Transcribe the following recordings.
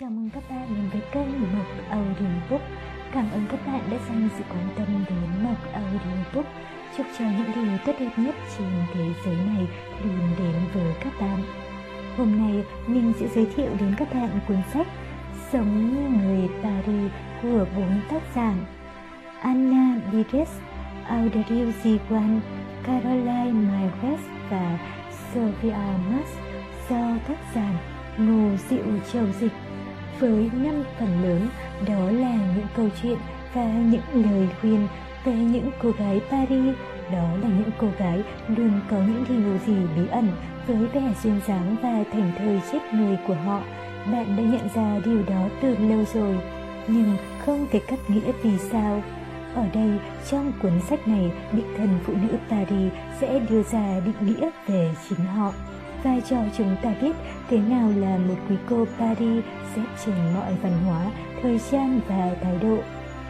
Chào mừng các bạn đến với kênh Mộc Audiobook. Cảm ơn các bạn đã dành sự quan tâm đến Mộc Audiobook. Chúc cho những điều tốt đẹp nhất trên thế giới này luôn đến với các bạn. Hôm nay mình sẽ giới thiệu đến các bạn cuốn sách Sống như người Paris của bốn tác giả Anna Bires, Audrey Ziguan, Caroline Myers và Sylvia Mas do tác giả Ngô Diệu Châu Dịch với năm phần lớn, đó là những câu chuyện và những lời khuyên về những cô gái Paris. Đó là những cô gái luôn có những điều gì bí ẩn với vẻ duyên dáng và thành thơi chết người của họ. Bạn đã nhận ra điều đó từ lâu rồi, nhưng không thể cắt nghĩa vì sao. Ở đây, trong cuốn sách này, định thần phụ nữ Paris sẽ đưa ra định nghĩa về chính họ vai trò chúng ta biết thế nào là một quý cô Paris xét trên mọi văn hóa, thời trang và thái độ.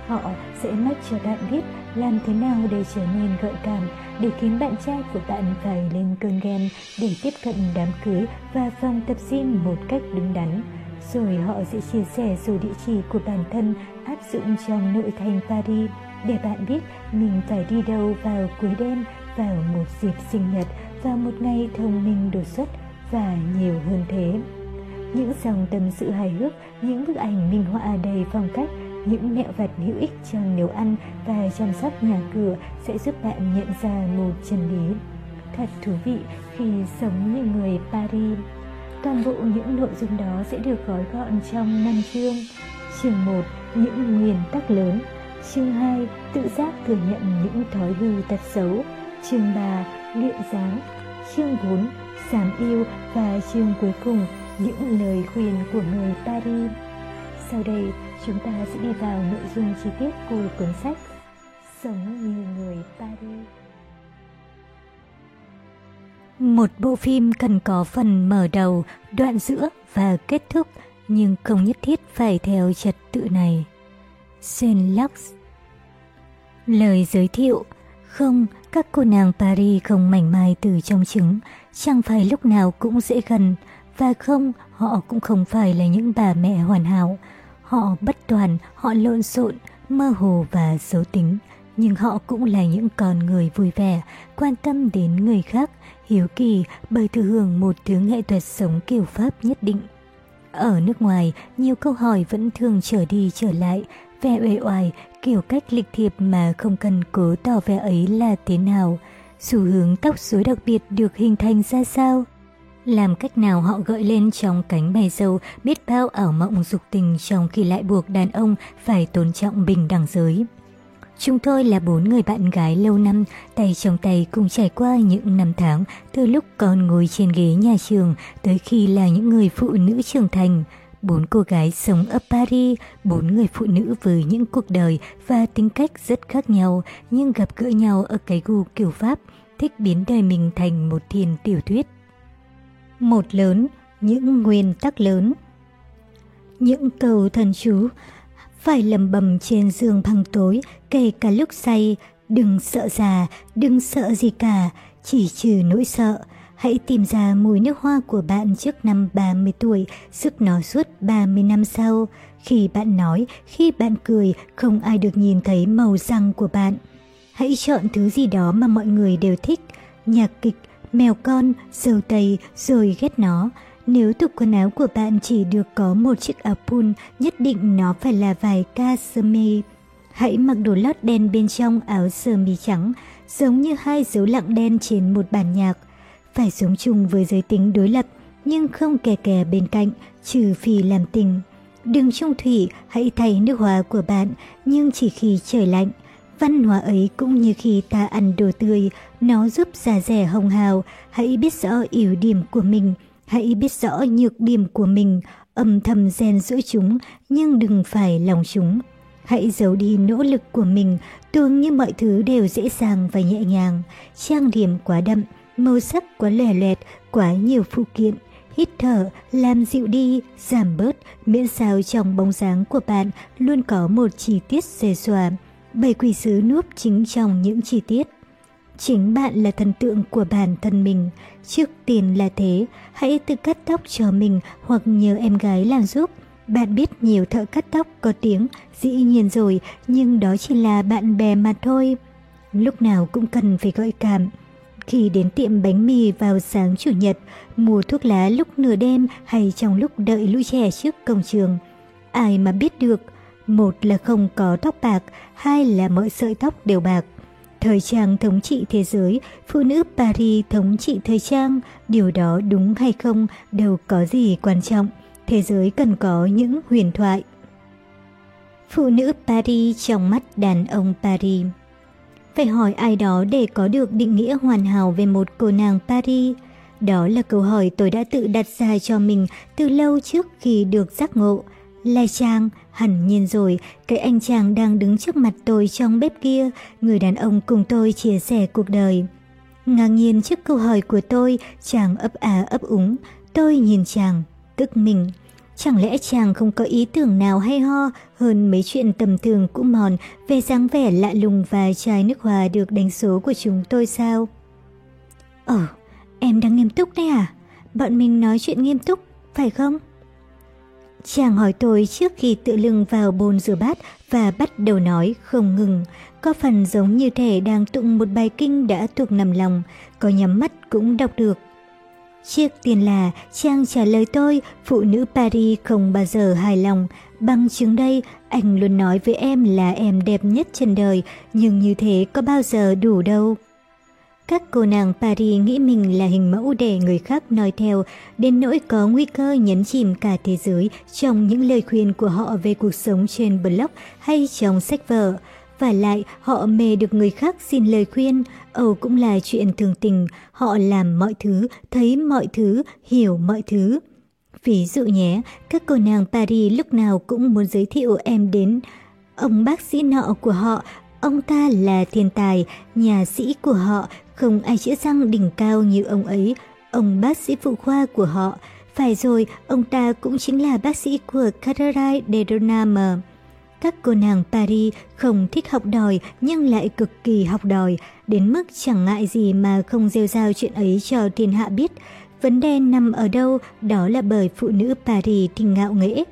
Họ sẽ mách cho bạn biết làm thế nào để trở nên gợi cảm, để khiến bạn trai của bạn phải lên cơn ghen, để tiếp cận đám cưới và phòng tập gym một cách đúng đắn. Rồi họ sẽ chia sẻ số địa chỉ của bản thân áp dụng trong nội thành Paris để bạn biết mình phải đi đâu vào cuối đêm vào một dịp sinh nhật và một ngày thông minh đột xuất và nhiều hơn thế. Những dòng tâm sự hài hước, những bức ảnh minh họa đầy phong cách, những mẹo vặt hữu ích trong nấu ăn và chăm sóc nhà cửa sẽ giúp bạn nhận ra một chân lý. Thật thú vị khi sống như người Paris. Toàn bộ những nội dung đó sẽ được gói gọn trong năm chương. Chương 1. Những nguyên tắc lớn Chương 2. Tự giác thừa nhận những thói hư tật xấu Chương 3. Luyện dáng Chương 4. Giảm yêu và chương cuối cùng những lời khuyên của người Paris. Sau đây, chúng ta sẽ đi vào nội dung chi tiết của cuốn sách Sống như người Paris. Một bộ phim cần có phần mở đầu, đoạn giữa và kết thúc, nhưng không nhất thiết phải theo trật tự này. Saint Lux Lời giới thiệu Không, các cô nàng Paris không mảnh mai từ trong trứng, chẳng phải lúc nào cũng dễ gần, và không, họ cũng không phải là những bà mẹ hoàn hảo. Họ bất toàn, họ lộn xộn, mơ hồ và xấu tính, nhưng họ cũng là những con người vui vẻ, quan tâm đến người khác, hiếu kỳ bởi thừa hưởng một thứ nghệ thuật sống kiểu Pháp nhất định. Ở nước ngoài, nhiều câu hỏi vẫn thường trở đi trở lại, vẻ uể oải, kiểu cách lịch thiệp mà không cần cố tỏ vẻ ấy là thế nào. Xu hướng tóc rối đặc biệt được hình thành ra sao? Làm cách nào họ gợi lên trong cánh mày dâu biết bao ảo mộng dục tình trong khi lại buộc đàn ông phải tôn trọng bình đẳng giới. Chúng tôi là bốn người bạn gái lâu năm, tay trong tay cùng trải qua những năm tháng từ lúc còn ngồi trên ghế nhà trường tới khi là những người phụ nữ trưởng thành. Bốn cô gái sống ở Paris, bốn người phụ nữ với những cuộc đời và tính cách rất khác nhau nhưng gặp gỡ nhau ở cái gu kiểu Pháp, thích biến đời mình thành một thiền tiểu thuyết. Một lớn, những nguyên tắc lớn. Những câu thần chú phải lầm bầm trên giường thăng tối, kể cả lúc say, đừng sợ già, đừng sợ gì cả, chỉ trừ nỗi sợ. Hãy tìm ra mùi nước hoa của bạn trước năm 30 tuổi, sức nó suốt 30 năm sau. Khi bạn nói, khi bạn cười, không ai được nhìn thấy màu răng của bạn. Hãy chọn thứ gì đó mà mọi người đều thích, nhạc kịch, mèo con, dầu tây rồi ghét nó. Nếu tủ quần áo của bạn chỉ được có một chiếc áo pun, nhất định nó phải là vài ca sơ mi. Hãy mặc đồ lót đen bên trong áo sơ mi trắng, giống như hai dấu lặng đen trên một bản nhạc. Phải sống chung với giới tính đối lập, nhưng không kè kè bên cạnh, trừ phi làm tình. Đừng trung thủy, hãy thay nước hoa của bạn, nhưng chỉ khi trời lạnh. Văn hóa ấy cũng như khi ta ăn đồ tươi, nó giúp già rẻ hồng hào. Hãy biết rõ ưu điểm của mình, hãy biết rõ nhược điểm của mình, âm thầm rèn giữa chúng, nhưng đừng phải lòng chúng. Hãy giấu đi nỗ lực của mình, tưởng như mọi thứ đều dễ dàng và nhẹ nhàng. Trang điểm quá đậm, màu sắc quá lẻ lẹt, quá nhiều phụ kiện. Hít thở, làm dịu đi, giảm bớt, miễn sao trong bóng dáng của bạn luôn có một chi tiết xề xòa. Bảy quỷ sứ núp chính trong những chi tiết. Chính bạn là thần tượng của bản thân mình. Trước tiên là thế, hãy tự cắt tóc cho mình hoặc nhờ em gái làm giúp. Bạn biết nhiều thợ cắt tóc có tiếng, dĩ nhiên rồi, nhưng đó chỉ là bạn bè mà thôi. Lúc nào cũng cần phải gợi cảm. Khi đến tiệm bánh mì vào sáng chủ nhật, mua thuốc lá lúc nửa đêm hay trong lúc đợi lũ trẻ trước cổng trường. Ai mà biết được, một là không có tóc bạc, hai là mọi sợi tóc đều bạc. Thời trang thống trị thế giới, phụ nữ Paris thống trị thời trang, điều đó đúng hay không đều có gì quan trọng. Thế giới cần có những huyền thoại. Phụ nữ Paris trong mắt đàn ông Paris phải hỏi ai đó để có được định nghĩa hoàn hảo về một cô nàng Paris. Đó là câu hỏi tôi đã tự đặt ra cho mình từ lâu trước khi được giác ngộ. Lai Trang, hẳn nhiên rồi, cái anh chàng đang đứng trước mặt tôi trong bếp kia, người đàn ông cùng tôi chia sẻ cuộc đời. Ngạc nhiên trước câu hỏi của tôi, chàng ấp á ấp úng, tôi nhìn chàng, tức mình. Chẳng lẽ chàng không có ý tưởng nào hay ho hơn mấy chuyện tầm thường cũ mòn về dáng vẻ lạ lùng và chai nước hòa được đánh số của chúng tôi sao? Ờ, em đang nghiêm túc đấy à? Bọn mình nói chuyện nghiêm túc, phải không? Chàng hỏi tôi trước khi tự lưng vào bồn rửa bát và bắt đầu nói không ngừng, có phần giống như thể đang tụng một bài kinh đã thuộc nằm lòng, có nhắm mắt cũng đọc được. Chiếc tiền là Trang trả lời tôi, phụ nữ Paris không bao giờ hài lòng. Bằng chứng đây, anh luôn nói với em là em đẹp nhất trên đời, nhưng như thế có bao giờ đủ đâu. Các cô nàng Paris nghĩ mình là hình mẫu để người khác nói theo, đến nỗi có nguy cơ nhấn chìm cả thế giới trong những lời khuyên của họ về cuộc sống trên blog hay trong sách vở. Và lại, họ mê được người khác xin lời khuyên, Âu cũng là chuyện thường tình, họ làm mọi thứ, thấy mọi thứ, hiểu mọi thứ. Ví dụ nhé, các cô nàng Paris lúc nào cũng muốn giới thiệu em đến ông bác sĩ nọ của họ, ông ta là thiên tài, nhà sĩ của họ, không ai chữa răng đỉnh cao như ông ấy, ông bác sĩ phụ khoa của họ. Phải rồi, ông ta cũng chính là bác sĩ của Caroline de Doname. Các cô nàng Paris không thích học đòi nhưng lại cực kỳ học đòi, đến mức chẳng ngại gì mà không rêu rao chuyện ấy cho thiên hạ biết. Vấn đề nằm ở đâu, đó là bởi phụ nữ Paris thì ngạo nghễ.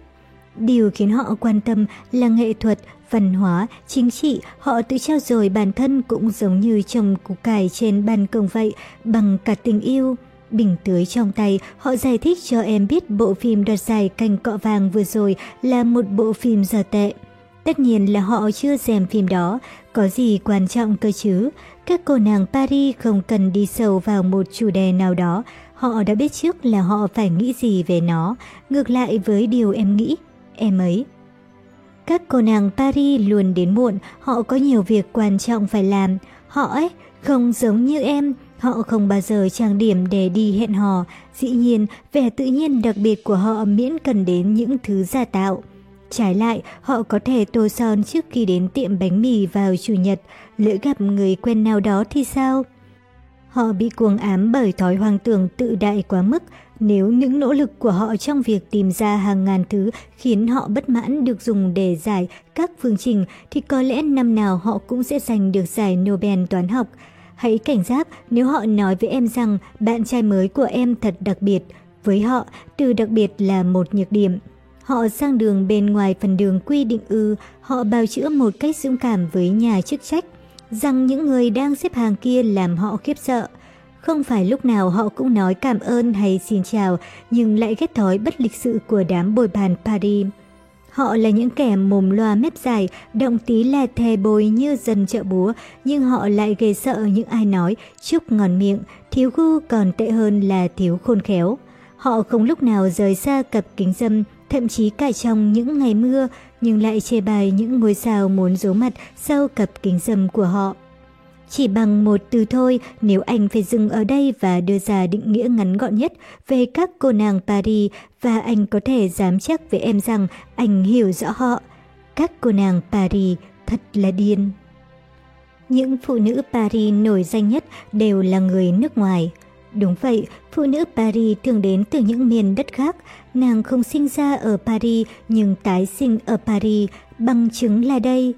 Điều khiến họ quan tâm là nghệ thuật, văn hóa, chính trị, họ tự trao dồi bản thân cũng giống như trồng củ cải trên ban công vậy, bằng cả tình yêu. Bình tưới trong tay, họ giải thích cho em biết bộ phim đoạt giải canh cọ vàng vừa rồi là một bộ phim giờ tệ. Tất nhiên là họ chưa xem phim đó, có gì quan trọng cơ chứ. Các cô nàng Paris không cần đi sâu vào một chủ đề nào đó, họ đã biết trước là họ phải nghĩ gì về nó, ngược lại với điều em nghĩ, em ấy. Các cô nàng Paris luôn đến muộn, họ có nhiều việc quan trọng phải làm. Họ ấy, không giống như em, họ không bao giờ trang điểm để đi hẹn hò. Dĩ nhiên, vẻ tự nhiên đặc biệt của họ miễn cần đến những thứ giả tạo. Trái lại, họ có thể tô son trước khi đến tiệm bánh mì vào Chủ nhật, lỡ gặp người quen nào đó thì sao? Họ bị cuồng ám bởi thói hoang tưởng tự đại quá mức, nếu những nỗ lực của họ trong việc tìm ra hàng ngàn thứ khiến họ bất mãn được dùng để giải các phương trình thì có lẽ năm nào họ cũng sẽ giành được giải Nobel toán học. Hãy cảnh giác nếu họ nói với em rằng bạn trai mới của em thật đặc biệt. Với họ, từ đặc biệt là một nhược điểm. Họ sang đường bên ngoài phần đường quy định ư, họ bào chữa một cách dũng cảm với nhà chức trách, rằng những người đang xếp hàng kia làm họ khiếp sợ. Không phải lúc nào họ cũng nói cảm ơn hay xin chào, nhưng lại ghét thói bất lịch sự của đám bồi bàn Paris. Họ là những kẻ mồm loa mép dài, động tí là thè bồi như dân chợ búa, nhưng họ lại ghê sợ những ai nói chúc ngon miệng, thiếu gu còn tệ hơn là thiếu khôn khéo. Họ không lúc nào rời xa cặp kính dâm, thậm chí cả trong những ngày mưa, nhưng lại chê bài những ngôi sao muốn giấu mặt sau cặp kính dâm của họ. Chỉ bằng một từ thôi, nếu anh phải dừng ở đây và đưa ra định nghĩa ngắn gọn nhất về các cô nàng Paris và anh có thể dám chắc với em rằng anh hiểu rõ họ. Các cô nàng Paris thật là điên. Những phụ nữ Paris nổi danh nhất đều là người nước ngoài. Đúng vậy, phụ nữ Paris thường đến từ những miền đất khác. Nàng không sinh ra ở Paris nhưng tái sinh ở Paris, bằng chứng là đây.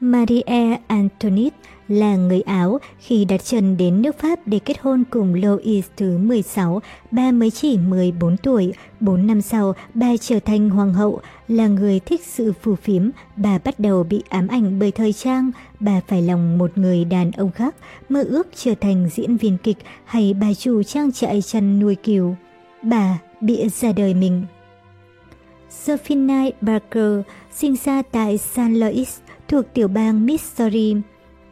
Marie Antoinette là người Áo khi đặt chân đến nước Pháp để kết hôn cùng Louis thứ 16, bà mới chỉ 14 tuổi. 4 năm sau, bà trở thành hoàng hậu, là người thích sự phù phiếm, bà bắt đầu bị ám ảnh bởi thời trang, bà phải lòng một người đàn ông khác, mơ ước trở thành diễn viên kịch hay bà chủ trang trại chăn nuôi cừu. Bà bịa ra đời mình. Sophie Barker sinh ra tại San Luis, thuộc tiểu bang Missouri.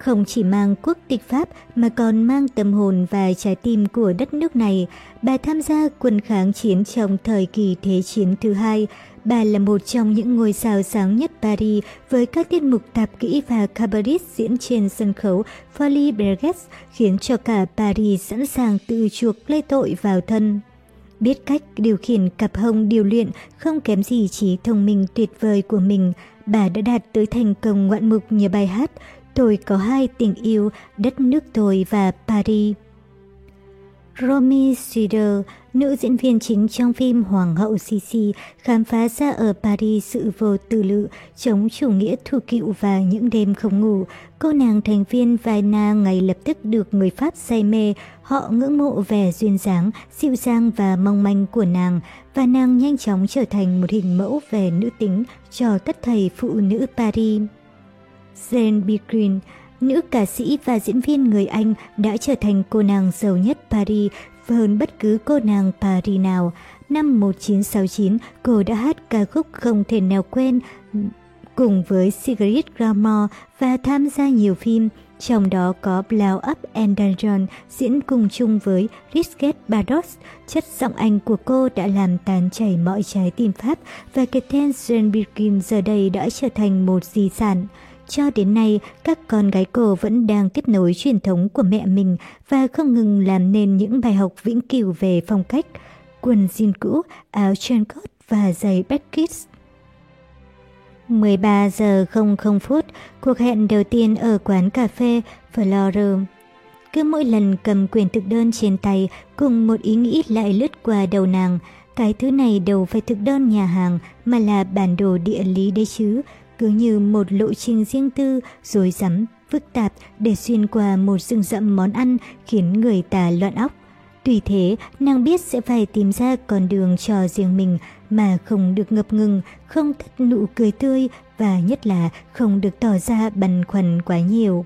Không chỉ mang quốc tịch Pháp mà còn mang tâm hồn và trái tim của đất nước này, bà tham gia quân kháng chiến trong thời kỳ Thế chiến thứ hai. Bà là một trong những ngôi sao sáng nhất Paris với các tiết mục tạp kỹ và cabaret diễn trên sân khấu Folie Bergès khiến cho cả Paris sẵn sàng tự chuộc lây tội vào thân. Biết cách điều khiển cặp hông điều luyện không kém gì trí thông minh tuyệt vời của mình, bà đã đạt tới thành công ngoạn mục nhờ bài hát Tôi có hai tình yêu, đất nước tôi và Paris. Romy Schneider, nữ diễn viên chính trong phim Hoàng hậu Sisi, khám phá ra ở Paris sự vô tư lự, chống chủ nghĩa thu cựu và những đêm không ngủ. Cô nàng thành viên Vaina ngay lập tức được người Pháp say mê, họ ngưỡng mộ vẻ duyên dáng, dịu dàng và mong manh của nàng, và nàng nhanh chóng trở thành một hình mẫu về nữ tính cho tất thầy phụ nữ Paris. Jane Birkin, nữ ca sĩ và diễn viên người Anh đã trở thành cô nàng giàu nhất Paris hơn bất cứ cô nàng Paris nào. Năm 1969, cô đã hát ca khúc không thể nào quên cùng với Sigrid Grammer và tham gia nhiều phim, trong đó có Blow Up and Dungeon diễn cùng chung với Risket Bardos. Chất giọng Anh của cô đã làm tan chảy mọi trái tim Pháp và cái tên Jane Birkin giờ đây đã trở thành một di sản. Cho đến nay, các con gái cô vẫn đang tiếp nối truyền thống của mẹ mình và không ngừng làm nên những bài học vĩnh cửu về phong cách, quần jean cũ, áo trend cốt và giày Beckett. 13 giờ 00 phút, cuộc hẹn đầu tiên ở quán cà phê Flora. Cứ mỗi lần cầm quyền thực đơn trên tay, cùng một ý nghĩ lại lướt qua đầu nàng. Cái thứ này đâu phải thực đơn nhà hàng mà là bản đồ địa lý đấy chứ cứ như một lộ trình riêng tư, rối rắm, phức tạp để xuyên qua một rừng rậm món ăn khiến người ta loạn óc. Tuy thế, nàng biết sẽ phải tìm ra con đường cho riêng mình mà không được ngập ngừng, không tắt nụ cười tươi và nhất là không được tỏ ra băn khoăn quá nhiều.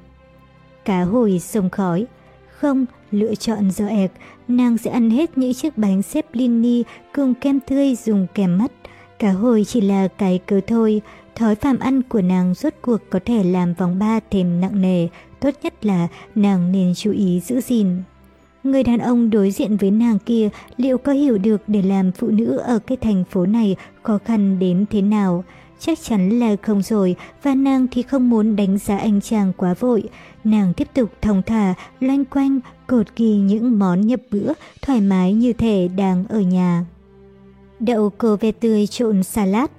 Cá hồi sông khói Không, lựa chọn do ẹc, nàng sẽ ăn hết những chiếc bánh xếp Lini cùng kem tươi dùng kèm mắt. Cá hồi chỉ là cái cớ thôi, Thói phàm ăn của nàng rốt cuộc có thể làm vòng ba thêm nặng nề, tốt nhất là nàng nên chú ý giữ gìn. Người đàn ông đối diện với nàng kia liệu có hiểu được để làm phụ nữ ở cái thành phố này khó khăn đến thế nào? Chắc chắn là không rồi, và nàng thì không muốn đánh giá anh chàng quá vội. Nàng tiếp tục thong thả, loanh quanh, cột kỳ những món nhập bữa, thoải mái như thể đang ở nhà. Đậu cô ve tươi trộn salad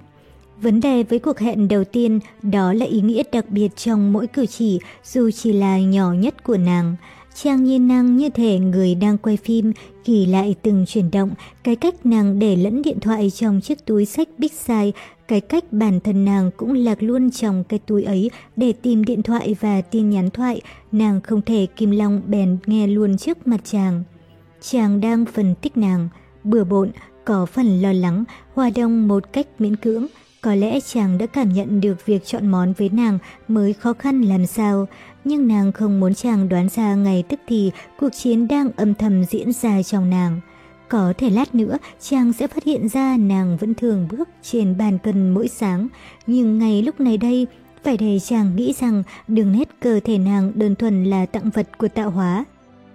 Vấn đề với cuộc hẹn đầu tiên đó là ý nghĩa đặc biệt trong mỗi cử chỉ dù chỉ là nhỏ nhất của nàng. Chàng nhìn nàng như thể người đang quay phim, ghi lại từng chuyển động, cái cách nàng để lẫn điện thoại trong chiếc túi sách big size, cái cách bản thân nàng cũng lạc luôn trong cái túi ấy để tìm điện thoại và tin nhắn thoại, nàng không thể kim long bèn nghe luôn trước mặt chàng. Chàng đang phân tích nàng, bừa bộn, có phần lo lắng, hòa đồng một cách miễn cưỡng, có lẽ chàng đã cảm nhận được việc chọn món với nàng mới khó khăn làm sao, nhưng nàng không muốn chàng đoán ra ngày tức thì cuộc chiến đang âm thầm diễn ra trong nàng. Có thể lát nữa chàng sẽ phát hiện ra nàng vẫn thường bước trên bàn cân mỗi sáng, nhưng ngay lúc này đây phải để chàng nghĩ rằng đường nét cơ thể nàng đơn thuần là tặng vật của tạo hóa,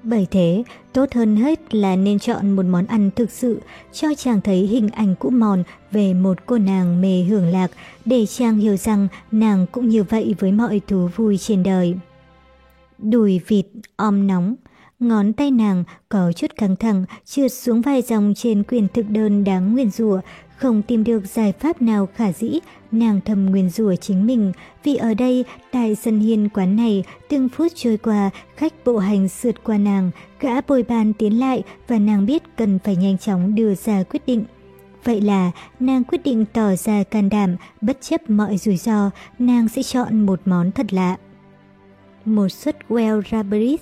bởi thế, tốt hơn hết là nên chọn một món ăn thực sự cho chàng thấy hình ảnh cũ mòn về một cô nàng mê hưởng lạc để chàng hiểu rằng nàng cũng như vậy với mọi thú vui trên đời. Đùi vịt om nóng Ngón tay nàng có chút căng thẳng trượt xuống vài dòng trên quyền thực đơn đáng nguyền rủa không tìm được giải pháp nào khả dĩ, nàng thầm nguyền rủa chính mình, vì ở đây, tại sân hiên quán này, từng phút trôi qua, khách bộ hành sượt qua nàng, gã bồi bàn tiến lại và nàng biết cần phải nhanh chóng đưa ra quyết định. Vậy là nàng quyết định tỏ ra can đảm, bất chấp mọi rủi ro, nàng sẽ chọn một món thật lạ. Một suất well rabbit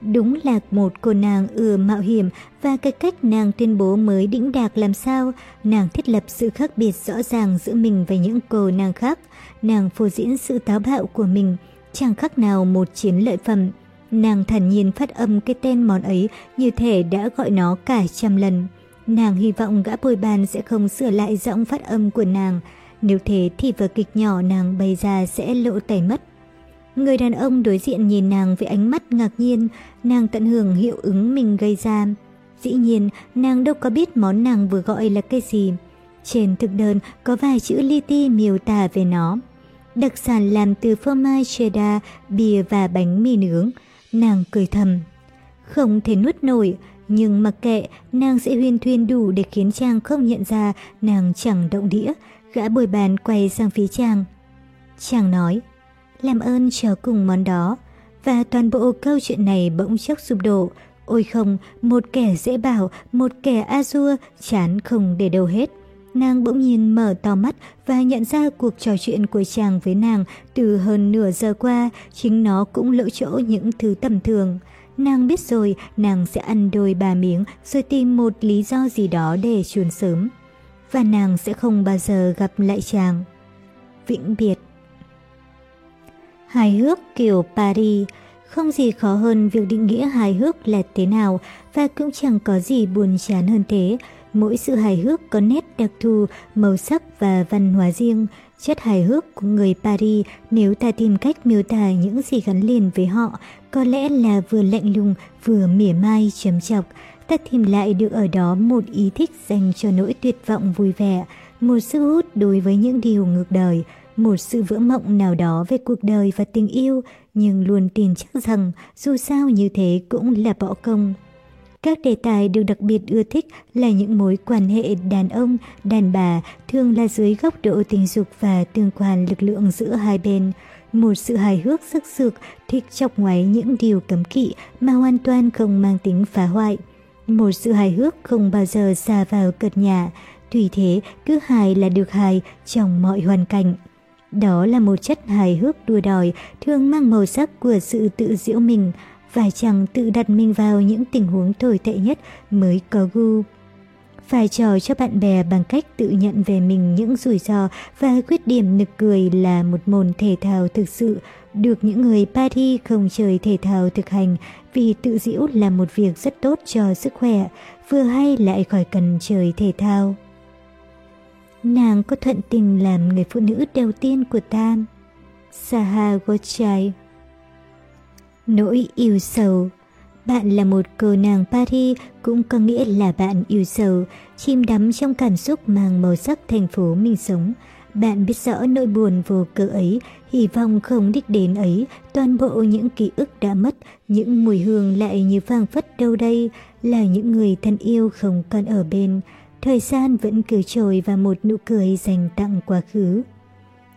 Đúng là một cô nàng ưa mạo hiểm và cái cách nàng tuyên bố mới đĩnh đạc làm sao. Nàng thiết lập sự khác biệt rõ ràng giữa mình và những cô nàng khác. Nàng phô diễn sự táo bạo của mình, chẳng khác nào một chiến lợi phẩm. Nàng thản nhiên phát âm cái tên món ấy như thể đã gọi nó cả trăm lần. Nàng hy vọng gã bồi bàn sẽ không sửa lại giọng phát âm của nàng. Nếu thế thì vở kịch nhỏ nàng bày ra sẽ lộ tẩy mất. Người đàn ông đối diện nhìn nàng với ánh mắt ngạc nhiên, nàng tận hưởng hiệu ứng mình gây ra. Dĩ nhiên, nàng đâu có biết món nàng vừa gọi là cái gì. Trên thực đơn có vài chữ li ti miêu tả về nó. Đặc sản làm từ phô mai cheddar, bia và bánh mì nướng. Nàng cười thầm. Không thể nuốt nổi, nhưng mặc kệ, nàng sẽ huyên thuyên đủ để khiến chàng không nhận ra nàng chẳng động đĩa. Gã bồi bàn quay sang phía chàng. Chàng nói, làm ơn chờ cùng món đó. Và toàn bộ câu chuyện này bỗng chốc sụp đổ. Ôi không, một kẻ dễ bảo, một kẻ azure, chán không để đâu hết. Nàng bỗng nhiên mở to mắt và nhận ra cuộc trò chuyện của chàng với nàng từ hơn nửa giờ qua, chính nó cũng lỡ chỗ những thứ tầm thường. Nàng biết rồi, nàng sẽ ăn đôi ba miếng rồi tìm một lý do gì đó để chuồn sớm. Và nàng sẽ không bao giờ gặp lại chàng. Vĩnh biệt Hài hước kiểu Paris Không gì khó hơn việc định nghĩa hài hước là thế nào và cũng chẳng có gì buồn chán hơn thế. Mỗi sự hài hước có nét đặc thù, màu sắc và văn hóa riêng. Chất hài hước của người Paris nếu ta tìm cách miêu tả những gì gắn liền với họ có lẽ là vừa lạnh lùng vừa mỉa mai chấm chọc. Ta tìm lại được ở đó một ý thích dành cho nỗi tuyệt vọng vui vẻ, một sức hút đối với những điều ngược đời, một sự vỡ mộng nào đó về cuộc đời và tình yêu, nhưng luôn tin chắc rằng dù sao như thế cũng là bỏ công. Các đề tài được đặc biệt ưa thích là những mối quan hệ đàn ông, đàn bà, thường là dưới góc độ tình dục và tương quan lực lượng giữa hai bên. Một sự hài hước sức sược, thích chọc ngoáy những điều cấm kỵ mà hoàn toàn không mang tính phá hoại. Một sự hài hước không bao giờ xa vào cợt nhà, tùy thế cứ hài là được hài trong mọi hoàn cảnh. Đó là một chất hài hước đua đòi, thường mang màu sắc của sự tự diễu mình, phải chẳng tự đặt mình vào những tình huống tồi tệ nhất mới có gu. Phải trò cho bạn bè bằng cách tự nhận về mình những rủi ro và khuyết điểm nực cười là một môn thể thao thực sự, được những người party không chơi thể thao thực hành vì tự diễu là một việc rất tốt cho sức khỏe, vừa hay lại khỏi cần chơi thể thao. Nàng có thuận tình làm người phụ nữ đầu tiên của ta. Saha Gochai Nỗi yêu sầu Bạn là một cô nàng Paris cũng có nghĩa là bạn yêu sầu, chim đắm trong cảm xúc mang màu sắc thành phố mình sống. Bạn biết rõ nỗi buồn vô cớ ấy, hy vọng không đích đến ấy, toàn bộ những ký ức đã mất, những mùi hương lại như phang phất đâu đây, là những người thân yêu không còn ở bên. Thời gian vẫn cứ trôi và một nụ cười dành tặng quá khứ.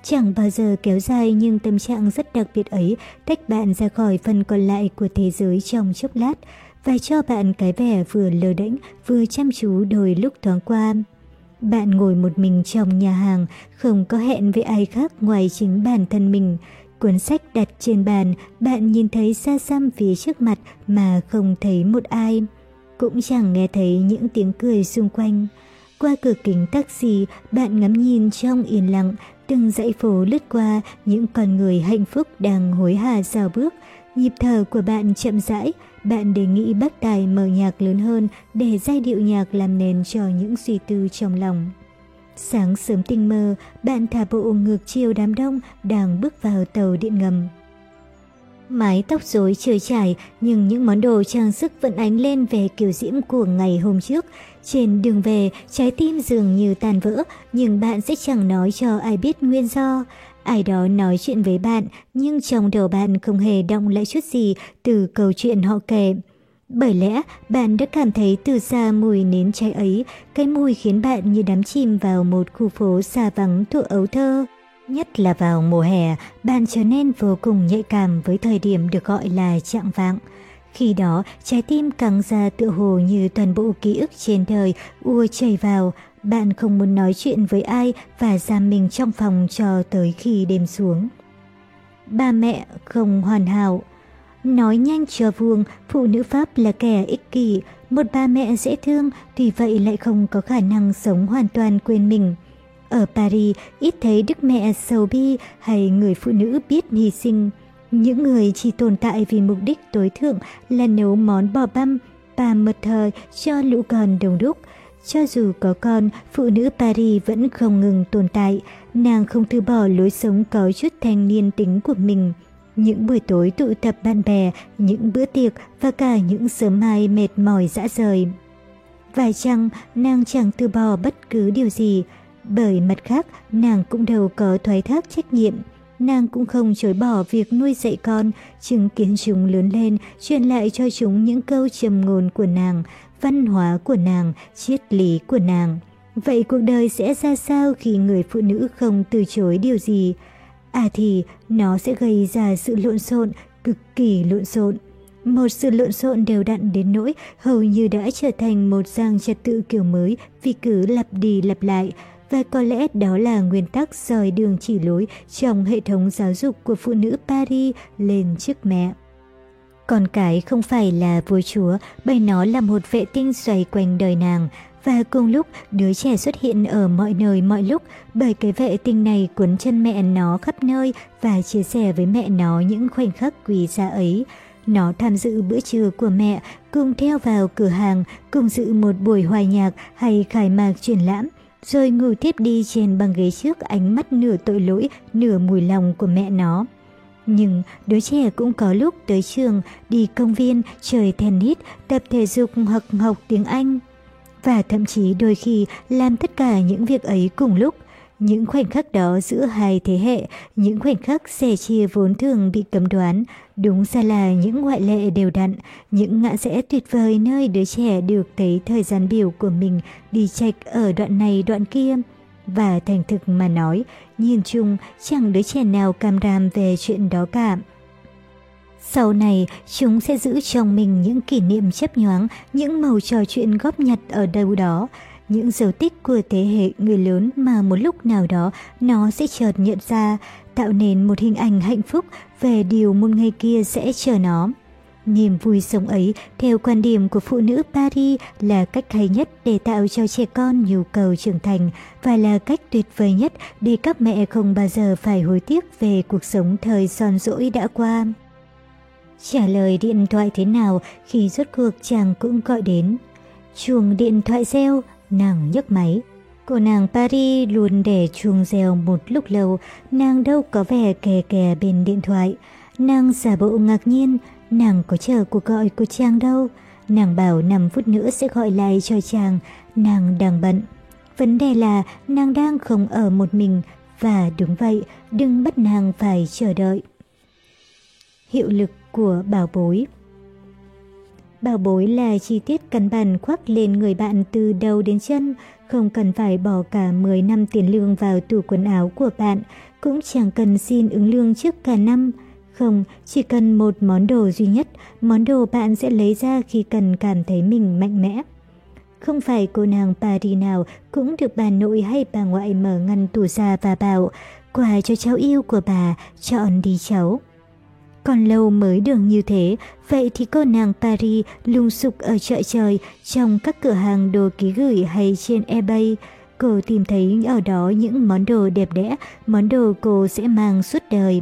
Chẳng bao giờ kéo dài nhưng tâm trạng rất đặc biệt ấy tách bạn ra khỏi phần còn lại của thế giới trong chốc lát và cho bạn cái vẻ vừa lờ đễnh vừa chăm chú đôi lúc thoáng qua. Bạn ngồi một mình trong nhà hàng, không có hẹn với ai khác ngoài chính bản thân mình. Cuốn sách đặt trên bàn, bạn nhìn thấy xa xăm phía trước mặt mà không thấy một ai cũng chẳng nghe thấy những tiếng cười xung quanh. Qua cửa kính taxi, bạn ngắm nhìn trong yên lặng, từng dãy phố lướt qua những con người hạnh phúc đang hối hả dào bước. Nhịp thở của bạn chậm rãi, bạn đề nghị bác tài mở nhạc lớn hơn để giai điệu nhạc làm nền cho những suy tư trong lòng. Sáng sớm tinh mơ, bạn thả bộ ngược chiều đám đông đang bước vào tàu điện ngầm. Mái tóc rối trời trải nhưng những món đồ trang sức vẫn ánh lên về kiểu diễm của ngày hôm trước. Trên đường về, trái tim dường như tan vỡ nhưng bạn sẽ chẳng nói cho ai biết nguyên do. Ai đó nói chuyện với bạn nhưng trong đầu bạn không hề động lại chút gì từ câu chuyện họ kể. Bởi lẽ bạn đã cảm thấy từ xa mùi nến cháy ấy, cái mùi khiến bạn như đắm chìm vào một khu phố xa vắng thuộc ấu thơ. Nhất là vào mùa hè, bạn trở nên vô cùng nhạy cảm với thời điểm được gọi là trạng vạng. Khi đó, trái tim căng ra tựa hồ như toàn bộ ký ức trên đời ua chảy vào, Bạn không muốn nói chuyện với ai và giam mình trong phòng cho tới khi đêm xuống. Ba mẹ không hoàn hảo. Nói nhanh cho vuông, phụ nữ Pháp là kẻ ích kỷ, một ba mẹ dễ thương, tuy vậy lại không có khả năng sống hoàn toàn quên mình. Ở Paris, ít thấy đức mẹ sầu bi hay người phụ nữ biết hy sinh. Những người chỉ tồn tại vì mục đích tối thượng là nấu món bò băm, và mật thờ cho lũ con đồng đúc. Cho dù có con, phụ nữ Paris vẫn không ngừng tồn tại. Nàng không từ bỏ lối sống có chút thanh niên tính của mình. Những buổi tối tụ tập bạn bè, những bữa tiệc và cả những sớm mai mệt mỏi dã rời. Vài chăng nàng chẳng từ bỏ bất cứ điều gì, bởi mặt khác nàng cũng đâu có thoái thác trách nhiệm. Nàng cũng không chối bỏ việc nuôi dạy con, chứng kiến chúng lớn lên, truyền lại cho chúng những câu trầm ngôn của nàng, văn hóa của nàng, triết lý của nàng. Vậy cuộc đời sẽ ra sao khi người phụ nữ không từ chối điều gì? À thì nó sẽ gây ra sự lộn xộn, cực kỳ lộn xộn. Một sự lộn xộn đều đặn đến nỗi hầu như đã trở thành một giang trật tự kiểu mới vì cứ lặp đi lặp lại. Và có lẽ đó là nguyên tắc soi đường chỉ lối trong hệ thống giáo dục của phụ nữ Paris lên trước mẹ. Con cái không phải là vua chúa, bởi nó là một vệ tinh xoay quanh đời nàng, và cùng lúc đứa trẻ xuất hiện ở mọi nơi mọi lúc bởi cái vệ tinh này cuốn chân mẹ nó khắp nơi và chia sẻ với mẹ nó những khoảnh khắc quý giá ấy. Nó tham dự bữa trưa của mẹ, cùng theo vào cửa hàng, cùng dự một buổi hòa nhạc hay khai mạc triển lãm, rồi ngủ tiếp đi trên băng ghế trước ánh mắt nửa tội lỗi, nửa mùi lòng của mẹ nó. Nhưng đứa trẻ cũng có lúc tới trường, đi công viên, chơi tennis, tập thể dục hoặc học tiếng Anh và thậm chí đôi khi làm tất cả những việc ấy cùng lúc. Những khoảnh khắc đó giữa hai thế hệ, những khoảnh khắc sẻ chia vốn thường bị cấm đoán, đúng ra là những ngoại lệ đều đặn, những ngã rẽ tuyệt vời nơi đứa trẻ được thấy thời gian biểu của mình đi chạch ở đoạn này đoạn kia. Và thành thực mà nói, nhìn chung chẳng đứa trẻ nào cam ram về chuyện đó cả. Sau này, chúng sẽ giữ trong mình những kỷ niệm chấp nhoáng, những màu trò chuyện góp nhặt ở đâu đó, những dấu tích của thế hệ người lớn mà một lúc nào đó nó sẽ chợt nhận ra, tạo nên một hình ảnh hạnh phúc về điều một ngày kia sẽ chờ nó. Niềm vui sống ấy, theo quan điểm của phụ nữ Paris, là cách hay nhất để tạo cho trẻ con nhu cầu trưởng thành và là cách tuyệt vời nhất để các mẹ không bao giờ phải hối tiếc về cuộc sống thời son dỗi đã qua. Trả lời điện thoại thế nào khi rốt cuộc chàng cũng gọi đến. chuồng điện thoại reo, nàng nhấc máy. Cô nàng Paris luôn để chuông reo một lúc lâu, nàng đâu có vẻ kè kè bên điện thoại. Nàng giả bộ ngạc nhiên, nàng có chờ cuộc gọi của chàng đâu. Nàng bảo 5 phút nữa sẽ gọi lại cho chàng, nàng đang bận. Vấn đề là nàng đang không ở một mình, và đúng vậy, đừng bắt nàng phải chờ đợi. Hiệu lực của bảo bối. Bảo bối là chi tiết căn bản khoác lên người bạn từ đầu đến chân, không cần phải bỏ cả 10 năm tiền lương vào tủ quần áo của bạn, cũng chẳng cần xin ứng lương trước cả năm. Không, chỉ cần một món đồ duy nhất, món đồ bạn sẽ lấy ra khi cần cảm thấy mình mạnh mẽ. Không phải cô nàng Paris nào cũng được bà nội hay bà ngoại mở ngăn tủ ra và bảo, quà cho cháu yêu của bà, chọn đi cháu. Còn lâu mới được như thế, vậy thì cô nàng Paris lung sục ở chợ trời, trong các cửa hàng đồ ký gửi hay trên eBay. Cô tìm thấy ở đó những món đồ đẹp đẽ, món đồ cô sẽ mang suốt đời.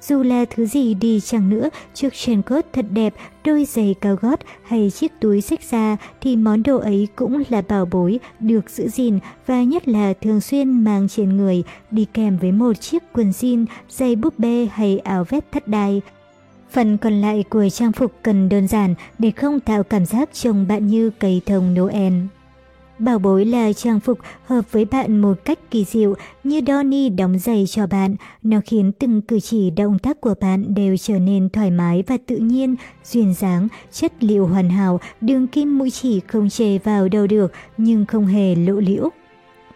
Dù là thứ gì đi chăng nữa, chiếc trên cốt thật đẹp, đôi giày cao gót hay chiếc túi xách da thì món đồ ấy cũng là bảo bối, được giữ gìn và nhất là thường xuyên mang trên người, đi kèm với một chiếc quần jean, giày búp bê hay áo vest thắt đai. Phần còn lại của trang phục cần đơn giản để không tạo cảm giác trông bạn như cây thông Noel. Bảo bối là trang phục hợp với bạn một cách kỳ diệu như Donny đóng giày cho bạn. Nó khiến từng cử chỉ động tác của bạn đều trở nên thoải mái và tự nhiên, duyên dáng, chất liệu hoàn hảo, đường kim mũi chỉ không chề vào đâu được nhưng không hề lộ liễu.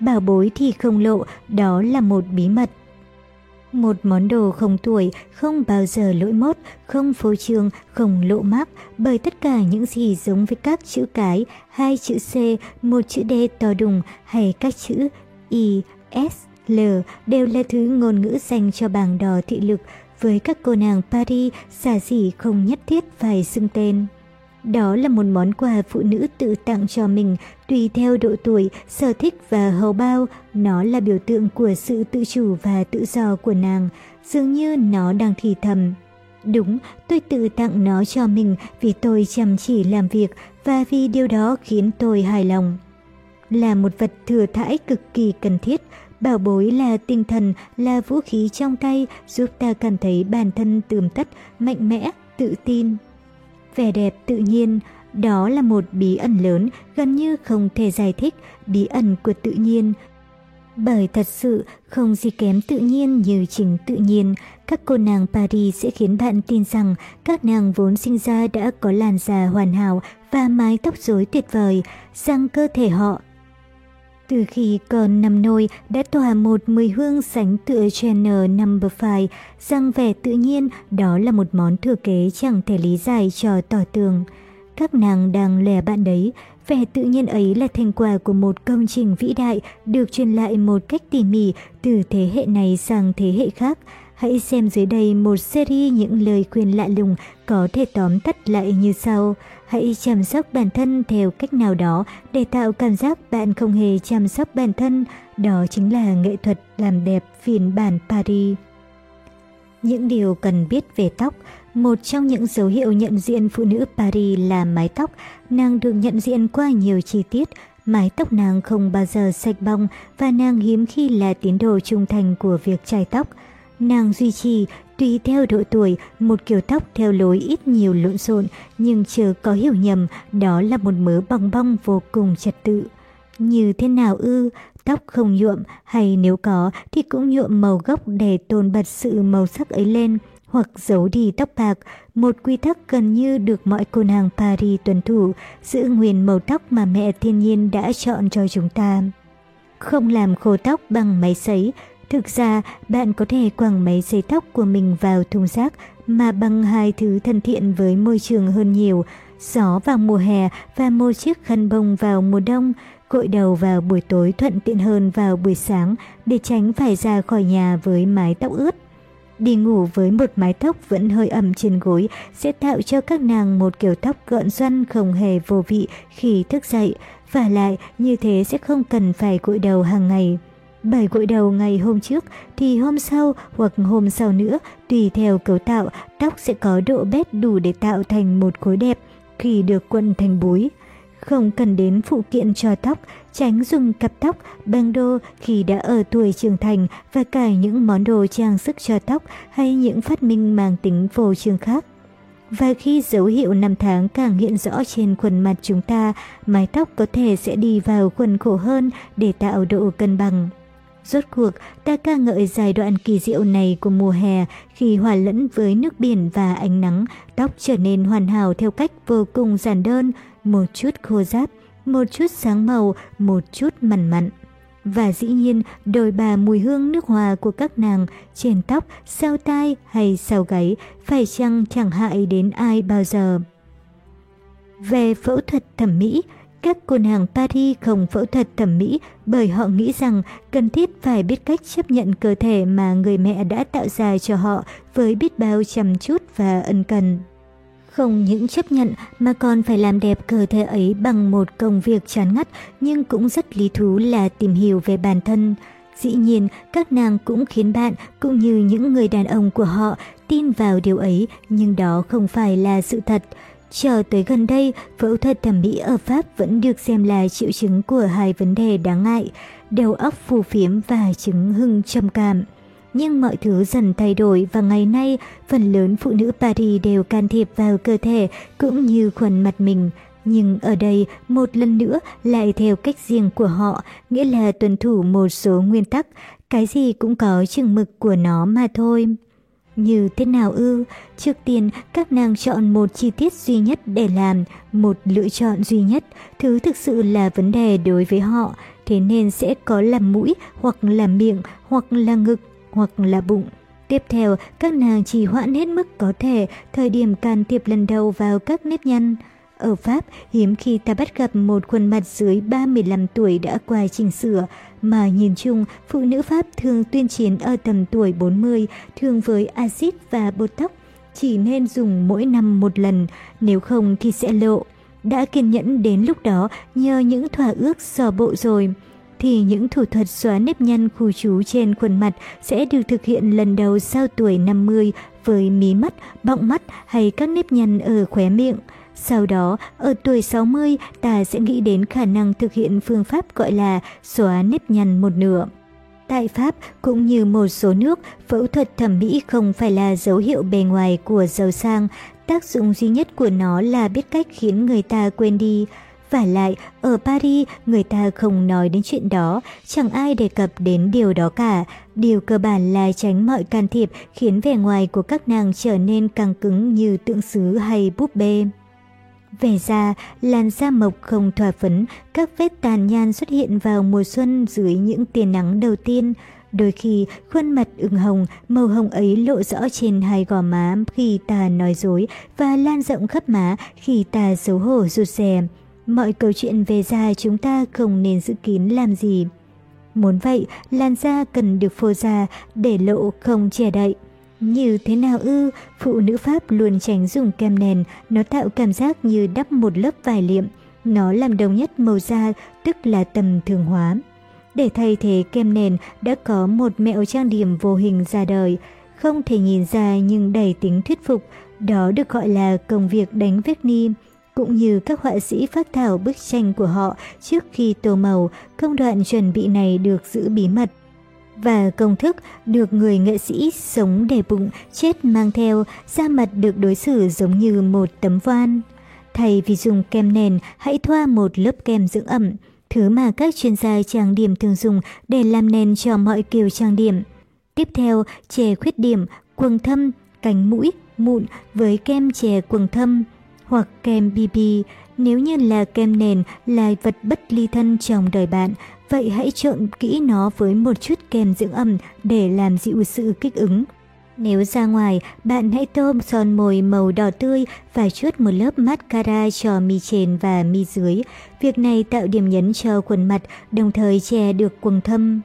Bảo bối thì không lộ, đó là một bí mật. Một món đồ không tuổi, không bao giờ lỗi mốt, không phô trương, không lộ mác, bởi tất cả những gì giống với các chữ cái, hai chữ C, một chữ D to đùng hay các chữ I, S, L đều là thứ ngôn ngữ dành cho bảng đỏ thị lực. Với các cô nàng Paris, xa xỉ không nhất thiết phải xưng tên. Đó là một món quà phụ nữ tự tặng cho mình, tùy theo độ tuổi, sở thích và hầu bao. Nó là biểu tượng của sự tự chủ và tự do của nàng, dường như nó đang thì thầm. Đúng, tôi tự tặng nó cho mình vì tôi chăm chỉ làm việc và vì điều đó khiến tôi hài lòng. Là một vật thừa thãi cực kỳ cần thiết, bảo bối là tinh thần, là vũ khí trong tay giúp ta cảm thấy bản thân tươm tất, mạnh mẽ, tự tin. Vẻ đẹp tự nhiên, đó là một bí ẩn lớn, gần như không thể giải thích, bí ẩn của tự nhiên. Bởi thật sự không gì kém tự nhiên như chính tự nhiên, các cô nàng Paris sẽ khiến bạn tin rằng các nàng vốn sinh ra đã có làn da hoàn hảo và mái tóc rối tuyệt vời, rằng cơ thể họ từ khi còn nằm nôi đã tỏa một mùi hương sánh tựa Chanel Number 5, rằng vẻ tự nhiên đó là một món thừa kế chẳng thể lý giải cho tỏ tường. Các nàng đang lè bạn đấy, vẻ tự nhiên ấy là thành quả của một công trình vĩ đại được truyền lại một cách tỉ mỉ từ thế hệ này sang thế hệ khác. Hãy xem dưới đây một series những lời khuyên lạ lùng có thể tóm tắt lại như sau. Hãy chăm sóc bản thân theo cách nào đó để tạo cảm giác bạn không hề chăm sóc bản thân. Đó chính là nghệ thuật làm đẹp phiên bản Paris. Những điều cần biết về tóc Một trong những dấu hiệu nhận diện phụ nữ Paris là mái tóc. Nàng được nhận diện qua nhiều chi tiết. Mái tóc nàng không bao giờ sạch bong và nàng hiếm khi là tín đồ trung thành của việc chải tóc. Nàng duy trì, tùy theo độ tuổi, một kiểu tóc theo lối ít nhiều lộn xộn, nhưng chưa có hiểu nhầm, đó là một mớ bong bong vô cùng trật tự. Như thế nào ư, tóc không nhuộm, hay nếu có thì cũng nhuộm màu gốc để tôn bật sự màu sắc ấy lên, hoặc giấu đi tóc bạc, một quy tắc gần như được mọi cô nàng Paris tuân thủ, giữ nguyên màu tóc mà mẹ thiên nhiên đã chọn cho chúng ta. Không làm khô tóc bằng máy sấy, Thực ra, bạn có thể quẳng máy sấy tóc của mình vào thùng rác mà bằng hai thứ thân thiện với môi trường hơn nhiều, gió vào mùa hè và một chiếc khăn bông vào mùa đông, gội đầu vào buổi tối thuận tiện hơn vào buổi sáng để tránh phải ra khỏi nhà với mái tóc ướt. Đi ngủ với một mái tóc vẫn hơi ẩm trên gối sẽ tạo cho các nàng một kiểu tóc gợn xoăn không hề vô vị khi thức dậy, và lại như thế sẽ không cần phải gội đầu hàng ngày. Bài gội đầu ngày hôm trước thì hôm sau hoặc hôm sau nữa, tùy theo cấu tạo, tóc sẽ có độ bết đủ để tạo thành một khối đẹp khi được quần thành búi. Không cần đến phụ kiện cho tóc, tránh dùng cặp tóc, băng đô khi đã ở tuổi trưởng thành và cả những món đồ trang sức cho tóc hay những phát minh mang tính phô trương khác. Và khi dấu hiệu năm tháng càng hiện rõ trên khuôn mặt chúng ta, mái tóc có thể sẽ đi vào khuôn khổ hơn để tạo độ cân bằng. Rốt cuộc, ta ca ngợi giai đoạn kỳ diệu này của mùa hè khi hòa lẫn với nước biển và ánh nắng, tóc trở nên hoàn hảo theo cách vô cùng giản đơn, một chút khô ráp, một chút sáng màu, một chút mặn mặn. Và dĩ nhiên, đôi bà mùi hương nước hoa của các nàng trên tóc, sau tai hay sau gáy phải chăng chẳng hại đến ai bao giờ. Về phẫu thuật thẩm mỹ, các cô nàng Paris không phẫu thuật thẩm mỹ bởi họ nghĩ rằng cần thiết phải biết cách chấp nhận cơ thể mà người mẹ đã tạo ra cho họ với biết bao chăm chút và ân cần. Không những chấp nhận mà còn phải làm đẹp cơ thể ấy bằng một công việc chán ngắt nhưng cũng rất lý thú là tìm hiểu về bản thân. Dĩ nhiên, các nàng cũng khiến bạn cũng như những người đàn ông của họ tin vào điều ấy nhưng đó không phải là sự thật. Chờ tới gần đây, phẫu thuật thẩm mỹ ở Pháp vẫn được xem là triệu chứng của hai vấn đề đáng ngại, đầu óc phù phiếm và chứng hưng trầm cảm. Nhưng mọi thứ dần thay đổi và ngày nay, phần lớn phụ nữ Paris đều can thiệp vào cơ thể cũng như khuẩn mặt mình. Nhưng ở đây, một lần nữa lại theo cách riêng của họ, nghĩa là tuân thủ một số nguyên tắc, cái gì cũng có chừng mực của nó mà thôi. Như thế nào ư? Trước tiên, các nàng chọn một chi tiết duy nhất để làm, một lựa chọn duy nhất, thứ thực sự là vấn đề đối với họ, thế nên sẽ có làm mũi, hoặc là miệng, hoặc là ngực, hoặc là bụng. Tiếp theo, các nàng chỉ hoãn hết mức có thể thời điểm can thiệp lần đầu vào các nếp nhăn. Ở Pháp, hiếm khi ta bắt gặp một khuôn mặt dưới 35 tuổi đã qua chỉnh sửa, mà nhìn chung, phụ nữ Pháp thường tuyên chiến ở tầm tuổi 40, thường với axit và bột tóc, chỉ nên dùng mỗi năm một lần, nếu không thì sẽ lộ. Đã kiên nhẫn đến lúc đó nhờ những thỏa ước sò bộ rồi thì những thủ thuật xóa nếp nhăn khu trú trên khuôn mặt sẽ được thực hiện lần đầu sau tuổi 50 với mí mắt, bọng mắt hay các nếp nhăn ở khóe miệng. Sau đó, ở tuổi 60, ta sẽ nghĩ đến khả năng thực hiện phương pháp gọi là xóa nếp nhăn một nửa. Tại Pháp, cũng như một số nước, phẫu thuật thẩm mỹ không phải là dấu hiệu bề ngoài của giàu sang, tác dụng duy nhất của nó là biết cách khiến người ta quên đi. Và lại, ở Paris, người ta không nói đến chuyện đó, chẳng ai đề cập đến điều đó cả. Điều cơ bản là tránh mọi can thiệp khiến vẻ ngoài của các nàng trở nên càng cứng như tượng sứ hay búp bê. Về da, làn da mộc không thỏa phấn, các vết tàn nhan xuất hiện vào mùa xuân dưới những tia nắng đầu tiên. Đôi khi, khuôn mặt ửng hồng, màu hồng ấy lộ rõ trên hai gò má khi ta nói dối và lan rộng khắp má khi ta xấu hổ rụt rè. Mọi câu chuyện về da chúng ta không nên giữ kín làm gì. Muốn vậy, làn da cần được phô ra để lộ không che đậy. Như thế nào ư, phụ nữ Pháp luôn tránh dùng kem nền, nó tạo cảm giác như đắp một lớp vải liệm. Nó làm đồng nhất màu da, tức là tầm thường hóa. Để thay thế kem nền đã có một mẹo trang điểm vô hình ra đời, không thể nhìn ra nhưng đầy tính thuyết phục, đó được gọi là công việc đánh vết ni. Cũng như các họa sĩ phát thảo bức tranh của họ trước khi tô màu, công đoạn chuẩn bị này được giữ bí mật và công thức được người nghệ sĩ sống để bụng chết mang theo, da mặt được đối xử giống như một tấm voan. Thay vì dùng kem nền, hãy thoa một lớp kem dưỡng ẩm, thứ mà các chuyên gia trang điểm thường dùng để làm nền cho mọi kiểu trang điểm. Tiếp theo, chè khuyết điểm, quầng thâm, cánh mũi, mụn với kem chè quầng thâm hoặc kem BB. Nếu như là kem nền là vật bất ly thân trong đời bạn, Vậy hãy trộn kỹ nó với một chút kem dưỡng ẩm để làm dịu sự kích ứng. Nếu ra ngoài, bạn hãy tôm son môi màu đỏ tươi và chút một lớp mascara cho mi trên và mi dưới. Việc này tạo điểm nhấn cho khuôn mặt, đồng thời che được quầng thâm.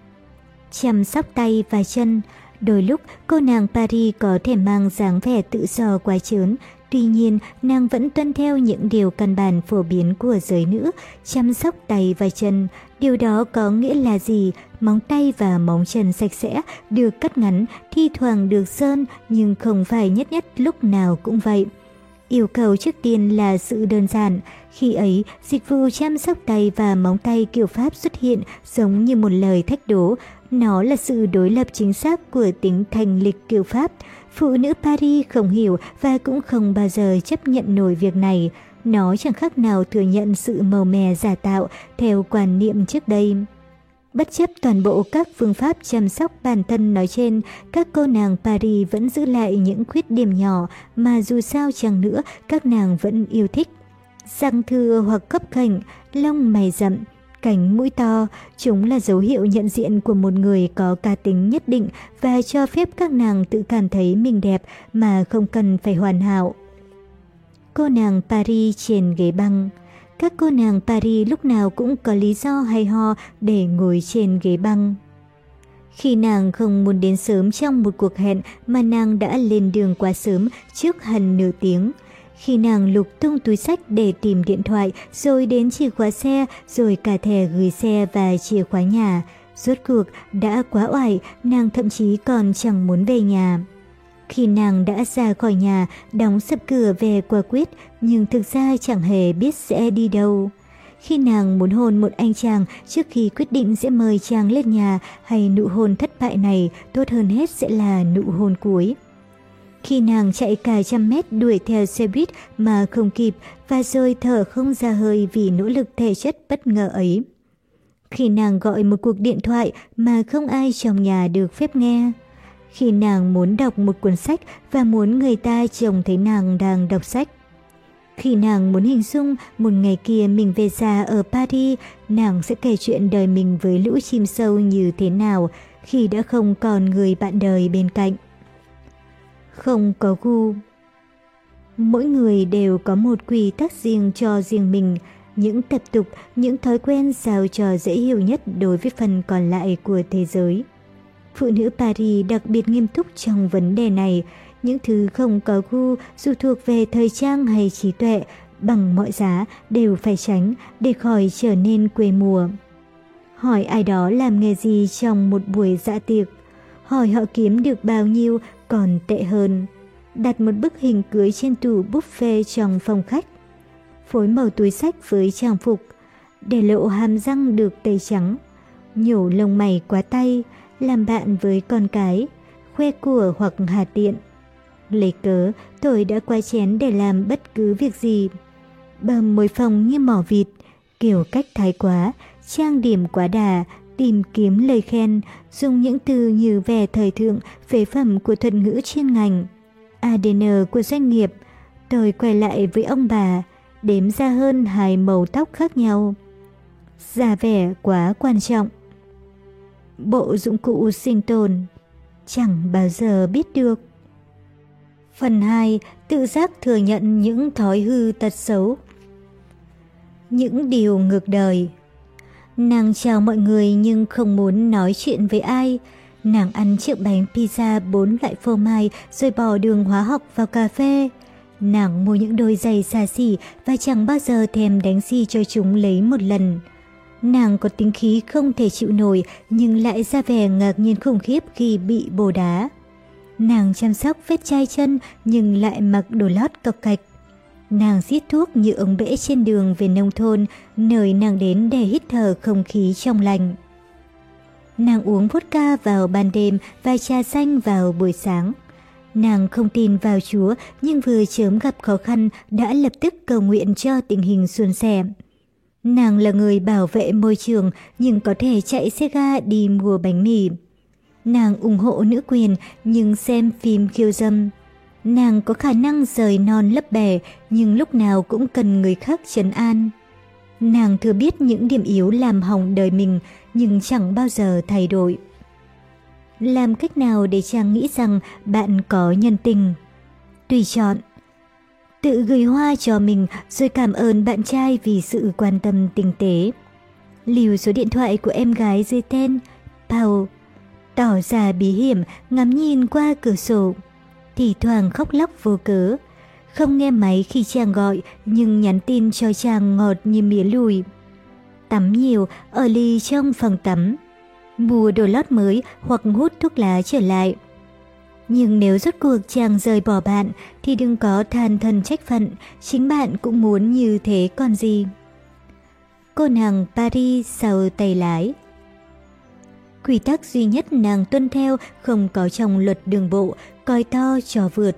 Chăm sóc tay và chân Đôi lúc, cô nàng Paris có thể mang dáng vẻ tự do quá trớn, Tuy nhiên, nàng vẫn tuân theo những điều căn bản phổ biến của giới nữ, chăm sóc tay và chân. Điều đó có nghĩa là gì? Móng tay và móng chân sạch sẽ, được cắt ngắn, thi thoảng được sơn, nhưng không phải nhất nhất lúc nào cũng vậy. Yêu cầu trước tiên là sự đơn giản. Khi ấy, dịch vụ chăm sóc tay và móng tay kiểu Pháp xuất hiện giống như một lời thách đố. Nó là sự đối lập chính xác của tính thành lịch kiểu Pháp. Phụ nữ Paris không hiểu và cũng không bao giờ chấp nhận nổi việc này. Nó chẳng khác nào thừa nhận sự màu mè giả tạo theo quan niệm trước đây. Bất chấp toàn bộ các phương pháp chăm sóc bản thân nói trên, các cô nàng Paris vẫn giữ lại những khuyết điểm nhỏ mà dù sao chẳng nữa các nàng vẫn yêu thích. Răng thừa hoặc cấp khảnh, lông mày rậm, Cánh mũi to, chúng là dấu hiệu nhận diện của một người có cá tính nhất định và cho phép các nàng tự cảm thấy mình đẹp mà không cần phải hoàn hảo. Cô nàng Paris trên ghế băng Các cô nàng Paris lúc nào cũng có lý do hay ho để ngồi trên ghế băng. Khi nàng không muốn đến sớm trong một cuộc hẹn mà nàng đã lên đường quá sớm trước hẳn nửa tiếng – khi nàng lục tung túi sách để tìm điện thoại, rồi đến chìa khóa xe, rồi cả thẻ gửi xe và chìa khóa nhà. Rốt cuộc, đã quá oải, nàng thậm chí còn chẳng muốn về nhà. Khi nàng đã ra khỏi nhà, đóng sập cửa về quả quyết, nhưng thực ra chẳng hề biết sẽ đi đâu. Khi nàng muốn hôn một anh chàng trước khi quyết định sẽ mời chàng lên nhà hay nụ hôn thất bại này tốt hơn hết sẽ là nụ hôn cuối. Khi nàng chạy cả trăm mét đuổi theo xe buýt mà không kịp và rồi thở không ra hơi vì nỗ lực thể chất bất ngờ ấy. Khi nàng gọi một cuộc điện thoại mà không ai trong nhà được phép nghe. Khi nàng muốn đọc một cuốn sách và muốn người ta trông thấy nàng đang đọc sách. Khi nàng muốn hình dung một ngày kia mình về già ở Paris, nàng sẽ kể chuyện đời mình với lũ chim sâu như thế nào khi đã không còn người bạn đời bên cạnh không có gu. Mỗi người đều có một quy tắc riêng cho riêng mình, những tập tục, những thói quen sao cho dễ hiểu nhất đối với phần còn lại của thế giới. Phụ nữ Paris đặc biệt nghiêm túc trong vấn đề này, những thứ không có gu dù thuộc về thời trang hay trí tuệ, bằng mọi giá đều phải tránh để khỏi trở nên quê mùa. Hỏi ai đó làm nghề gì trong một buổi dạ tiệc, hỏi họ kiếm được bao nhiêu còn tệ hơn. Đặt một bức hình cưới trên tủ buffet trong phòng khách. Phối màu túi sách với trang phục, để lộ hàm răng được tẩy trắng, nhổ lông mày quá tay, làm bạn với con cái, khoe của hoặc hà tiện. Lấy cớ, tôi đã qua chén để làm bất cứ việc gì. Bầm môi phòng như mỏ vịt, kiểu cách thái quá, trang điểm quá đà, tìm kiếm lời khen, dùng những từ như vẻ thời thượng, phế phẩm của thuật ngữ chuyên ngành. ADN của doanh nghiệp, tôi quay lại với ông bà, đếm ra hơn hai màu tóc khác nhau. Giả vẻ quá quan trọng. Bộ dụng cụ sinh tồn chẳng bao giờ biết được. Phần 2. Tự giác thừa nhận những thói hư tật xấu. Những điều ngược đời Nàng chào mọi người nhưng không muốn nói chuyện với ai. Nàng ăn chiếc bánh pizza bốn loại phô mai rồi bỏ đường hóa học vào cà phê. Nàng mua những đôi giày xa xỉ và chẳng bao giờ thèm đánh xi cho chúng lấy một lần. Nàng có tính khí không thể chịu nổi nhưng lại ra vẻ ngạc nhiên khủng khiếp khi bị bồ đá. Nàng chăm sóc vết chai chân nhưng lại mặc đồ lót cọc cạch. Nàng giết thuốc như ống bể trên đường về nông thôn, nơi nàng đến để hít thở không khí trong lành. Nàng uống vodka vào ban đêm và trà xanh vào buổi sáng. Nàng không tin vào Chúa nhưng vừa chớm gặp khó khăn đã lập tức cầu nguyện cho tình hình suôn sẻ. Nàng là người bảo vệ môi trường nhưng có thể chạy xe ga đi mua bánh mì. Nàng ủng hộ nữ quyền nhưng xem phim khiêu dâm. Nàng có khả năng rời non lấp bè, nhưng lúc nào cũng cần người khác trấn an. Nàng thừa biết những điểm yếu làm hỏng đời mình, nhưng chẳng bao giờ thay đổi. Làm cách nào để chàng nghĩ rằng bạn có nhân tình? Tùy chọn. Tự gửi hoa cho mình, rồi cảm ơn bạn trai vì sự quan tâm tinh tế. Lưu số điện thoại của em gái dưới tên, Paul. Tỏ ra bí hiểm, ngắm nhìn qua cửa sổ thì thoảng khóc lóc vô cớ. Không nghe máy khi chàng gọi, nhưng nhắn tin cho chàng ngọt như mía lùi. Tắm nhiều, ở ly trong phòng tắm. Mua đồ lót mới hoặc hút thuốc lá trở lại. Nhưng nếu rốt cuộc chàng rời bỏ bạn thì đừng có than thân trách phận, chính bạn cũng muốn như thế còn gì. Cô nàng Paris sau tay lái Quy tắc duy nhất nàng tuân theo không có trong luật đường bộ, coi to trò vượt.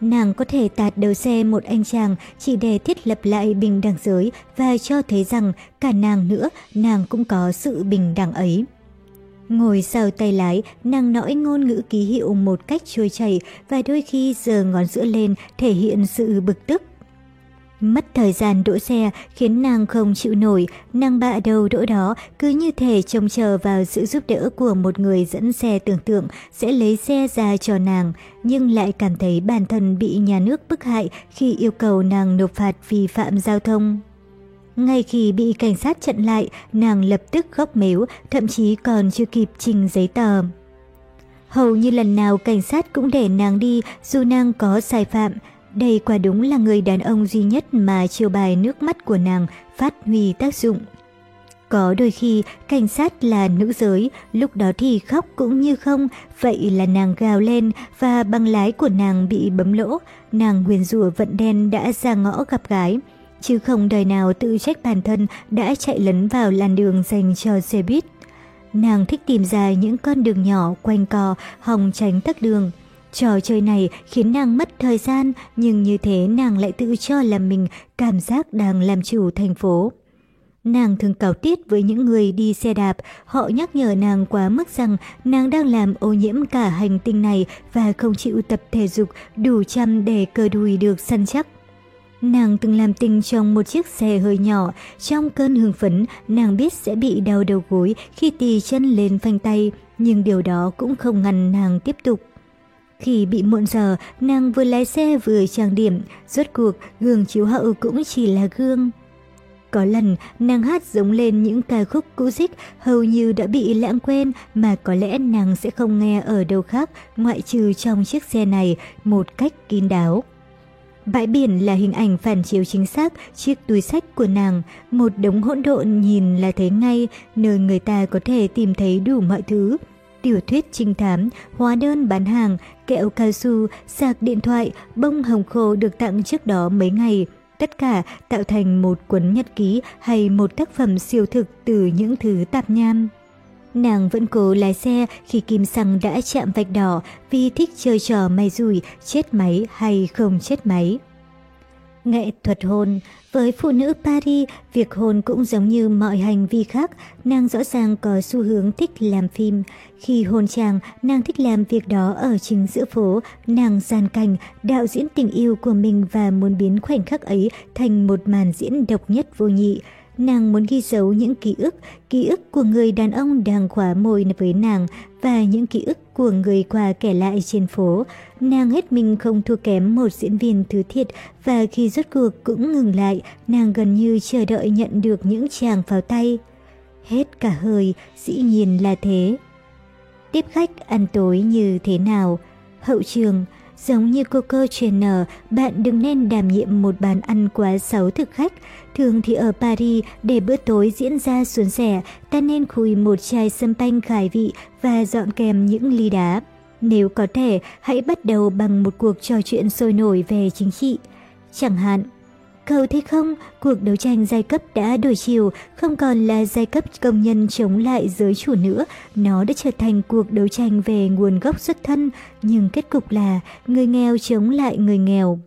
Nàng có thể tạt đầu xe một anh chàng chỉ để thiết lập lại bình đẳng giới và cho thấy rằng cả nàng nữa, nàng cũng có sự bình đẳng ấy. Ngồi sau tay lái, nàng nói ngôn ngữ ký hiệu một cách trôi chảy và đôi khi giơ ngón giữa lên thể hiện sự bực tức. Mất thời gian đỗ xe khiến nàng không chịu nổi, nàng bạ đầu đỗ đó cứ như thể trông chờ vào sự giúp đỡ của một người dẫn xe tưởng tượng sẽ lấy xe ra cho nàng, nhưng lại cảm thấy bản thân bị nhà nước bức hại khi yêu cầu nàng nộp phạt vi phạm giao thông. Ngay khi bị cảnh sát chặn lại, nàng lập tức khóc mếu, thậm chí còn chưa kịp trình giấy tờ. Hầu như lần nào cảnh sát cũng để nàng đi dù nàng có sai phạm, đây quả đúng là người đàn ông duy nhất mà chiêu bài nước mắt của nàng phát huy tác dụng. Có đôi khi cảnh sát là nữ giới, lúc đó thì khóc cũng như không, vậy là nàng gào lên và băng lái của nàng bị bấm lỗ, nàng huyền rủa vận đen đã ra ngõ gặp gái. Chứ không đời nào tự trách bản thân đã chạy lấn vào làn đường dành cho xe buýt. Nàng thích tìm ra những con đường nhỏ quanh co, hòng tránh tắc đường. Trò chơi này khiến nàng mất thời gian, nhưng như thế nàng lại tự cho là mình cảm giác đang làm chủ thành phố. Nàng thường cáo tiết với những người đi xe đạp, họ nhắc nhở nàng quá mức rằng nàng đang làm ô nhiễm cả hành tinh này và không chịu tập thể dục đủ chăm để cơ đùi được săn chắc. Nàng từng làm tình trong một chiếc xe hơi nhỏ, trong cơn hưng phấn, nàng biết sẽ bị đau đầu gối khi tì chân lên phanh tay, nhưng điều đó cũng không ngăn nàng tiếp tục. Khi bị muộn giờ, nàng vừa lái xe vừa trang điểm, rốt cuộc gương chiếu hậu cũng chỉ là gương. Có lần, nàng hát giống lên những ca khúc cũ dích hầu như đã bị lãng quên mà có lẽ nàng sẽ không nghe ở đâu khác ngoại trừ trong chiếc xe này một cách kín đáo. Bãi biển là hình ảnh phản chiếu chính xác chiếc túi sách của nàng, một đống hỗn độn nhìn là thấy ngay, nơi người ta có thể tìm thấy đủ mọi thứ. Tiểu thuyết trinh thám, hóa đơn bán hàng, kẹo cao su, sạc điện thoại, bông hồng khô được tặng trước đó mấy ngày, tất cả tạo thành một cuốn nhật ký hay một tác phẩm siêu thực từ những thứ tạp nham. Nàng vẫn cố lái xe khi kim xăng đã chạm vạch đỏ vì thích chơi trò may rủi, chết máy hay không chết máy. Nghệ thuật hôn Với phụ nữ Paris, việc hôn cũng giống như mọi hành vi khác, nàng rõ ràng có xu hướng thích làm phim. Khi hôn chàng, nàng thích làm việc đó ở chính giữa phố, nàng gian cảnh, đạo diễn tình yêu của mình và muốn biến khoảnh khắc ấy thành một màn diễn độc nhất vô nhị. Nàng muốn ghi dấu những ký ức, ký ức của người đàn ông đang khóa môi với nàng và những ký ức của người qua kể lại trên phố. Nàng hết mình không thua kém một diễn viên thứ thiệt và khi rốt cuộc cũng ngừng lại, nàng gần như chờ đợi nhận được những chàng pháo tay. Hết cả hơi, dĩ nhiên là thế. Tiếp khách ăn tối như thế nào? Hậu trường, Giống như Coco Trainer, bạn đừng nên đảm nhiệm một bàn ăn quá xấu thực khách. Thường thì ở Paris, để bữa tối diễn ra suôn sẻ, ta nên khui một chai sâm panh khải vị và dọn kèm những ly đá. Nếu có thể, hãy bắt đầu bằng một cuộc trò chuyện sôi nổi về chính trị. Chẳng hạn, Cậu thấy không, cuộc đấu tranh giai cấp đã đổi chiều, không còn là giai cấp công nhân chống lại giới chủ nữa, nó đã trở thành cuộc đấu tranh về nguồn gốc xuất thân, nhưng kết cục là người nghèo chống lại người nghèo.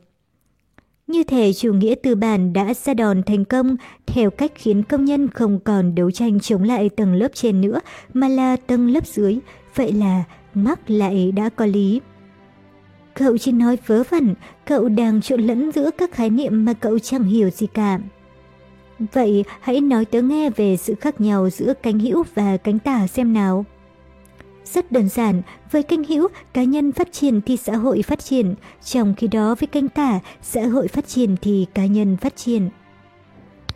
Như thể chủ nghĩa tư bản đã ra đòn thành công, theo cách khiến công nhân không còn đấu tranh chống lại tầng lớp trên nữa, mà là tầng lớp dưới, vậy là Mark lại đã có lý. Cậu chỉ nói vớ vẩn, cậu đang trộn lẫn giữa các khái niệm mà cậu chẳng hiểu gì cả. Vậy hãy nói tớ nghe về sự khác nhau giữa cánh hữu và cánh tả xem nào. Rất đơn giản, với cánh hữu, cá nhân phát triển thì xã hội phát triển, trong khi đó với cánh tả, xã hội phát triển thì cá nhân phát triển.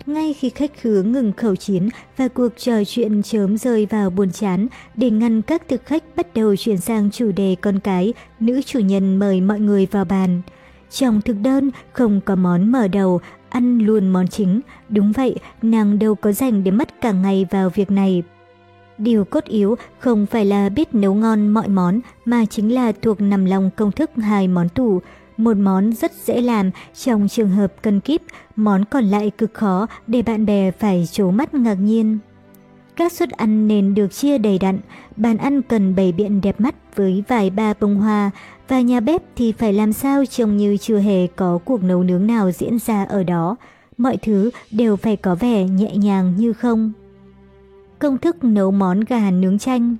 Ngay khi khách khứa ngừng khẩu chiến và cuộc trò chuyện chớm rơi vào buồn chán, để ngăn các thực khách bắt đầu chuyển sang chủ đề con cái, nữ chủ nhân mời mọi người vào bàn. Trong thực đơn không có món mở đầu, ăn luôn món chính. Đúng vậy, nàng đâu có dành để mất cả ngày vào việc này. Điều cốt yếu không phải là biết nấu ngon mọi món mà chính là thuộc nằm lòng công thức hai món tủ. Một món rất dễ làm trong trường hợp cần kíp, món còn lại cực khó để bạn bè phải trố mắt ngạc nhiên. Các suất ăn nên được chia đầy đặn, bàn ăn cần bày biện đẹp mắt với vài ba bông hoa, và nhà bếp thì phải làm sao trông như chưa hề có cuộc nấu nướng nào diễn ra ở đó. Mọi thứ đều phải có vẻ nhẹ nhàng như không. Công thức nấu món gà nướng chanh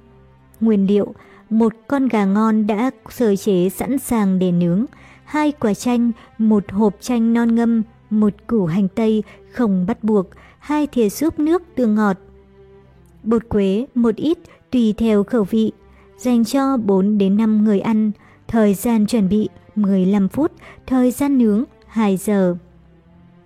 Nguyên liệu Một con gà ngon đã sơ chế sẵn sàng để nướng hai quả chanh, một hộp chanh non ngâm, một củ hành tây không bắt buộc, hai thìa súp nước tương ngọt. Bột quế một ít tùy theo khẩu vị, dành cho 4 đến 5 người ăn, thời gian chuẩn bị 15 phút, thời gian nướng 2 giờ.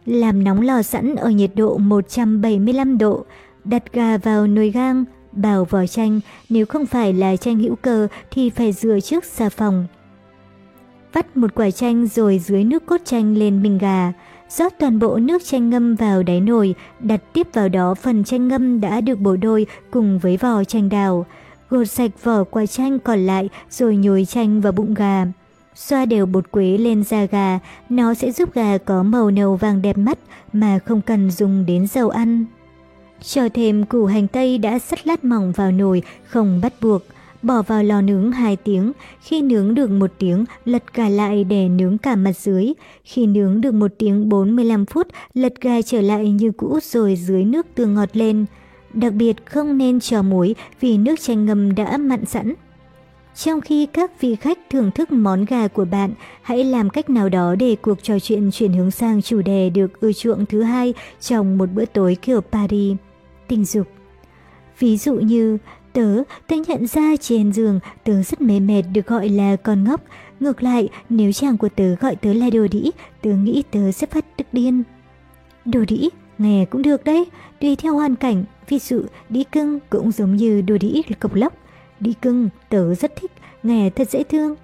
Làm nóng lò sẵn ở nhiệt độ 175 độ, đặt gà vào nồi gang, bào vỏ chanh, nếu không phải là chanh hữu cơ thì phải rửa trước xà phòng. Vắt một quả chanh rồi dưới nước cốt chanh lên bình gà. rót toàn bộ nước chanh ngâm vào đáy nồi, đặt tiếp vào đó phần chanh ngâm đã được bổ đôi cùng với vỏ chanh đào. Gột sạch vỏ quả chanh còn lại rồi nhồi chanh vào bụng gà. Xoa đều bột quế lên da gà, nó sẽ giúp gà có màu nâu vàng đẹp mắt mà không cần dùng đến dầu ăn. Cho thêm củ hành tây đã sắt lát mỏng vào nồi, không bắt buộc bỏ vào lò nướng 2 tiếng. Khi nướng được 1 tiếng, lật gà lại để nướng cả mặt dưới. Khi nướng được 1 tiếng 45 phút, lật gà trở lại như cũ rồi dưới nước tương ngọt lên. Đặc biệt không nên cho muối vì nước chanh ngâm đã mặn sẵn. Trong khi các vị khách thưởng thức món gà của bạn, hãy làm cách nào đó để cuộc trò chuyện chuyển hướng sang chủ đề được ưa chuộng thứ hai trong một bữa tối kiểu Paris. Tình dục Ví dụ như, Tớ, tớ nhận ra trên giường tớ rất mê mệt được gọi là con ngốc. Ngược lại, nếu chàng của tớ gọi tớ là đồ đĩ, tớ nghĩ tớ sẽ phát tức điên. Đồ đĩ, nghe cũng được đấy, tùy theo hoàn cảnh. Ví dụ, đĩ cưng cũng giống như đồ đĩ cộc lốc. Đĩ cưng, tớ rất thích, nghe thật dễ thương.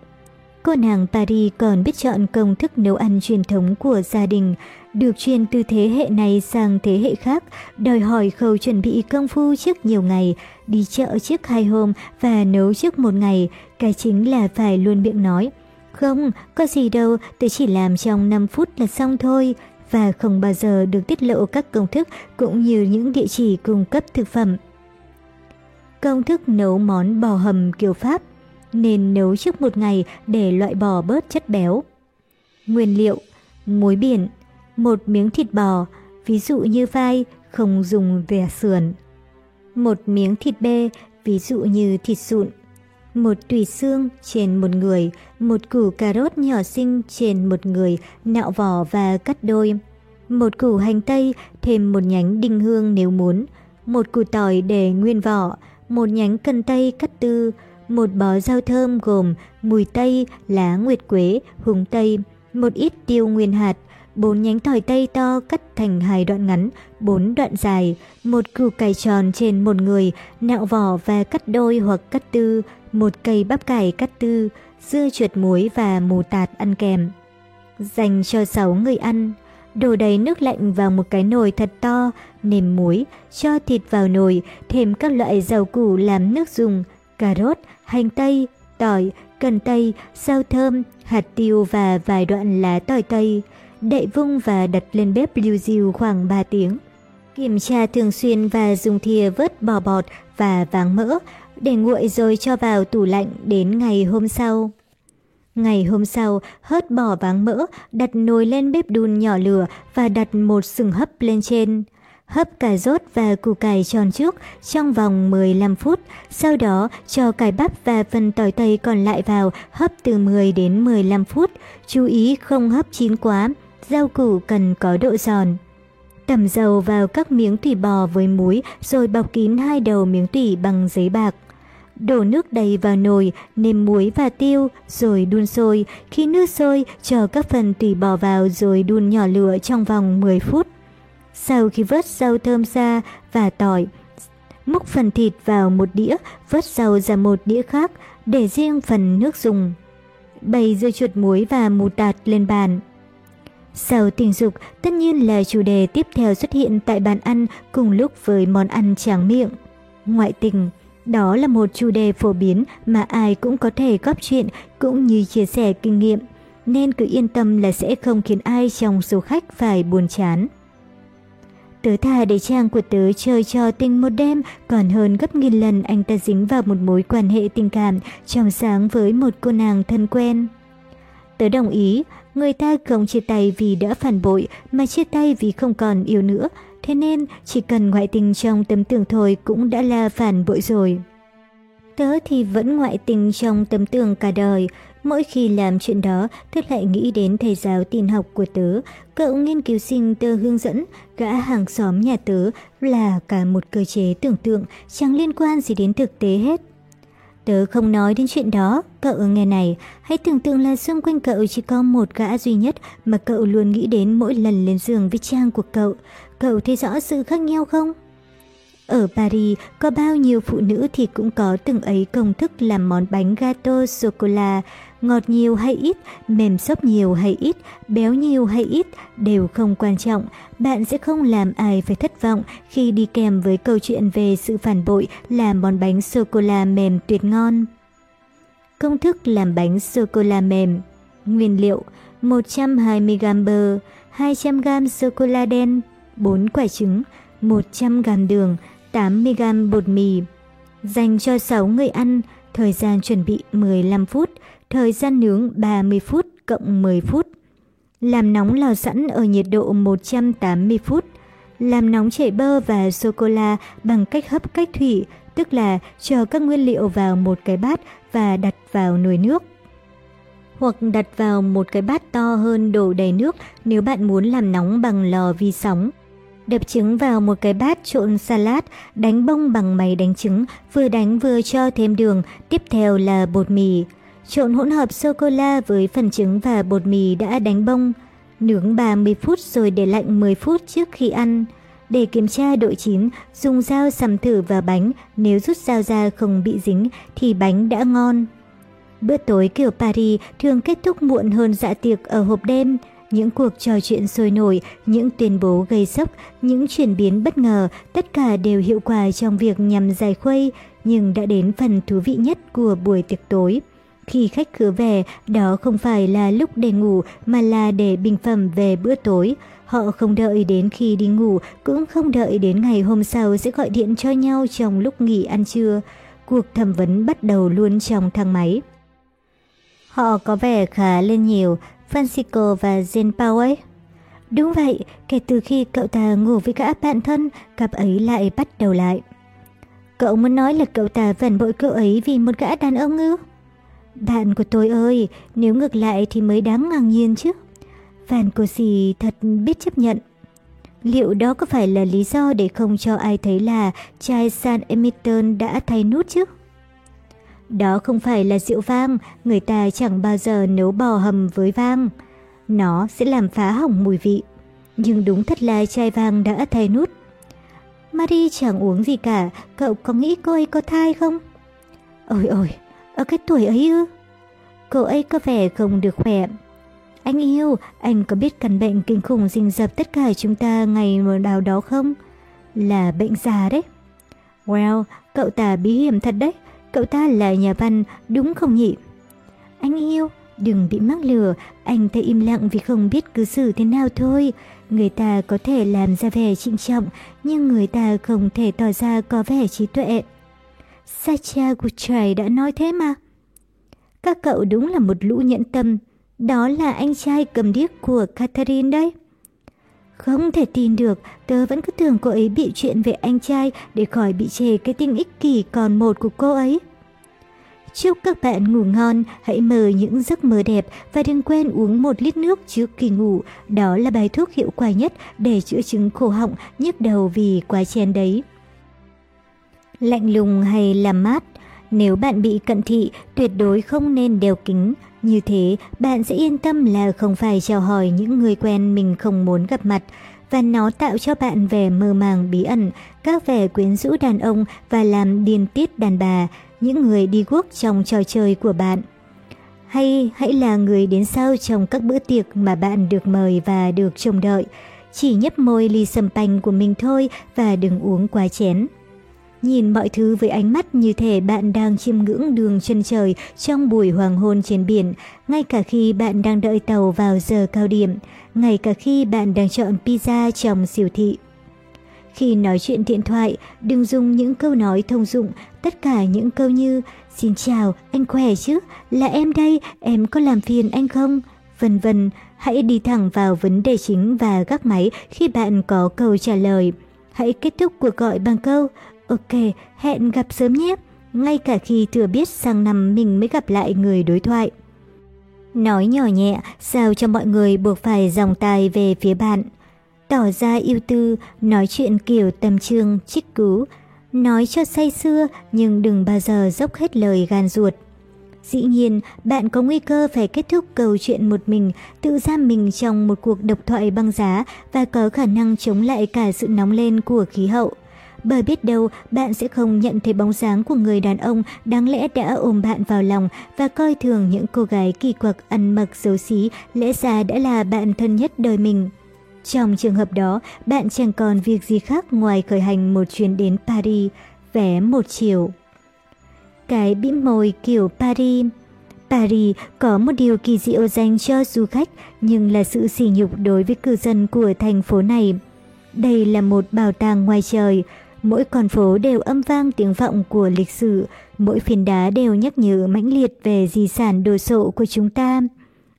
Cô nàng Paris còn biết chọn công thức nấu ăn truyền thống của gia đình, được truyền từ thế hệ này sang thế hệ khác, đòi hỏi khâu chuẩn bị công phu trước nhiều ngày, đi chợ trước hai hôm và nấu trước một ngày, cái chính là phải luôn miệng nói. Không, có gì đâu, tôi chỉ làm trong 5 phút là xong thôi, và không bao giờ được tiết lộ các công thức cũng như những địa chỉ cung cấp thực phẩm. Công thức nấu món bò hầm kiểu Pháp nên nấu trước một ngày để loại bỏ bớt chất béo. Nguyên liệu Muối biển một miếng thịt bò, ví dụ như vai, không dùng vẻ sườn. Một miếng thịt bê, ví dụ như thịt sụn. Một tùy xương trên một người, một củ cà rốt nhỏ xinh trên một người, nạo vỏ và cắt đôi. Một củ hành tây, thêm một nhánh đinh hương nếu muốn. Một củ tỏi để nguyên vỏ, một nhánh cần tây cắt tư, một bó rau thơm gồm mùi tây, lá nguyệt quế, húng tây, một ít tiêu nguyên hạt, bốn nhánh tỏi tây to cắt thành hai đoạn ngắn, bốn đoạn dài, một củ cải tròn trên một người, nạo vỏ và cắt đôi hoặc cắt tư, một cây bắp cải cắt tư, dưa chuột muối và mù tạt ăn kèm. Dành cho 6 người ăn, đổ đầy nước lạnh vào một cái nồi thật to, nêm muối, cho thịt vào nồi, thêm các loại rau củ làm nước dùng, cà rốt, hành tây, tỏi, cần tây, rau thơm, hạt tiêu và vài đoạn lá tỏi tây đậy vung và đặt lên bếp lưu diêu khoảng 3 tiếng. Kiểm tra thường xuyên và dùng thìa vớt bò bọt và váng mỡ, để nguội rồi cho vào tủ lạnh đến ngày hôm sau. Ngày hôm sau, hớt bỏ váng mỡ, đặt nồi lên bếp đun nhỏ lửa và đặt một sừng hấp lên trên. Hấp cà rốt và củ cải tròn trước trong vòng 15 phút, sau đó cho cải bắp và phần tỏi tây còn lại vào hấp từ 10 đến 15 phút. Chú ý không hấp chín quá, rau củ cần có độ giòn. Tẩm dầu vào các miếng tủy bò với muối rồi bọc kín hai đầu miếng tủy bằng giấy bạc. Đổ nước đầy vào nồi, nêm muối và tiêu, rồi đun sôi. Khi nước sôi, cho các phần tủy bò vào rồi đun nhỏ lửa trong vòng 10 phút. Sau khi vớt rau thơm ra và tỏi, múc phần thịt vào một đĩa, vớt rau ra một đĩa khác, để riêng phần nước dùng. Bày dưa chuột muối và mù tạt lên bàn. Sau tình dục tất nhiên là chủ đề tiếp theo xuất hiện tại bàn ăn cùng lúc với món ăn tráng miệng. Ngoại tình, đó là một chủ đề phổ biến mà ai cũng có thể góp chuyện cũng như chia sẻ kinh nghiệm, nên cứ yên tâm là sẽ không khiến ai trong số khách phải buồn chán. Tớ thà để trang của tớ chơi trò tình một đêm còn hơn gấp nghìn lần anh ta dính vào một mối quan hệ tình cảm trong sáng với một cô nàng thân quen. Tớ đồng ý, người ta không chia tay vì đã phản bội mà chia tay vì không còn yêu nữa, thế nên chỉ cần ngoại tình trong tấm tưởng thôi cũng đã là phản bội rồi. Tớ thì vẫn ngoại tình trong tấm tường cả đời, mỗi khi làm chuyện đó tớ lại nghĩ đến thầy giáo tin học của tớ, cậu nghiên cứu sinh tớ hướng dẫn, gã hàng xóm nhà tớ là cả một cơ chế tưởng tượng chẳng liên quan gì đến thực tế hết. Tớ không nói đến chuyện đó, cậu nghe này, hãy tưởng tượng là xung quanh cậu chỉ có một gã duy nhất mà cậu luôn nghĩ đến mỗi lần lên giường với trang của cậu. Cậu thấy rõ sự khác nhau không? Ở Paris, có bao nhiêu phụ nữ thì cũng có từng ấy công thức làm món bánh gato sô-cô-la, ngọt nhiều hay ít, mềm xốp nhiều hay ít, béo nhiều hay ít, đều không quan trọng. Bạn sẽ không làm ai phải thất vọng khi đi kèm với câu chuyện về sự phản bội là món bánh sô-cô-la mềm tuyệt ngon. Công thức làm bánh sô-cô-la mềm Nguyên liệu 120g bơ, 200g sô-cô-la đen, 4 quả trứng, 100g đường, 80g bột mì. Dành cho 6 người ăn, thời gian chuẩn bị 15 phút, thời gian nướng 30 phút cộng 10 phút. Làm nóng lò sẵn ở nhiệt độ 180 phút. Làm nóng chảy bơ và sô-cô-la bằng cách hấp cách thủy, tức là cho các nguyên liệu vào một cái bát và đặt vào nồi nước. Hoặc đặt vào một cái bát to hơn đổ đầy nước nếu bạn muốn làm nóng bằng lò vi sóng. đập trứng vào một cái bát trộn salad, đánh bông bằng máy đánh trứng, vừa đánh vừa cho thêm đường, tiếp theo là bột mì. Trộn hỗn hợp sô-cô-la với phần trứng và bột mì đã đánh bông. Nướng 30 phút rồi để lạnh 10 phút trước khi ăn. Để kiểm tra độ chín, dùng dao sầm thử vào bánh, nếu rút dao ra không bị dính thì bánh đã ngon. Bữa tối kiểu Paris thường kết thúc muộn hơn dạ tiệc ở hộp đêm. Những cuộc trò chuyện sôi nổi, những tuyên bố gây sốc, những chuyển biến bất ngờ, tất cả đều hiệu quả trong việc nhằm giải khuây, nhưng đã đến phần thú vị nhất của buổi tiệc tối. Khi khách khứa về, đó không phải là lúc để ngủ mà là để bình phẩm về bữa tối. Họ không đợi đến khi đi ngủ, cũng không đợi đến ngày hôm sau sẽ gọi điện cho nhau trong lúc nghỉ ăn trưa. Cuộc thẩm vấn bắt đầu luôn trong thang máy. Họ có vẻ khá lên nhiều, Francisco và Jean Powell. Đúng vậy, kể từ khi cậu ta ngủ với gã bạn thân, cặp ấy lại bắt đầu lại. Cậu muốn nói là cậu ta phản bội cậu ấy vì một gã đàn ông ư? Bạn của tôi ơi, nếu ngược lại thì mới đáng ngang nhiên chứ. Van cô sì thật biết chấp nhận. Liệu đó có phải là lý do để không cho ai thấy là chai San Emiton đã thay nút chứ? Đó không phải là rượu vang, người ta chẳng bao giờ nấu bò hầm với vang. Nó sẽ làm phá hỏng mùi vị. Nhưng đúng thật là chai vang đã thay nút. Marie chẳng uống gì cả, cậu có nghĩ cô ấy có thai không? Ôi ôi, ở cái tuổi ấy ư? Cậu ấy có vẻ không được khỏe. Anh yêu, anh có biết căn bệnh kinh khủng rình rập tất cả chúng ta ngày nào đó không? Là bệnh già đấy. Well, cậu ta bí hiểm thật đấy. Cậu ta là nhà văn, đúng không nhỉ? Anh yêu, đừng bị mắc lừa, anh ta im lặng vì không biết cư xử thế nào thôi. Người ta có thể làm ra vẻ trịnh trọng, nhưng người ta không thể tỏ ra có vẻ trí tuệ. Sacha Guchai đã nói thế mà. Các cậu đúng là một lũ nhẫn tâm. Đó là anh trai cầm điếc của Catherine đấy. Không thể tin được, tớ vẫn cứ tưởng cô ấy bị chuyện về anh trai để khỏi bị chê cái tình ích kỷ còn một của cô ấy. Chúc các bạn ngủ ngon, hãy mơ những giấc mơ đẹp và đừng quên uống một lít nước trước khi ngủ. Đó là bài thuốc hiệu quả nhất để chữa chứng khổ họng, nhức đầu vì quá chen đấy. Lạnh lùng hay làm mát? Nếu bạn bị cận thị, tuyệt đối không nên đeo kính. Như thế, bạn sẽ yên tâm là không phải chào hỏi những người quen mình không muốn gặp mặt, và nó tạo cho bạn vẻ mơ màng bí ẩn, các vẻ quyến rũ đàn ông và làm điên tiết đàn bà, những người đi guốc trong trò chơi của bạn. Hay hãy là người đến sau trong các bữa tiệc mà bạn được mời và được trông đợi. Chỉ nhấp môi ly sâm panh của mình thôi và đừng uống quá chén. Nhìn mọi thứ với ánh mắt như thể bạn đang chiêm ngưỡng đường chân trời trong buổi hoàng hôn trên biển, ngay cả khi bạn đang đợi tàu vào giờ cao điểm, ngay cả khi bạn đang chọn pizza trong siêu thị. Khi nói chuyện điện thoại, đừng dùng những câu nói thông dụng, tất cả những câu như Xin chào, anh khỏe chứ? Là em đây, em có làm phiền anh không? Vân vân, hãy đi thẳng vào vấn đề chính và gác máy khi bạn có câu trả lời. Hãy kết thúc cuộc gọi bằng câu Ok, hẹn gặp sớm nhé. Ngay cả khi thừa biết sang năm mình mới gặp lại người đối thoại. Nói nhỏ nhẹ, sao cho mọi người buộc phải dòng tài về phía bạn. Tỏ ra yêu tư, nói chuyện kiểu tâm trương, trích cứu. Nói cho say xưa nhưng đừng bao giờ dốc hết lời gan ruột. Dĩ nhiên, bạn có nguy cơ phải kết thúc câu chuyện một mình, tự giam mình trong một cuộc độc thoại băng giá và có khả năng chống lại cả sự nóng lên của khí hậu bởi biết đâu bạn sẽ không nhận thấy bóng dáng của người đàn ông đáng lẽ đã ôm bạn vào lòng và coi thường những cô gái kỳ quặc ăn mặc xấu xí lẽ ra đã là bạn thân nhất đời mình. Trong trường hợp đó, bạn chẳng còn việc gì khác ngoài khởi hành một chuyến đến Paris, vé một chiều. Cái bĩm môi kiểu Paris Paris có một điều kỳ diệu dành cho du khách nhưng là sự sỉ nhục đối với cư dân của thành phố này. Đây là một bảo tàng ngoài trời, Mỗi con phố đều âm vang tiếng vọng của lịch sử, mỗi phiến đá đều nhắc nhở mãnh liệt về di sản đồ sộ của chúng ta.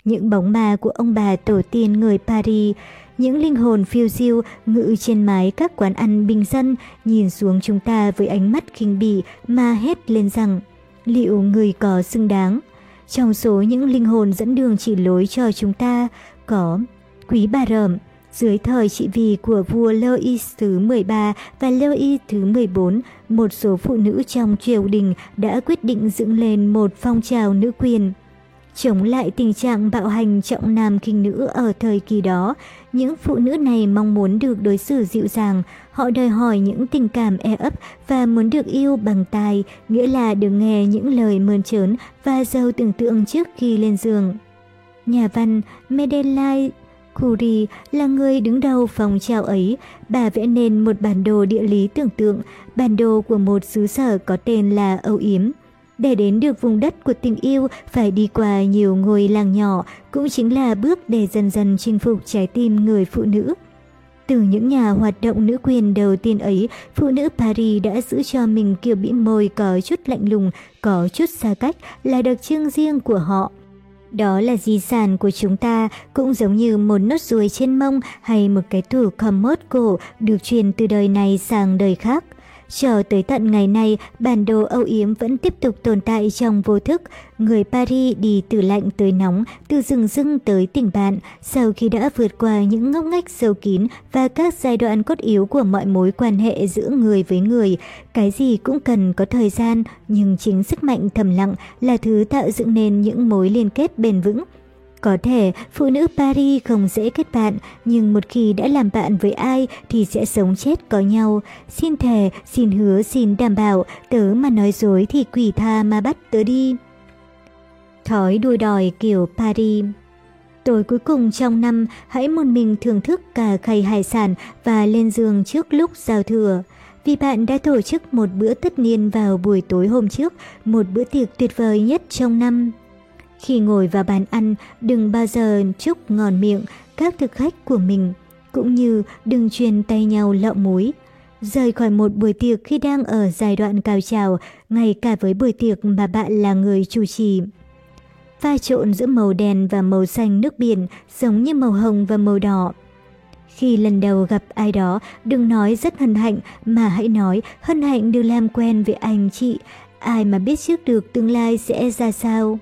Những bóng ma của ông bà tổ tiên người Paris, những linh hồn phiêu diêu ngự trên mái các quán ăn bình dân nhìn xuống chúng ta với ánh mắt kinh bỉ mà hét lên rằng liệu người có xứng đáng. Trong số những linh hồn dẫn đường chỉ lối cho chúng ta có Quý Bà Rợm, dưới thời trị vì của vua Louis thứ 13 và Louis thứ 14, một số phụ nữ trong triều đình đã quyết định dựng lên một phong trào nữ quyền. Chống lại tình trạng bạo hành trọng nam khinh nữ ở thời kỳ đó, những phụ nữ này mong muốn được đối xử dịu dàng, họ đòi hỏi những tình cảm e ấp và muốn được yêu bằng tai, nghĩa là được nghe những lời mơn trớn và giàu tưởng tượng trước khi lên giường. Nhà văn Medellai Curie là người đứng đầu phòng trào ấy, bà vẽ nên một bản đồ địa lý tưởng tượng, bản đồ của một xứ sở có tên là Âu Yếm. Để đến được vùng đất của tình yêu phải đi qua nhiều ngôi làng nhỏ, cũng chính là bước để dần dần chinh phục trái tim người phụ nữ. Từ những nhà hoạt động nữ quyền đầu tiên ấy, phụ nữ Paris đã giữ cho mình kiểu bĩ môi có chút lạnh lùng, có chút xa cách là đặc trưng riêng của họ. Đó là di sản của chúng ta, cũng giống như một nốt ruồi trên mông hay một cái tủ commode cổ được truyền từ đời này sang đời khác. Cho tới tận ngày nay, bản đồ Âu Yếm vẫn tiếp tục tồn tại trong vô thức. Người Paris đi từ lạnh tới nóng, từ rừng rưng tới tỉnh bạn, sau khi đã vượt qua những ngóc ngách sâu kín và các giai đoạn cốt yếu của mọi mối quan hệ giữa người với người. Cái gì cũng cần có thời gian, nhưng chính sức mạnh thầm lặng là thứ tạo dựng nên những mối liên kết bền vững. Có thể phụ nữ Paris không dễ kết bạn, nhưng một khi đã làm bạn với ai thì sẽ sống chết có nhau. Xin thề, xin hứa, xin đảm bảo, tớ mà nói dối thì quỷ tha mà bắt tớ đi. Thói đuôi đòi kiểu Paris Tối cuối cùng trong năm, hãy một mình thưởng thức cả khay hải sản và lên giường trước lúc giao thừa. Vì bạn đã tổ chức một bữa tất niên vào buổi tối hôm trước, một bữa tiệc tuyệt vời nhất trong năm. Khi ngồi vào bàn ăn, đừng bao giờ chúc ngon miệng các thực khách của mình, cũng như đừng truyền tay nhau lọ muối. Rời khỏi một buổi tiệc khi đang ở giai đoạn cao trào, ngay cả với buổi tiệc mà bạn là người chủ trì. Pha trộn giữa màu đen và màu xanh nước biển giống như màu hồng và màu đỏ. Khi lần đầu gặp ai đó, đừng nói rất hân hạnh mà hãy nói hân hạnh được làm quen với anh chị, ai mà biết trước được tương lai sẽ ra sao.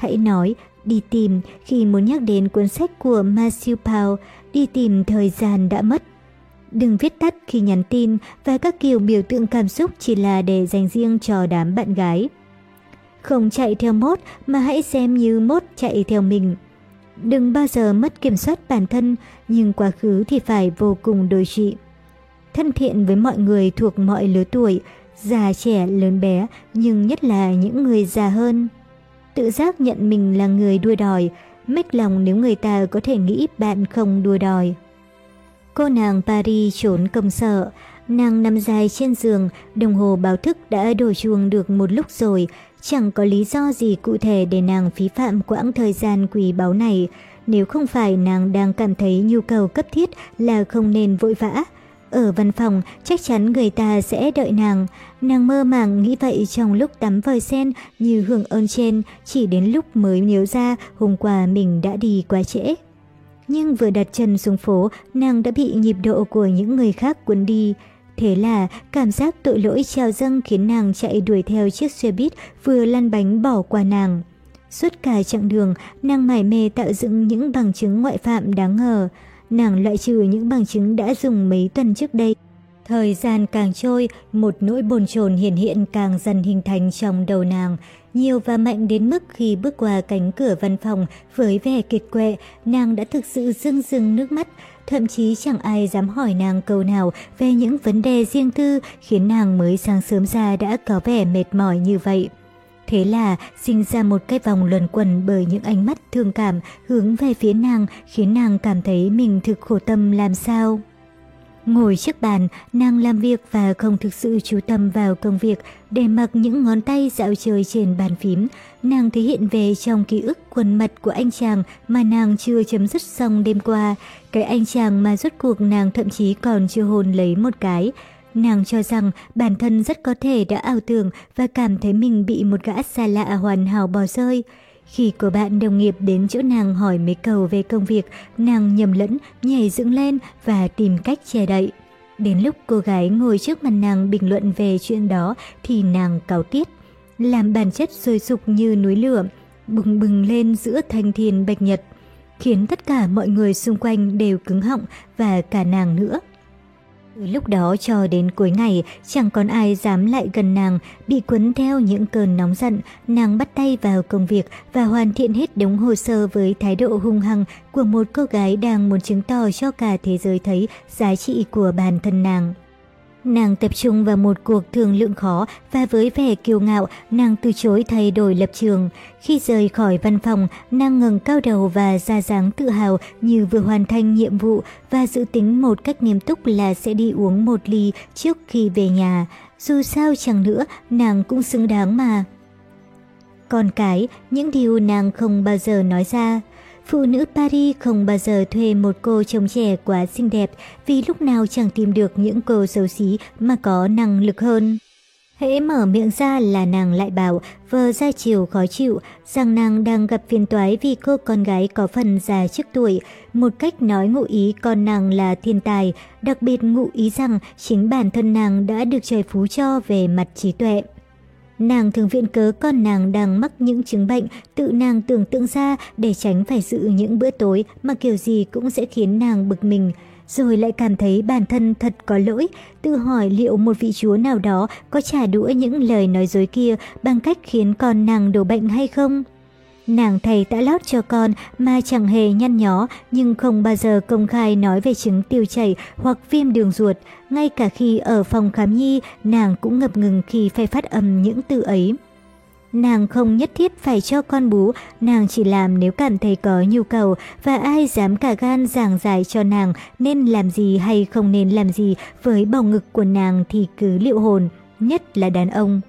Hãy nói đi tìm khi muốn nhắc đến cuốn sách của Matthew Powell, đi tìm thời gian đã mất. Đừng viết tắt khi nhắn tin và các kiểu biểu tượng cảm xúc chỉ là để dành riêng cho đám bạn gái. Không chạy theo mốt mà hãy xem như mốt chạy theo mình. Đừng bao giờ mất kiểm soát bản thân, nhưng quá khứ thì phải vô cùng đối trị. Thân thiện với mọi người thuộc mọi lứa tuổi, già trẻ lớn bé, nhưng nhất là những người già hơn tự giác nhận mình là người đua đòi, mếch lòng nếu người ta có thể nghĩ bạn không đua đòi. Cô nàng Paris trốn công sở, nàng nằm dài trên giường, đồng hồ báo thức đã đổ chuông được một lúc rồi, chẳng có lý do gì cụ thể để nàng phí phạm quãng thời gian quý báu này, nếu không phải nàng đang cảm thấy nhu cầu cấp thiết là không nên vội vã. Ở văn phòng, chắc chắn người ta sẽ đợi nàng. Nàng mơ màng nghĩ vậy trong lúc tắm vòi sen như hưởng ơn trên, chỉ đến lúc mới nhớ ra hôm qua mình đã đi quá trễ. Nhưng vừa đặt chân xuống phố, nàng đã bị nhịp độ của những người khác cuốn đi. Thế là cảm giác tội lỗi trào dâng khiến nàng chạy đuổi theo chiếc xe buýt vừa lăn bánh bỏ qua nàng. Suốt cả chặng đường, nàng mải mê tạo dựng những bằng chứng ngoại phạm đáng ngờ nàng loại trừ những bằng chứng đã dùng mấy tuần trước đây. Thời gian càng trôi, một nỗi bồn chồn hiện hiện càng dần hình thành trong đầu nàng, nhiều và mạnh đến mức khi bước qua cánh cửa văn phòng với vẻ kiệt quệ, nàng đã thực sự rưng rưng nước mắt, thậm chí chẳng ai dám hỏi nàng câu nào về những vấn đề riêng tư khiến nàng mới sáng sớm ra đã có vẻ mệt mỏi như vậy. Thế là sinh ra một cái vòng luẩn quẩn bởi những ánh mắt thương cảm hướng về phía nàng khiến nàng cảm thấy mình thực khổ tâm làm sao. Ngồi trước bàn, nàng làm việc và không thực sự chú tâm vào công việc để mặc những ngón tay dạo chơi trên bàn phím. Nàng thể hiện về trong ký ức quần mật của anh chàng mà nàng chưa chấm dứt xong đêm qua. Cái anh chàng mà rốt cuộc nàng thậm chí còn chưa hôn lấy một cái. Nàng cho rằng bản thân rất có thể đã ảo tưởng và cảm thấy mình bị một gã xa lạ hoàn hảo bỏ rơi. Khi cô bạn đồng nghiệp đến chỗ nàng hỏi mấy câu về công việc, nàng nhầm lẫn, nhảy dựng lên và tìm cách che đậy. Đến lúc cô gái ngồi trước mặt nàng bình luận về chuyện đó thì nàng cáo tiết. Làm bản chất sôi sục như núi lửa, bừng bừng lên giữa thanh thiên bạch nhật. khiến tất cả mọi người xung quanh đều cứng họng và cả nàng nữa. Lúc đó cho đến cuối ngày, chẳng còn ai dám lại gần nàng, bị cuốn theo những cơn nóng giận, nàng bắt tay vào công việc và hoàn thiện hết đống hồ sơ với thái độ hung hăng của một cô gái đang muốn chứng tỏ cho cả thế giới thấy giá trị của bản thân nàng. Nàng tập trung vào một cuộc thương lượng khó và với vẻ kiêu ngạo, nàng từ chối thay đổi lập trường. Khi rời khỏi văn phòng, nàng ngừng cao đầu và ra dáng tự hào như vừa hoàn thành nhiệm vụ và dự tính một cách nghiêm túc là sẽ đi uống một ly trước khi về nhà. Dù sao chẳng nữa, nàng cũng xứng đáng mà. Còn cái, những điều nàng không bao giờ nói ra. Phụ nữ Paris không bao giờ thuê một cô chồng trẻ quá xinh đẹp vì lúc nào chẳng tìm được những cô xấu xí mà có năng lực hơn. Hễ mở miệng ra là nàng lại bảo vờ ra chiều khó chịu rằng nàng đang gặp phiền toái vì cô con gái có phần già trước tuổi, một cách nói ngụ ý con nàng là thiên tài, đặc biệt ngụ ý rằng chính bản thân nàng đã được trời phú cho về mặt trí tuệ. Nàng thường viện cớ con nàng đang mắc những chứng bệnh tự nàng tưởng tượng ra để tránh phải dự những bữa tối mà kiểu gì cũng sẽ khiến nàng bực mình. Rồi lại cảm thấy bản thân thật có lỗi, tự hỏi liệu một vị chúa nào đó có trả đũa những lời nói dối kia bằng cách khiến con nàng đổ bệnh hay không? Nàng thầy đã lót cho con mà chẳng hề nhăn nhó nhưng không bao giờ công khai nói về chứng tiêu chảy hoặc viêm đường ruột. Ngay cả khi ở phòng khám nhi, nàng cũng ngập ngừng khi phải phát âm những từ ấy. Nàng không nhất thiết phải cho con bú, nàng chỉ làm nếu cảm thấy có nhu cầu và ai dám cả gan giảng giải cho nàng nên làm gì hay không nên làm gì với bầu ngực của nàng thì cứ liệu hồn, nhất là đàn ông.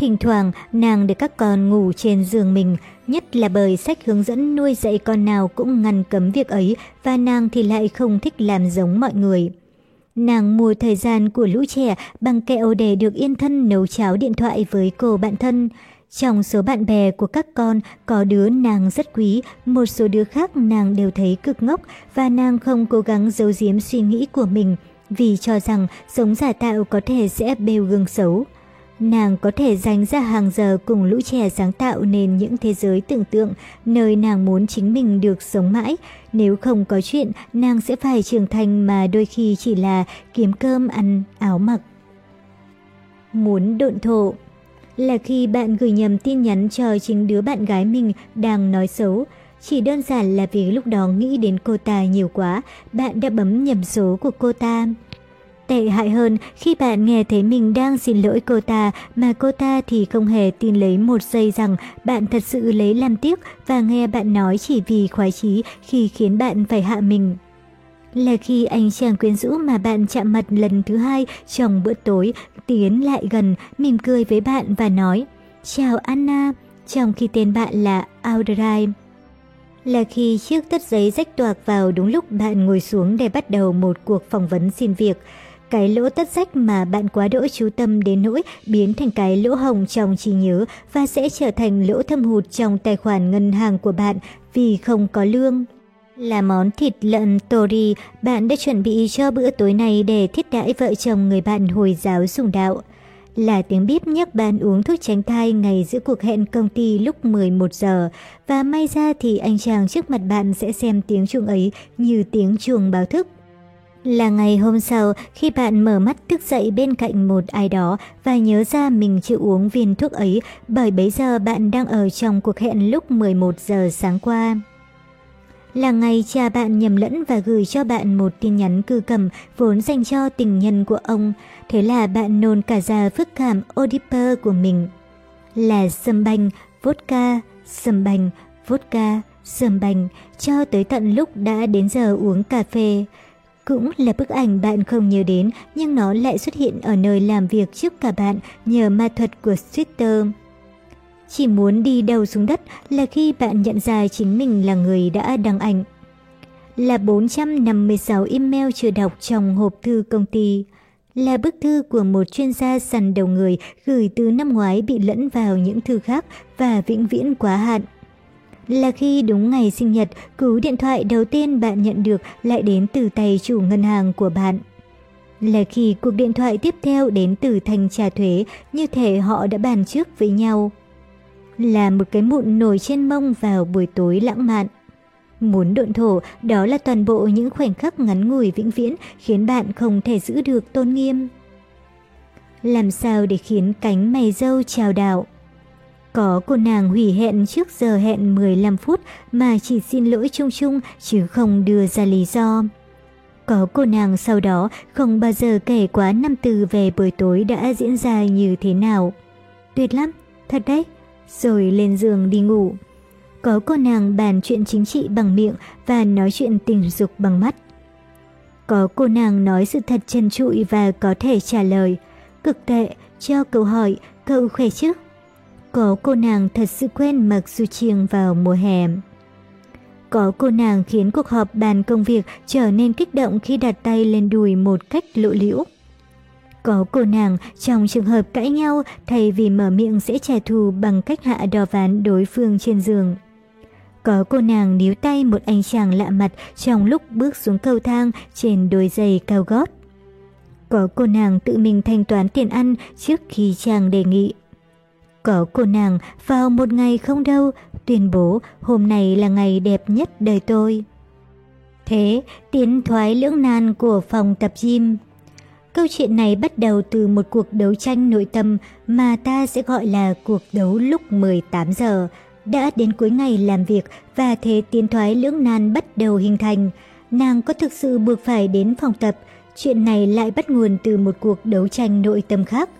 Thỉnh thoảng, nàng để các con ngủ trên giường mình, nhất là bởi sách hướng dẫn nuôi dạy con nào cũng ngăn cấm việc ấy và nàng thì lại không thích làm giống mọi người. Nàng mua thời gian của lũ trẻ bằng kẹo để được yên thân nấu cháo điện thoại với cô bạn thân. Trong số bạn bè của các con có đứa nàng rất quý, một số đứa khác nàng đều thấy cực ngốc và nàng không cố gắng giấu giếm suy nghĩ của mình vì cho rằng sống giả tạo có thể sẽ bêu gương xấu. Nàng có thể dành ra hàng giờ cùng lũ trẻ sáng tạo nên những thế giới tưởng tượng nơi nàng muốn chính mình được sống mãi. Nếu không có chuyện, nàng sẽ phải trưởng thành mà đôi khi chỉ là kiếm cơm ăn, áo mặc. Muốn độn thổ là khi bạn gửi nhầm tin nhắn cho chính đứa bạn gái mình đang nói xấu. Chỉ đơn giản là vì lúc đó nghĩ đến cô ta nhiều quá, bạn đã bấm nhầm số của cô ta. Tệ hại hơn khi bạn nghe thấy mình đang xin lỗi cô ta mà cô ta thì không hề tin lấy một giây rằng bạn thật sự lấy làm tiếc và nghe bạn nói chỉ vì khoái chí khi khiến bạn phải hạ mình. Là khi anh chàng quyến rũ mà bạn chạm mặt lần thứ hai trong bữa tối tiến lại gần, mỉm cười với bạn và nói Chào Anna, trong khi tên bạn là Audrey. Là khi chiếc tất giấy rách toạc vào đúng lúc bạn ngồi xuống để bắt đầu một cuộc phỏng vấn xin việc. Cái lỗ tất rách mà bạn quá đỗi chú tâm đến nỗi biến thành cái lỗ hồng trong trí nhớ và sẽ trở thành lỗ thâm hụt trong tài khoản ngân hàng của bạn vì không có lương. Là món thịt lợn tori bạn đã chuẩn bị cho bữa tối này để thiết đãi vợ chồng người bạn Hồi giáo sùng đạo. Là tiếng bíp nhắc bạn uống thuốc tránh thai ngày giữa cuộc hẹn công ty lúc 11 giờ và may ra thì anh chàng trước mặt bạn sẽ xem tiếng chuông ấy như tiếng chuông báo thức. Là ngày hôm sau, khi bạn mở mắt thức dậy bên cạnh một ai đó và nhớ ra mình chưa uống viên thuốc ấy bởi bấy giờ bạn đang ở trong cuộc hẹn lúc 11 giờ sáng qua. Là ngày cha bạn nhầm lẫn và gửi cho bạn một tin nhắn cư cầm vốn dành cho tình nhân của ông. Thế là bạn nôn cả ra phức cảm oedipus của mình. Là sâm banh, vodka, sâm banh, vodka, sâm banh, cho tới tận lúc đã đến giờ uống cà phê. Cũng là bức ảnh bạn không nhớ đến, nhưng nó lại xuất hiện ở nơi làm việc trước cả bạn nhờ ma thuật của Twitter. Chỉ muốn đi đầu xuống đất là khi bạn nhận ra chính mình là người đã đăng ảnh. Là 456 email chưa đọc trong hộp thư công ty. Là bức thư của một chuyên gia săn đầu người gửi từ năm ngoái bị lẫn vào những thư khác và vĩnh viễn quá hạn là khi đúng ngày sinh nhật, cú điện thoại đầu tiên bạn nhận được lại đến từ tay chủ ngân hàng của bạn. Là khi cuộc điện thoại tiếp theo đến từ thanh tra thuế, như thể họ đã bàn trước với nhau. Là một cái mụn nổi trên mông vào buổi tối lãng mạn. Muốn độn thổ, đó là toàn bộ những khoảnh khắc ngắn ngủi vĩnh viễn khiến bạn không thể giữ được tôn nghiêm. Làm sao để khiến cánh mày dâu trào đạo có cô nàng hủy hẹn trước giờ hẹn 15 phút mà chỉ xin lỗi chung chung chứ không đưa ra lý do. Có cô nàng sau đó không bao giờ kể quá năm từ về buổi tối đã diễn ra như thế nào. Tuyệt lắm, thật đấy. Rồi lên giường đi ngủ. Có cô nàng bàn chuyện chính trị bằng miệng và nói chuyện tình dục bằng mắt. Có cô nàng nói sự thật chân trụi và có thể trả lời. Cực tệ, cho câu hỏi, cậu khỏe chứ? Có cô nàng thật sự quen mặc dù chiêng vào mùa hè. Có cô nàng khiến cuộc họp bàn công việc trở nên kích động khi đặt tay lên đùi một cách lộ liễu. Có cô nàng trong trường hợp cãi nhau, thay vì mở miệng sẽ trả thù bằng cách hạ đò ván đối phương trên giường. Có cô nàng níu tay một anh chàng lạ mặt trong lúc bước xuống cầu thang trên đôi giày cao gót. Có cô nàng tự mình thanh toán tiền ăn trước khi chàng đề nghị. Có cô nàng vào một ngày không đâu, tuyên bố hôm nay là ngày đẹp nhất đời tôi. Thế, tiến thoái lưỡng nan của phòng tập gym. Câu chuyện này bắt đầu từ một cuộc đấu tranh nội tâm mà ta sẽ gọi là cuộc đấu lúc 18 giờ. Đã đến cuối ngày làm việc và thế tiến thoái lưỡng nan bắt đầu hình thành. Nàng có thực sự buộc phải đến phòng tập. Chuyện này lại bắt nguồn từ một cuộc đấu tranh nội tâm khác.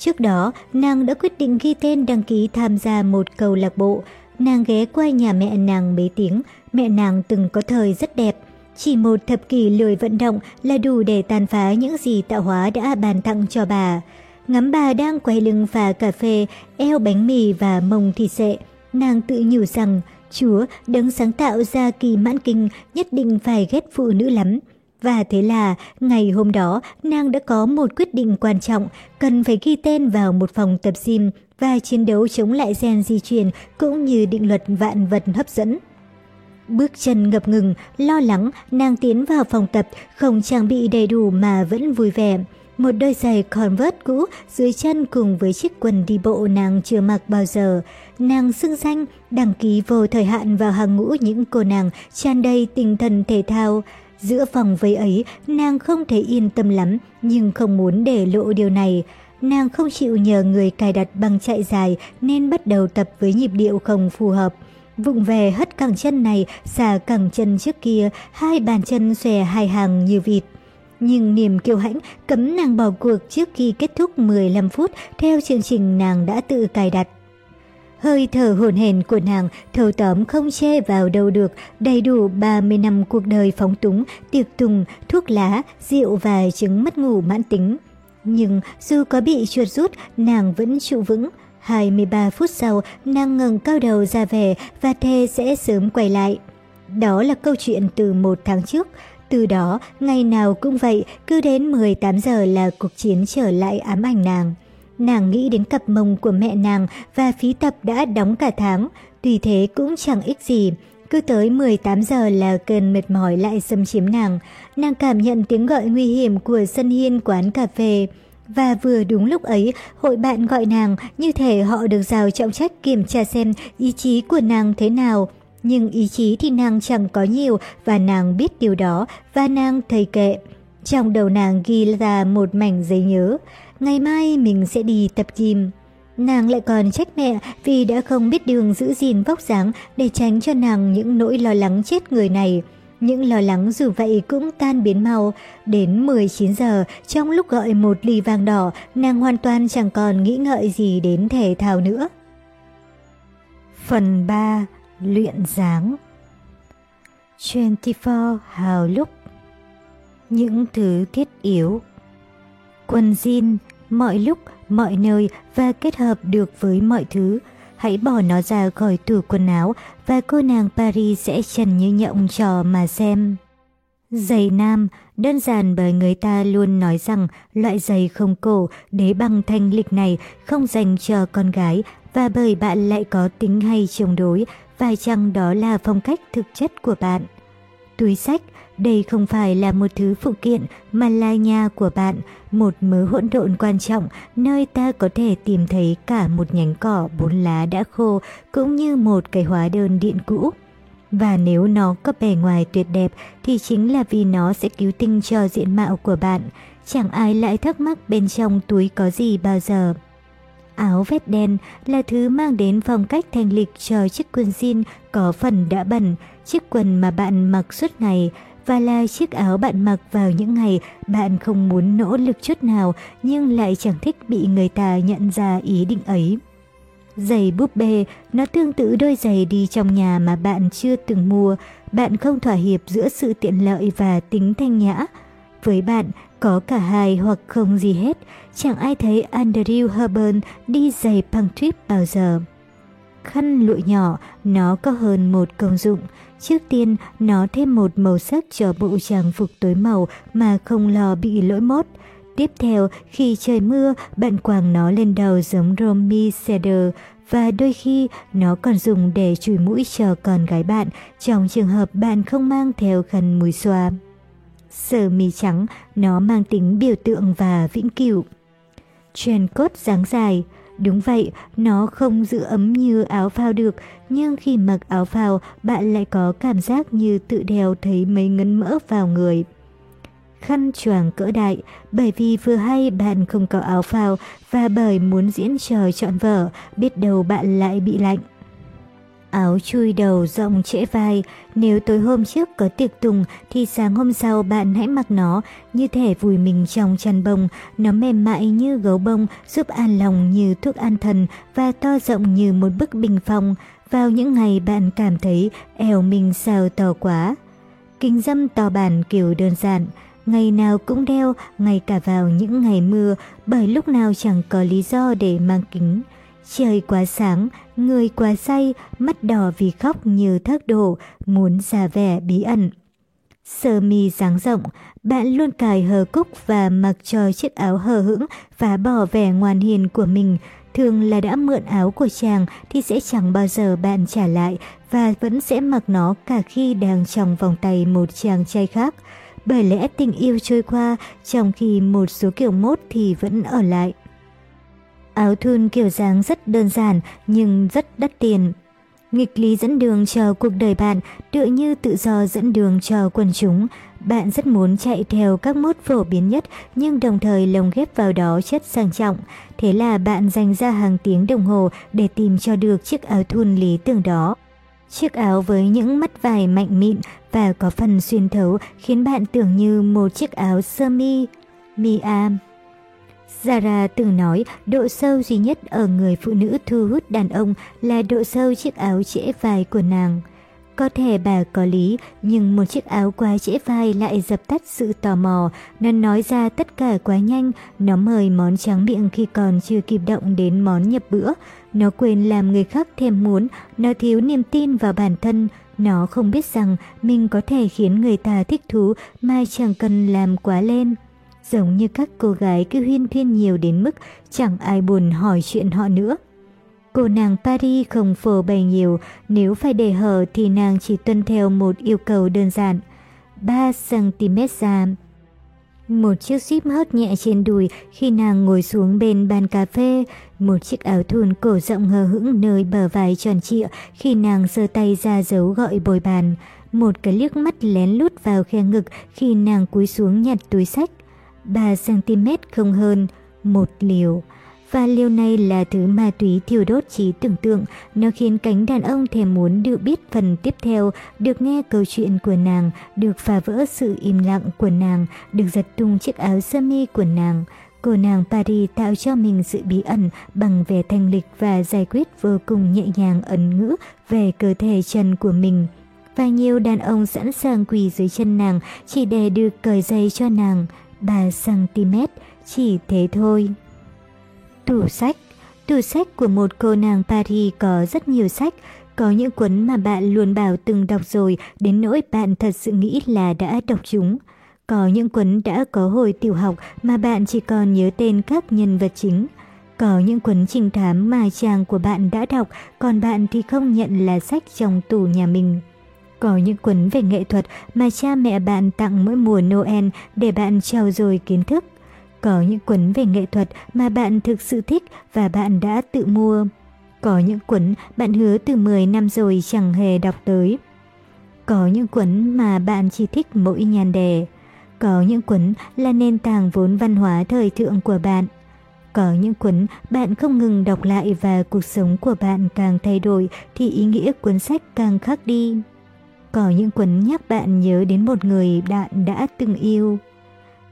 Trước đó, nàng đã quyết định ghi tên đăng ký tham gia một câu lạc bộ. Nàng ghé qua nhà mẹ nàng mấy tiếng, mẹ nàng từng có thời rất đẹp. Chỉ một thập kỷ lười vận động là đủ để tàn phá những gì tạo hóa đã bàn tặng cho bà. Ngắm bà đang quay lưng pha cà phê, eo bánh mì và mông thịt sệ. Nàng tự nhủ rằng, Chúa đấng sáng tạo ra kỳ mãn kinh nhất định phải ghét phụ nữ lắm. Và thế là, ngày hôm đó, nàng đã có một quyết định quan trọng, cần phải ghi tên vào một phòng tập gym và chiến đấu chống lại gen di truyền cũng như định luật vạn vật hấp dẫn. Bước chân ngập ngừng, lo lắng, nàng tiến vào phòng tập, không trang bị đầy đủ mà vẫn vui vẻ. Một đôi giày Converse cũ dưới chân cùng với chiếc quần đi bộ nàng chưa mặc bao giờ. Nàng xưng danh, đăng ký vô thời hạn vào hàng ngũ những cô nàng tràn đầy tinh thần thể thao. Giữa phòng vây ấy, nàng không thể yên tâm lắm, nhưng không muốn để lộ điều này. Nàng không chịu nhờ người cài đặt băng chạy dài nên bắt đầu tập với nhịp điệu không phù hợp. Vụng về hất cẳng chân này, xà cẳng chân trước kia, hai bàn chân xòe hai hàng như vịt. Nhưng niềm kiêu hãnh cấm nàng bỏ cuộc trước khi kết thúc 15 phút theo chương trình nàng đã tự cài đặt. Hơi thở hồn hển của nàng thâu tóm không che vào đâu được đầy đủ 30 năm cuộc đời phóng túng, tiệc tùng, thuốc lá, rượu và chứng mất ngủ mãn tính. Nhưng dù có bị chuột rút, nàng vẫn trụ vững. 23 phút sau, nàng ngừng cao đầu ra về và thề sẽ sớm quay lại. Đó là câu chuyện từ một tháng trước. Từ đó, ngày nào cũng vậy, cứ đến 18 giờ là cuộc chiến trở lại ám ảnh nàng. Nàng nghĩ đến cặp mông của mẹ nàng và phí tập đã đóng cả tháng, tùy thế cũng chẳng ích gì. Cứ tới 18 giờ là cơn mệt mỏi lại xâm chiếm nàng. Nàng cảm nhận tiếng gọi nguy hiểm của sân hiên quán cà phê. Và vừa đúng lúc ấy, hội bạn gọi nàng như thể họ được giao trọng trách kiểm tra xem ý chí của nàng thế nào. Nhưng ý chí thì nàng chẳng có nhiều và nàng biết điều đó và nàng thầy kệ. Trong đầu nàng ghi ra một mảnh giấy nhớ ngày mai mình sẽ đi tập gym. Nàng lại còn trách mẹ vì đã không biết đường giữ gìn vóc dáng để tránh cho nàng những nỗi lo lắng chết người này. Những lo lắng dù vậy cũng tan biến mau. Đến 19 giờ, trong lúc gọi một ly vàng đỏ, nàng hoàn toàn chẳng còn nghĩ ngợi gì đến thể thao nữa. Phần 3. Luyện dáng 24 hào lúc Những thứ thiết yếu Quần jean mọi lúc, mọi nơi và kết hợp được với mọi thứ. Hãy bỏ nó ra khỏi tủ quần áo và cô nàng Paris sẽ trần như nhộng trò mà xem. Giày nam, đơn giản bởi người ta luôn nói rằng loại giày không cổ đế bằng thanh lịch này không dành cho con gái và bởi bạn lại có tính hay chống đối, và chăng đó là phong cách thực chất của bạn. Túi sách, đây không phải là một thứ phụ kiện mà là nhà của bạn, một mớ hỗn độn quan trọng nơi ta có thể tìm thấy cả một nhánh cỏ bốn lá đã khô cũng như một cái hóa đơn điện cũ. Và nếu nó có bề ngoài tuyệt đẹp thì chính là vì nó sẽ cứu tinh cho diện mạo của bạn. Chẳng ai lại thắc mắc bên trong túi có gì bao giờ. Áo vest đen là thứ mang đến phong cách thanh lịch cho chiếc quần jean có phần đã bẩn, chiếc quần mà bạn mặc suốt ngày, và là chiếc áo bạn mặc vào những ngày bạn không muốn nỗ lực chút nào nhưng lại chẳng thích bị người ta nhận ra ý định ấy. Giày búp bê, nó tương tự đôi giày đi trong nhà mà bạn chưa từng mua, bạn không thỏa hiệp giữa sự tiện lợi và tính thanh nhã. Với bạn, có cả hai hoặc không gì hết, chẳng ai thấy Andrew Herburn đi giày punk trip bao giờ. Khăn lụa nhỏ, nó có hơn một công dụng. Trước tiên, nó thêm một màu sắc cho bộ trang phục tối màu mà không lo bị lỗi mốt. Tiếp theo, khi trời mưa, bạn quàng nó lên đầu giống Romy seder và đôi khi nó còn dùng để chùi mũi cho con gái bạn trong trường hợp bạn không mang theo khăn mùi xoa. Sờ mi trắng, nó mang tính biểu tượng và vĩnh cửu. Trend cốt dáng dài, Đúng vậy, nó không giữ ấm như áo phao được, nhưng khi mặc áo phao, bạn lại có cảm giác như tự đeo thấy mấy ngấn mỡ vào người. Khăn choàng cỡ đại, bởi vì vừa hay bạn không có áo phao và bởi muốn diễn trò trọn vở, biết đâu bạn lại bị lạnh. Áo chui đầu rộng trễ vai, nếu tối hôm trước có tiệc tùng thì sáng hôm sau bạn hãy mặc nó, như thể vùi mình trong chăn bông, nó mềm mại như gấu bông, giúp an lòng như thuốc an thần và to rộng như một bức bình phong vào những ngày bạn cảm thấy eo mình sao to quá. Kính dâm to bản kiểu đơn giản, ngày nào cũng đeo, ngay cả vào những ngày mưa, bởi lúc nào chẳng có lý do để mang kính. Trời quá sáng, người quá say, mắt đỏ vì khóc như thác đổ, muốn ra vẻ bí ẩn. Sơ mi dáng rộng, bạn luôn cài hờ cúc và mặc cho chiếc áo hờ hững và bỏ vẻ ngoan hiền của mình. Thường là đã mượn áo của chàng thì sẽ chẳng bao giờ bạn trả lại và vẫn sẽ mặc nó cả khi đang trong vòng tay một chàng trai khác. Bởi lẽ tình yêu trôi qua, trong khi một số kiểu mốt thì vẫn ở lại. Áo thun kiểu dáng rất đơn giản nhưng rất đắt tiền. Nghịch lý dẫn đường cho cuộc đời bạn tựa như tự do dẫn đường cho quần chúng. Bạn rất muốn chạy theo các mốt phổ biến nhất nhưng đồng thời lồng ghép vào đó chất sang trọng. Thế là bạn dành ra hàng tiếng đồng hồ để tìm cho được chiếc áo thun lý tưởng đó. Chiếc áo với những mắt vải mạnh mịn và có phần xuyên thấu khiến bạn tưởng như một chiếc áo sơ mi, mi am. Zara từng nói độ sâu duy nhất ở người phụ nữ thu hút đàn ông là độ sâu chiếc áo trễ vai của nàng. Có thể bà có lý, nhưng một chiếc áo quá trễ vai lại dập tắt sự tò mò. Nó nói ra tất cả quá nhanh, nó mời món tráng miệng khi còn chưa kịp động đến món nhập bữa. Nó quên làm người khác thèm muốn, nó thiếu niềm tin vào bản thân. Nó không biết rằng mình có thể khiến người ta thích thú mà chẳng cần làm quá lên giống như các cô gái cứ huyên thuyên nhiều đến mức chẳng ai buồn hỏi chuyện họ nữa. Cô nàng Paris không phổ bày nhiều, nếu phải để hở thì nàng chỉ tuân theo một yêu cầu đơn giản, 3cm da. Một chiếc zip hớt nhẹ trên đùi khi nàng ngồi xuống bên bàn cà phê, một chiếc áo thun cổ rộng hờ hững nơi bờ vai tròn trịa khi nàng giơ tay ra dấu gọi bồi bàn, một cái liếc mắt lén lút vào khe ngực khi nàng cúi xuống nhặt túi sách. 3cm không hơn, một liều. Và liều này là thứ ma túy thiêu đốt trí tưởng tượng, nó khiến cánh đàn ông thèm muốn được biết phần tiếp theo, được nghe câu chuyện của nàng, được phá vỡ sự im lặng của nàng, được giật tung chiếc áo sơ mi của nàng. Cô nàng Paris tạo cho mình sự bí ẩn bằng vẻ thanh lịch và giải quyết vô cùng nhẹ nhàng ẩn ngữ về cơ thể chân của mình. Và nhiều đàn ông sẵn sàng quỳ dưới chân nàng chỉ để được cởi giày cho nàng. 3cm, chỉ thế thôi. Tủ sách Tủ sách của một cô nàng Paris có rất nhiều sách, có những cuốn mà bạn luôn bảo từng đọc rồi đến nỗi bạn thật sự nghĩ là đã đọc chúng. Có những cuốn đã có hồi tiểu học mà bạn chỉ còn nhớ tên các nhân vật chính. Có những cuốn trình thám mà chàng của bạn đã đọc, còn bạn thì không nhận là sách trong tủ nhà mình. Có những cuốn về nghệ thuật mà cha mẹ bạn tặng mỗi mùa Noel để bạn trao dồi kiến thức. Có những cuốn về nghệ thuật mà bạn thực sự thích và bạn đã tự mua. Có những cuốn bạn hứa từ 10 năm rồi chẳng hề đọc tới. Có những cuốn mà bạn chỉ thích mỗi nhan đề. Có những cuốn là nền tảng vốn văn hóa thời thượng của bạn. Có những cuốn bạn không ngừng đọc lại và cuộc sống của bạn càng thay đổi thì ý nghĩa cuốn sách càng khác đi. Có những cuốn nhắc bạn nhớ đến một người bạn đã từng yêu.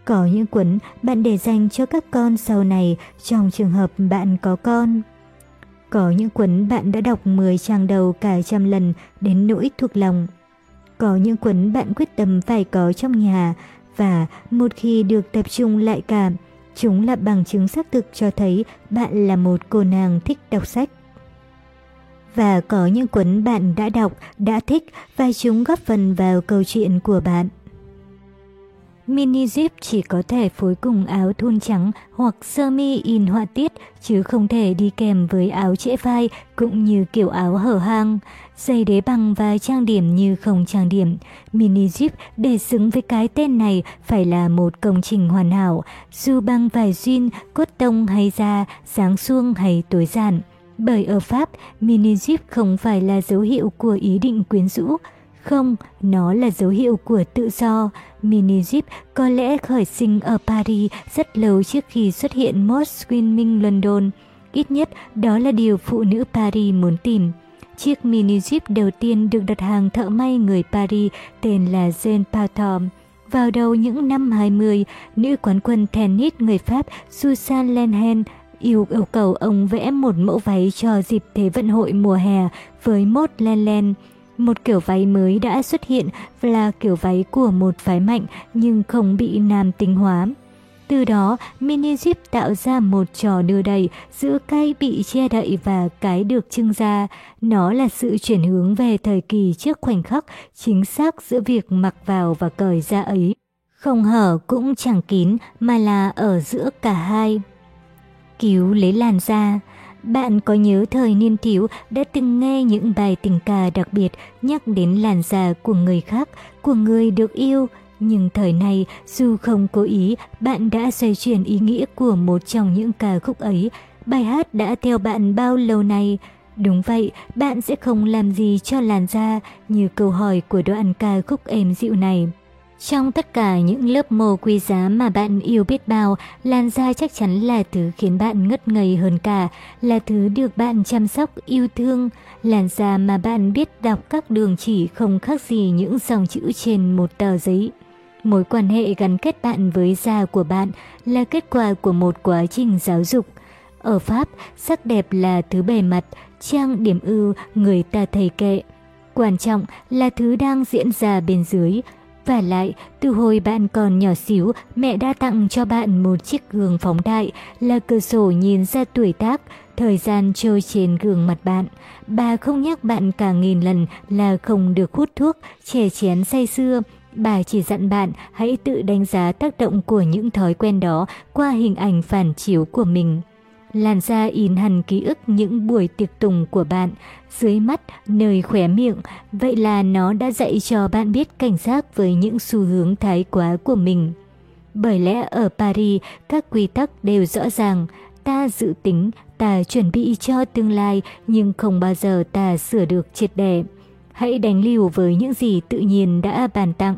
Có những cuốn bạn để dành cho các con sau này trong trường hợp bạn có con. Có những cuốn bạn đã đọc 10 trang đầu cả trăm lần đến nỗi thuộc lòng. Có những cuốn bạn quyết tâm phải có trong nhà và một khi được tập trung lại cảm, chúng là bằng chứng xác thực cho thấy bạn là một cô nàng thích đọc sách. Và có những cuốn bạn đã đọc, đã thích và chúng góp phần vào câu chuyện của bạn. Mini zip chỉ có thể phối cùng áo thun trắng hoặc sơ mi in họa tiết chứ không thể đi kèm với áo trễ vai cũng như kiểu áo hở hang. Giày đế bằng và trang điểm như không trang điểm. Mini zip để xứng với cái tên này phải là một công trình hoàn hảo, dù bằng vải jean, cốt tông hay da, sáng suông hay tối giản. Bởi ở Pháp, mini jeep không phải là dấu hiệu của ý định quyến rũ, không, nó là dấu hiệu của tự do. Mini Jeep có lẽ khởi sinh ở Paris rất lâu trước khi xuất hiện Mod swimming London. Ít nhất đó là điều phụ nữ Paris muốn tìm. Chiếc mini Jeep đầu tiên được đặt hàng thợ may người Paris tên là Jean Pauthom. Vào đầu những năm 20, nữ quán quân tennis người Pháp Susan Lenhen yêu yêu cầu ông vẽ một mẫu váy cho dịp Thế vận hội mùa hè với mốt len len. Một kiểu váy mới đã xuất hiện là kiểu váy của một phái mạnh nhưng không bị nam tính hóa. Từ đó, mini zip tạo ra một trò đưa đẩy giữa cái bị che đậy và cái được trưng ra. Nó là sự chuyển hướng về thời kỳ trước khoảnh khắc chính xác giữa việc mặc vào và cởi ra ấy. Không hở cũng chẳng kín mà là ở giữa cả hai. Cứu lấy làn da bạn có nhớ thời niên thiếu đã từng nghe những bài tình ca đặc biệt nhắc đến làn da của người khác, của người được yêu, nhưng thời này dù không cố ý, bạn đã xoay chuyển ý nghĩa của một trong những ca khúc ấy. Bài hát đã theo bạn bao lâu nay? Đúng vậy, bạn sẽ không làm gì cho làn da như câu hỏi của đoạn ca khúc êm dịu này. Trong tất cả những lớp mồ quý giá mà bạn yêu biết bao, làn da chắc chắn là thứ khiến bạn ngất ngây hơn cả, là thứ được bạn chăm sóc, yêu thương. Làn da mà bạn biết đọc các đường chỉ không khác gì những dòng chữ trên một tờ giấy. Mối quan hệ gắn kết bạn với da của bạn là kết quả của một quá trình giáo dục. Ở Pháp, sắc đẹp là thứ bề mặt, trang điểm ưu người ta thầy kệ. Quan trọng là thứ đang diễn ra bên dưới, và lại, từ hồi bạn còn nhỏ xíu, mẹ đã tặng cho bạn một chiếc gương phóng đại, là cửa sổ nhìn ra tuổi tác, thời gian trôi trên gương mặt bạn. Bà không nhắc bạn cả nghìn lần là không được hút thuốc, chè chén say xưa. Bà chỉ dặn bạn hãy tự đánh giá tác động của những thói quen đó qua hình ảnh phản chiếu của mình. Làn da in hẳn ký ức những buổi tiệc tùng của bạn, dưới mắt, nơi khóe miệng, vậy là nó đã dạy cho bạn biết cảnh giác với những xu hướng thái quá của mình. Bởi lẽ ở Paris, các quy tắc đều rõ ràng, ta dự tính, ta chuẩn bị cho tương lai nhưng không bao giờ ta sửa được triệt để. Hãy đánh liều với những gì tự nhiên đã bàn tặng.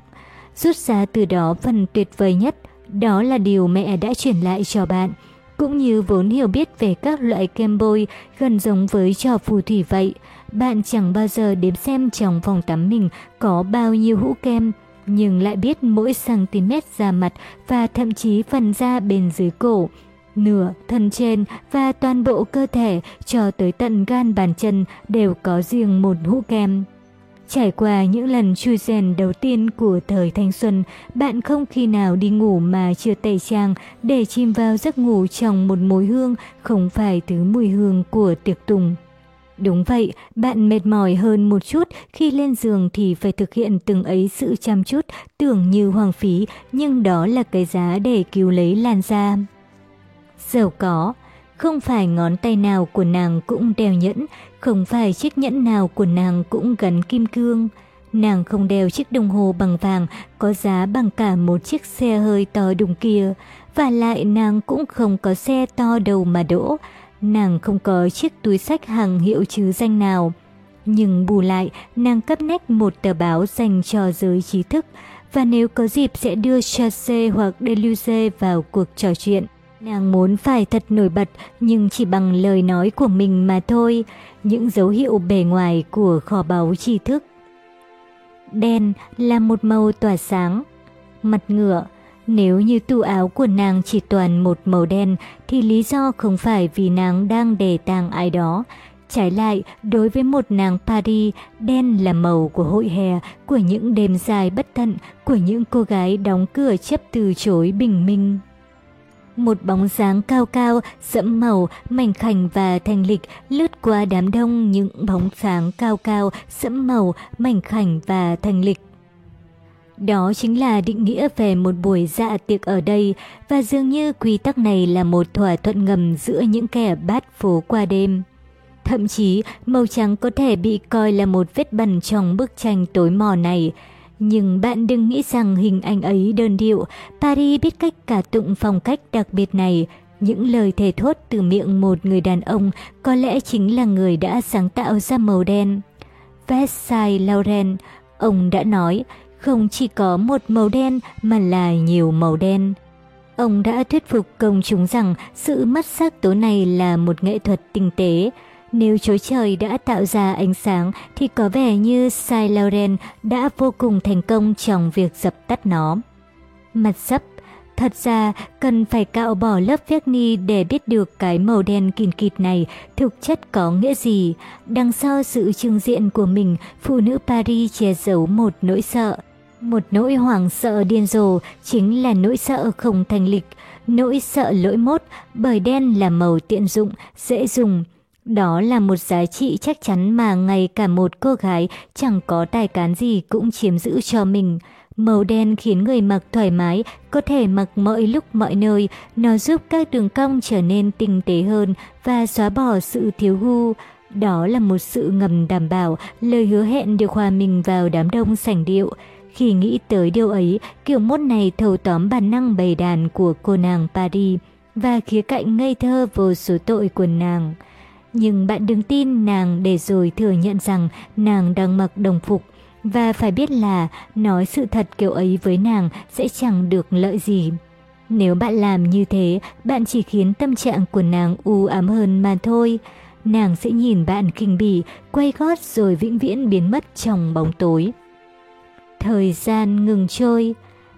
Rút ra từ đó phần tuyệt vời nhất, đó là điều mẹ đã truyền lại cho bạn cũng như vốn hiểu biết về các loại kem bôi gần giống với trò phù thủy vậy. Bạn chẳng bao giờ đếm xem trong phòng tắm mình có bao nhiêu hũ kem, nhưng lại biết mỗi cm da mặt và thậm chí phần da bên dưới cổ, nửa, thân trên và toàn bộ cơ thể cho tới tận gan bàn chân đều có riêng một hũ kem. Trải qua những lần chui rèn đầu tiên của thời thanh xuân, bạn không khi nào đi ngủ mà chưa tẩy trang để chìm vào giấc ngủ trong một mùi hương không phải thứ mùi hương của tiệc tùng. Đúng vậy, bạn mệt mỏi hơn một chút khi lên giường thì phải thực hiện từng ấy sự chăm chút tưởng như hoang phí, nhưng đó là cái giá để cứu lấy làn da. Giàu có không phải ngón tay nào của nàng cũng đeo nhẫn, không phải chiếc nhẫn nào của nàng cũng gắn kim cương. Nàng không đeo chiếc đồng hồ bằng vàng có giá bằng cả một chiếc xe hơi to đùng kia. Và lại nàng cũng không có xe to đầu mà đỗ. Nàng không có chiếc túi sách hàng hiệu chứ danh nào. nhưng bù lại nàng cấp nách một tờ báo dành cho giới trí thức và nếu có dịp sẽ đưa Chassé hoặc Deluge vào cuộc trò chuyện. Nàng muốn phải thật nổi bật nhưng chỉ bằng lời nói của mình mà thôi, những dấu hiệu bề ngoài của kho báu tri thức. Đen là một màu tỏa sáng. Mặt ngựa, nếu như tủ áo của nàng chỉ toàn một màu đen thì lý do không phải vì nàng đang đề tàng ai đó. Trái lại, đối với một nàng Paris, đen là màu của hội hè, của những đêm dài bất tận, của những cô gái đóng cửa chấp từ chối bình minh. Một bóng dáng cao cao, sẫm màu, mảnh khảnh và thanh lịch lướt qua đám đông những bóng sáng cao cao, sẫm màu, mảnh khảnh và thanh lịch. Đó chính là định nghĩa về một buổi dạ tiệc ở đây và dường như quy tắc này là một thỏa thuận ngầm giữa những kẻ bát phố qua đêm. Thậm chí, màu trắng có thể bị coi là một vết bẩn trong bức tranh tối mò này. Nhưng bạn đừng nghĩ rằng hình ảnh ấy đơn điệu, Paris biết cách cả tụng phong cách đặc biệt này. Những lời thề thốt từ miệng một người đàn ông có lẽ chính là người đã sáng tạo ra màu đen. Versailles Laurent, ông đã nói, không chỉ có một màu đen mà là nhiều màu đen. Ông đã thuyết phục công chúng rằng sự mất sắc tố này là một nghệ thuật tinh tế. Nếu Chúa trời đã tạo ra ánh sáng thì có vẻ như Sai Lauren đã vô cùng thành công trong việc dập tắt nó. Mặt sấp Thật ra, cần phải cạo bỏ lớp verni để biết được cái màu đen kìn kịt này thực chất có nghĩa gì. Đằng sau sự trưng diện của mình, phụ nữ Paris che giấu một nỗi sợ. Một nỗi hoảng sợ điên rồ chính là nỗi sợ không thành lịch, nỗi sợ lỗi mốt bởi đen là màu tiện dụng, dễ dùng. Đó là một giá trị chắc chắn mà ngay cả một cô gái chẳng có tài cán gì cũng chiếm giữ cho mình. Màu đen khiến người mặc thoải mái, có thể mặc mọi lúc mọi nơi, nó giúp các đường cong trở nên tinh tế hơn và xóa bỏ sự thiếu gu. Đó là một sự ngầm đảm bảo, lời hứa hẹn được hòa mình vào đám đông sảnh điệu. Khi nghĩ tới điều ấy, kiểu mốt này thâu tóm bản năng bày đàn của cô nàng Paris và khía cạnh ngây thơ vô số tội của nàng. Nhưng bạn đừng tin nàng để rồi thừa nhận rằng nàng đang mặc đồng phục và phải biết là nói sự thật kiểu ấy với nàng sẽ chẳng được lợi gì. Nếu bạn làm như thế, bạn chỉ khiến tâm trạng của nàng u ám hơn mà thôi. Nàng sẽ nhìn bạn kinh bỉ, quay gót rồi vĩnh viễn biến mất trong bóng tối. Thời gian ngừng trôi.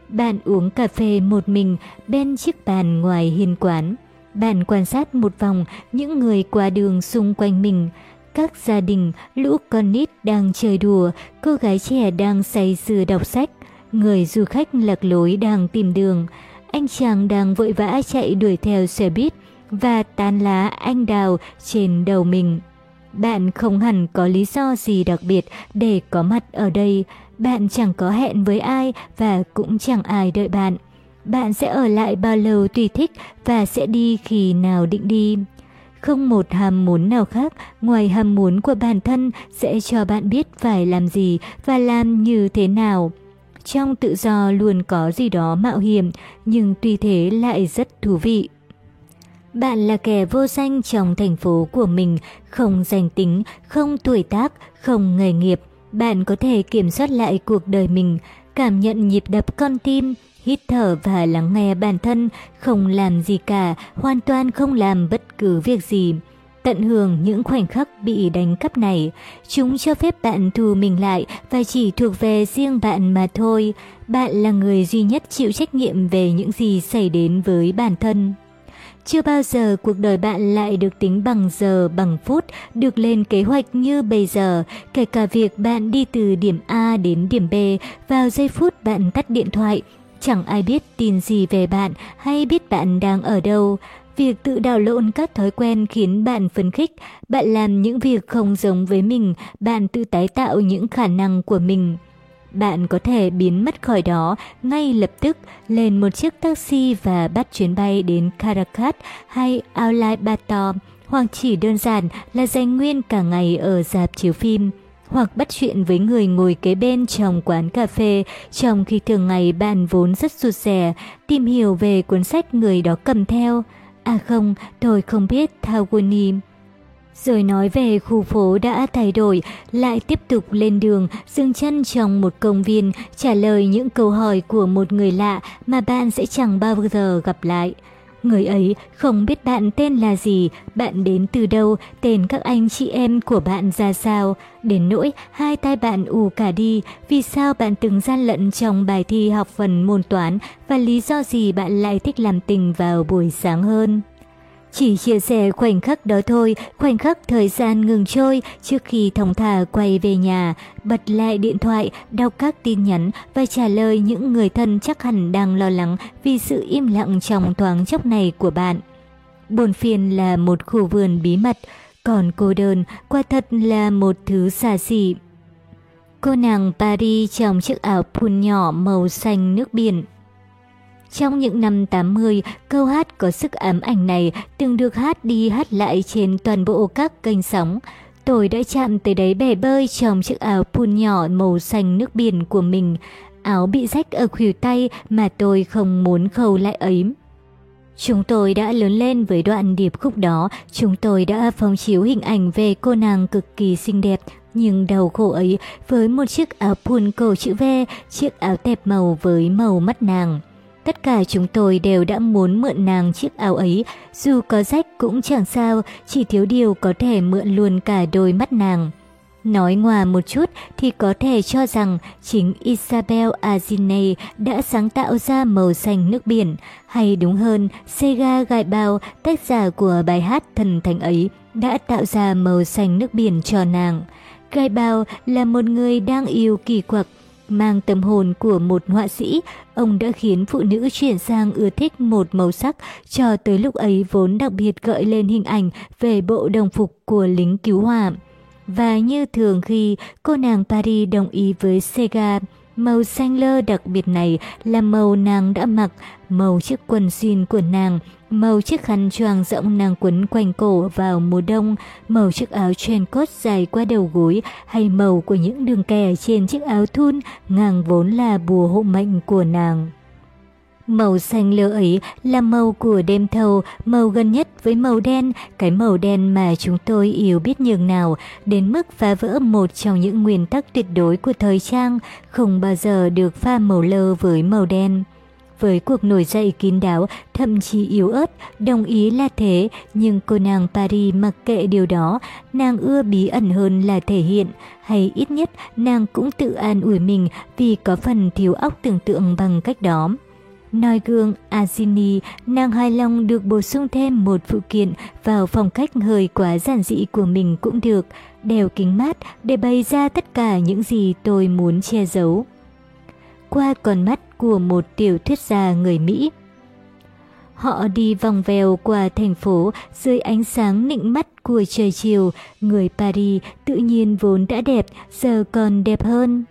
Bạn uống cà phê một mình bên chiếc bàn ngoài hiên quán. Bạn quan sát một vòng những người qua đường xung quanh mình. Các gia đình, lũ con nít đang chơi đùa, cô gái trẻ đang say sưa đọc sách, người du khách lạc lối đang tìm đường. Anh chàng đang vội vã chạy đuổi theo xe buýt và tán lá anh đào trên đầu mình. Bạn không hẳn có lý do gì đặc biệt để có mặt ở đây, bạn chẳng có hẹn với ai và cũng chẳng ai đợi bạn. Bạn sẽ ở lại bao lâu tùy thích và sẽ đi khi nào định đi. Không một ham muốn nào khác ngoài ham muốn của bản thân sẽ cho bạn biết phải làm gì và làm như thế nào. Trong tự do luôn có gì đó mạo hiểm, nhưng tuy thế lại rất thú vị. Bạn là kẻ vô danh trong thành phố của mình, không danh tính, không tuổi tác, không nghề nghiệp. Bạn có thể kiểm soát lại cuộc đời mình, cảm nhận nhịp đập con tim, hít thở và lắng nghe bản thân, không làm gì cả, hoàn toàn không làm bất cứ việc gì. Tận hưởng những khoảnh khắc bị đánh cắp này, chúng cho phép bạn thu mình lại và chỉ thuộc về riêng bạn mà thôi. Bạn là người duy nhất chịu trách nhiệm về những gì xảy đến với bản thân. Chưa bao giờ cuộc đời bạn lại được tính bằng giờ, bằng phút, được lên kế hoạch như bây giờ, kể cả việc bạn đi từ điểm A đến điểm B vào giây phút bạn tắt điện thoại. Chẳng ai biết tin gì về bạn hay biết bạn đang ở đâu. Việc tự đào lộn các thói quen khiến bạn phấn khích, bạn làm những việc không giống với mình, bạn tự tái tạo những khả năng của mình. Bạn có thể biến mất khỏi đó ngay lập tức, lên một chiếc taxi và bắt chuyến bay đến Caracas hay Ulaanbaatar, hoặc chỉ đơn giản là dành nguyên cả ngày ở dạp chiếu phim hoặc bắt chuyện với người ngồi kế bên trong quán cà phê, trong khi thường ngày bạn vốn rất rụt rè, tìm hiểu về cuốn sách người đó cầm theo. À không, tôi không biết Thawuni. Rồi nói về khu phố đã thay đổi, lại tiếp tục lên đường, dừng chân trong một công viên, trả lời những câu hỏi của một người lạ mà bạn sẽ chẳng bao giờ gặp lại. Người ấy không biết bạn tên là gì, bạn đến từ đâu, tên các anh chị em của bạn ra sao. Đến nỗi hai tay bạn ù cả đi, vì sao bạn từng gian lận trong bài thi học phần môn toán và lý do gì bạn lại thích làm tình vào buổi sáng hơn. Chỉ chia sẻ khoảnh khắc đó thôi, khoảnh khắc thời gian ngừng trôi trước khi thong thả quay về nhà, bật lại điện thoại, đọc các tin nhắn và trả lời những người thân chắc hẳn đang lo lắng vì sự im lặng trong thoáng chốc này của bạn. Bồn phiền là một khu vườn bí mật, còn cô đơn quả thật là một thứ xa xỉ. Cô nàng Paris trong chiếc áo phun nhỏ màu xanh nước biển. Trong những năm 80, câu hát có sức ám ảnh này từng được hát đi hát lại trên toàn bộ các kênh sóng. Tôi đã chạm tới đáy bể bơi trong chiếc áo phun nhỏ màu xanh nước biển của mình. Áo bị rách ở khuỷu tay mà tôi không muốn khâu lại ấy. Chúng tôi đã lớn lên với đoạn điệp khúc đó, chúng tôi đã phóng chiếu hình ảnh về cô nàng cực kỳ xinh đẹp, nhưng đầu khổ ấy với một chiếc áo phun cổ chữ V, chiếc áo tẹp màu với màu mắt nàng. Tất cả chúng tôi đều đã muốn mượn nàng chiếc áo ấy, dù có rách cũng chẳng sao, chỉ thiếu điều có thể mượn luôn cả đôi mắt nàng. Nói ngoài một chút thì có thể cho rằng chính Isabel Azine đã sáng tạo ra màu xanh nước biển, hay đúng hơn, Sega Gai Bao, tác giả của bài hát thần thánh ấy, đã tạo ra màu xanh nước biển cho nàng. Gai Bao là một người đang yêu kỳ quặc, Mang tâm hồn của một họa sĩ, ông đã khiến phụ nữ chuyển sang ưa thích một màu sắc cho tới lúc ấy vốn đặc biệt gợi lên hình ảnh về bộ đồng phục của lính cứu hỏa. Và như thường khi cô nàng Paris đồng ý với Sega, màu xanh lơ đặc biệt này là màu nàng đã mặc, màu chiếc quần jean của nàng màu chiếc khăn choàng rộng nàng quấn quanh cổ vào mùa đông, màu chiếc áo trend cốt dài qua đầu gối hay màu của những đường kẻ trên chiếc áo thun ngang vốn là bùa hộ mệnh của nàng. Màu xanh lơ ấy là màu của đêm thâu, màu gần nhất với màu đen, cái màu đen mà chúng tôi yêu biết nhường nào, đến mức phá vỡ một trong những nguyên tắc tuyệt đối của thời trang, không bao giờ được pha màu lơ với màu đen với cuộc nổi dậy kín đáo, thậm chí yếu ớt, đồng ý là thế, nhưng cô nàng Paris mặc kệ điều đó, nàng ưa bí ẩn hơn là thể hiện, hay ít nhất nàng cũng tự an ủi mình vì có phần thiếu óc tưởng tượng bằng cách đó. Nói gương Azini, nàng hài lòng được bổ sung thêm một phụ kiện vào phong cách hơi quá giản dị của mình cũng được, đeo kính mát để bày ra tất cả những gì tôi muốn che giấu. Qua con mắt của một tiểu thuyết gia người Mỹ. Họ đi vòng vèo qua thành phố dưới ánh sáng nịnh mắt của trời chiều, người Paris tự nhiên vốn đã đẹp, giờ còn đẹp hơn.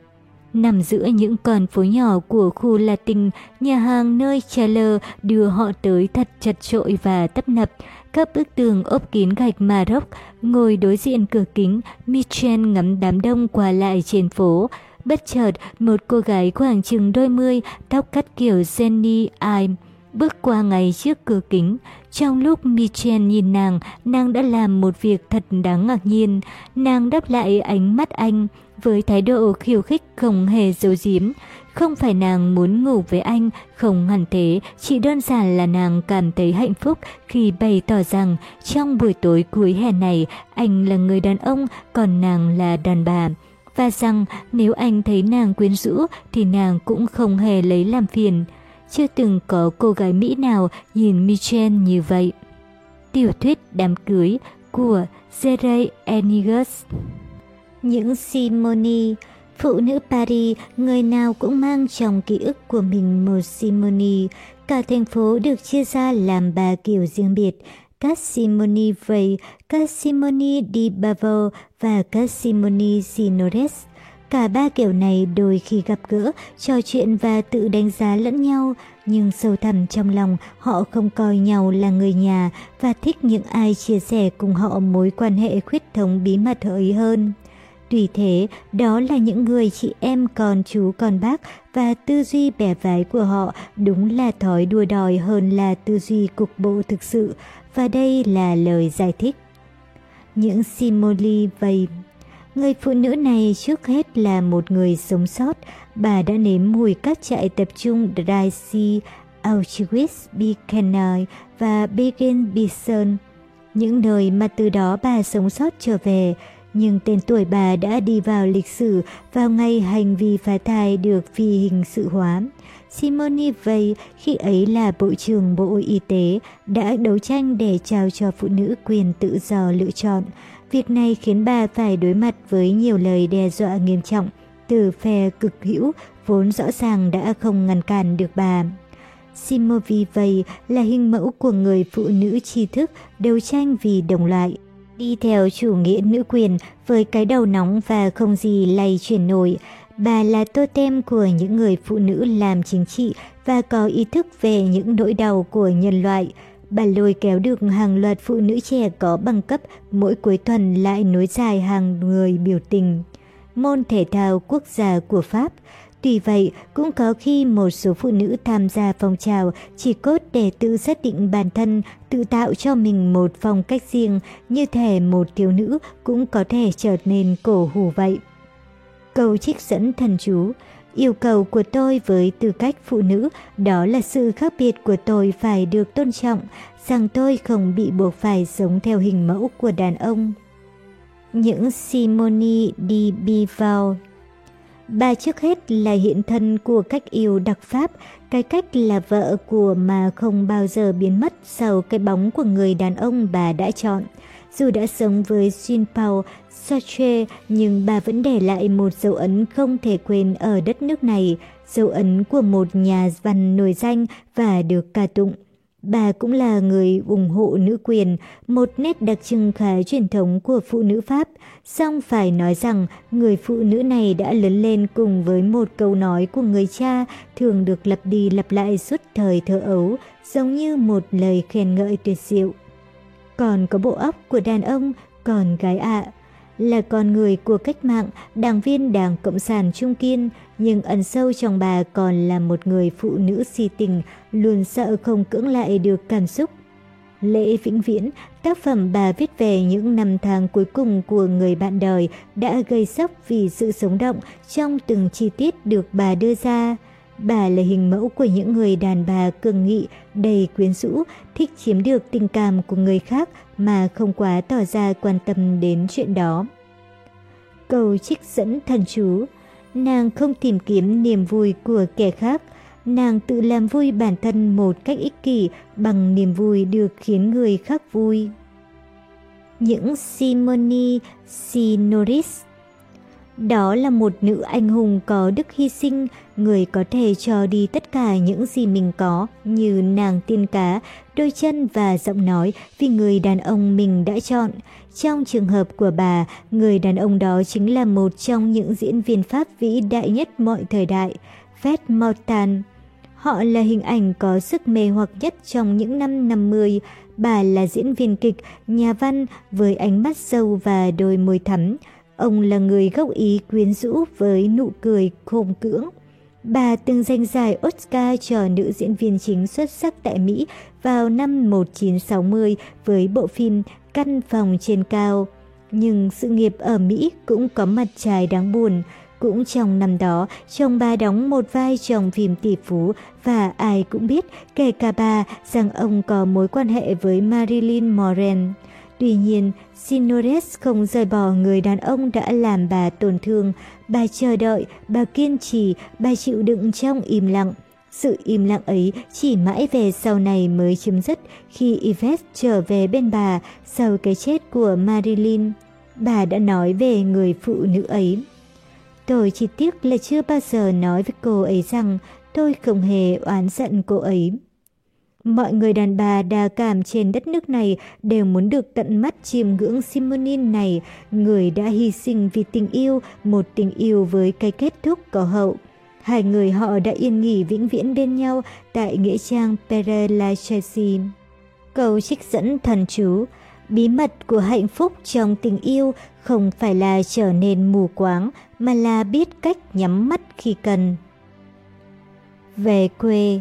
Nằm giữa những con phố nhỏ của khu Latin, nhà hàng nơi Chaler đưa họ tới thật chật trội và tấp nập. Các bức tường ốp kín gạch Maroc, ngồi đối diện cửa kính, Michel ngắm đám đông qua lại trên phố. Bất chợt, một cô gái khoảng chừng đôi mươi, tóc cắt kiểu Jenny I'm bước qua ngay trước cửa kính. Trong lúc Michel nhìn nàng, nàng đã làm một việc thật đáng ngạc nhiên. Nàng đáp lại ánh mắt anh với thái độ khiêu khích không hề giấu giếm. Không phải nàng muốn ngủ với anh, không hẳn thế, chỉ đơn giản là nàng cảm thấy hạnh phúc khi bày tỏ rằng trong buổi tối cuối hè này, anh là người đàn ông, còn nàng là đàn bà và rằng nếu anh thấy nàng quyến rũ thì nàng cũng không hề lấy làm phiền. Chưa từng có cô gái Mỹ nào nhìn Michelle như vậy. Tiểu thuyết đám cưới của Jerry Enigus Những Simone Phụ nữ Paris, người nào cũng mang trong ký ức của mình một Simone. Cả thành phố được chia ra làm ba kiểu riêng biệt, Casimoni Vey, Casimoni di Bavo và Casimoni Sinores. Cả ba kiểu này đôi khi gặp gỡ, trò chuyện và tự đánh giá lẫn nhau, nhưng sâu thẳm trong lòng họ không coi nhau là người nhà và thích những ai chia sẻ cùng họ mối quan hệ khuyết thống bí mật ấy hơn. Tuy thế, đó là những người chị em còn chú còn bác và tư duy bẻ vái của họ đúng là thói đua đòi hơn là tư duy cục bộ thực sự và đây là lời giải thích. những simoli vầy. Người phụ nữ này trước hết là một người sống sót, bà đã nếm mùi các trại tập trung Dreyse, Auschwitz, Birkenau và Bergen-Belsen, những nơi mà từ đó bà sống sót trở về, nhưng tên tuổi bà đã đi vào lịch sử vào ngày hành vi phá thai được phi hình sự hóa. Simone Weil, khi ấy là Bộ trưởng Bộ Y tế, đã đấu tranh để trao cho phụ nữ quyền tự do lựa chọn. Việc này khiến bà phải đối mặt với nhiều lời đe dọa nghiêm trọng, từ phe cực hữu, vốn rõ ràng đã không ngăn cản được bà. Simone Weil là hình mẫu của người phụ nữ tri thức, đấu tranh vì đồng loại, đi theo chủ nghĩa nữ quyền, với cái đầu nóng và không gì lay chuyển nổi. Bà là totem của những người phụ nữ làm chính trị và có ý thức về những nỗi đau của nhân loại. Bà lôi kéo được hàng loạt phụ nữ trẻ có bằng cấp mỗi cuối tuần lại nối dài hàng người biểu tình. Môn thể thao quốc gia của Pháp Tuy vậy, cũng có khi một số phụ nữ tham gia phong trào chỉ cốt để tự xác định bản thân, tự tạo cho mình một phong cách riêng, như thể một thiếu nữ cũng có thể trở nên cổ hủ vậy. Câu trích dẫn thần chú Yêu cầu của tôi với tư cách phụ nữ đó là sự khác biệt của tôi phải được tôn trọng, rằng tôi không bị buộc phải sống theo hình mẫu của đàn ông. Những simoni di Beauvoir Bà trước hết là hiện thân của cách yêu đặc pháp, cái cách là vợ của mà không bao giờ biến mất sau cái bóng của người đàn ông bà đã chọn. Dù đã sống với Jean Paul Sartre, nhưng bà vẫn để lại một dấu ấn không thể quên ở đất nước này, dấu ấn của một nhà văn nổi danh và được ca tụng. Bà cũng là người ủng hộ nữ quyền, một nét đặc trưng khá truyền thống của phụ nữ Pháp. Song phải nói rằng người phụ nữ này đã lớn lên cùng với một câu nói của người cha thường được lặp đi lặp lại suốt thời thơ ấu, giống như một lời khen ngợi tuyệt diệu. Còn có bộ óc của đàn ông, còn gái ạ. Là con người của cách mạng, đảng viên Đảng Cộng sản Trung Kiên, nhưng ẩn sâu trong bà còn là một người phụ nữ si tình, luôn sợ không cưỡng lại được cảm xúc. Lễ Vĩnh Viễn, tác phẩm bà viết về những năm tháng cuối cùng của người bạn đời đã gây sốc vì sự sống động trong từng chi tiết được bà đưa ra. Bà là hình mẫu của những người đàn bà cường nghị, đầy quyến rũ, thích chiếm được tình cảm của người khác mà không quá tỏ ra quan tâm đến chuyện đó. Câu trích dẫn thần chú Nàng không tìm kiếm niềm vui của kẻ khác, nàng tự làm vui bản thân một cách ích kỷ bằng niềm vui được khiến người khác vui. Những simoni Sinoris đó là một nữ anh hùng có đức hy sinh, người có thể cho đi tất cả những gì mình có như nàng tiên cá, đôi chân và giọng nói vì người đàn ông mình đã chọn. Trong trường hợp của bà, người đàn ông đó chính là một trong những diễn viên Pháp vĩ đại nhất mọi thời đại, Fred Mortan. Họ là hình ảnh có sức mê hoặc nhất trong những năm 50. Bà là diễn viên kịch, nhà văn với ánh mắt sâu và đôi môi thắm. Ông là người gốc Ý quyến rũ với nụ cười khôn cưỡng. Bà từng giành giải Oscar cho nữ diễn viên chính xuất sắc tại Mỹ vào năm 1960 với bộ phim Căn phòng trên cao. Nhưng sự nghiệp ở Mỹ cũng có mặt trái đáng buồn. Cũng trong năm đó, chồng bà đóng một vai trong phim tỷ phú và ai cũng biết, kể cả bà, rằng ông có mối quan hệ với Marilyn Monroe. Tuy nhiên, Sinores không rời bỏ người đàn ông đã làm bà tổn thương. Bà chờ đợi, bà kiên trì, bà chịu đựng trong im lặng. Sự im lặng ấy chỉ mãi về sau này mới chấm dứt khi Yvette trở về bên bà sau cái chết của Marilyn. Bà đã nói về người phụ nữ ấy. Tôi chỉ tiếc là chưa bao giờ nói với cô ấy rằng tôi không hề oán giận cô ấy. Mọi người đàn bà đa cảm trên đất nước này đều muốn được tận mắt chiêm ngưỡng Simonin này, người đã hy sinh vì tình yêu, một tình yêu với cái kết thúc có hậu. Hai người họ đã yên nghỉ vĩnh viễn bên nhau tại nghĩa trang Pere Lachaise. Câu trích dẫn thần chú Bí mật của hạnh phúc trong tình yêu không phải là trở nên mù quáng, mà là biết cách nhắm mắt khi cần. Về quê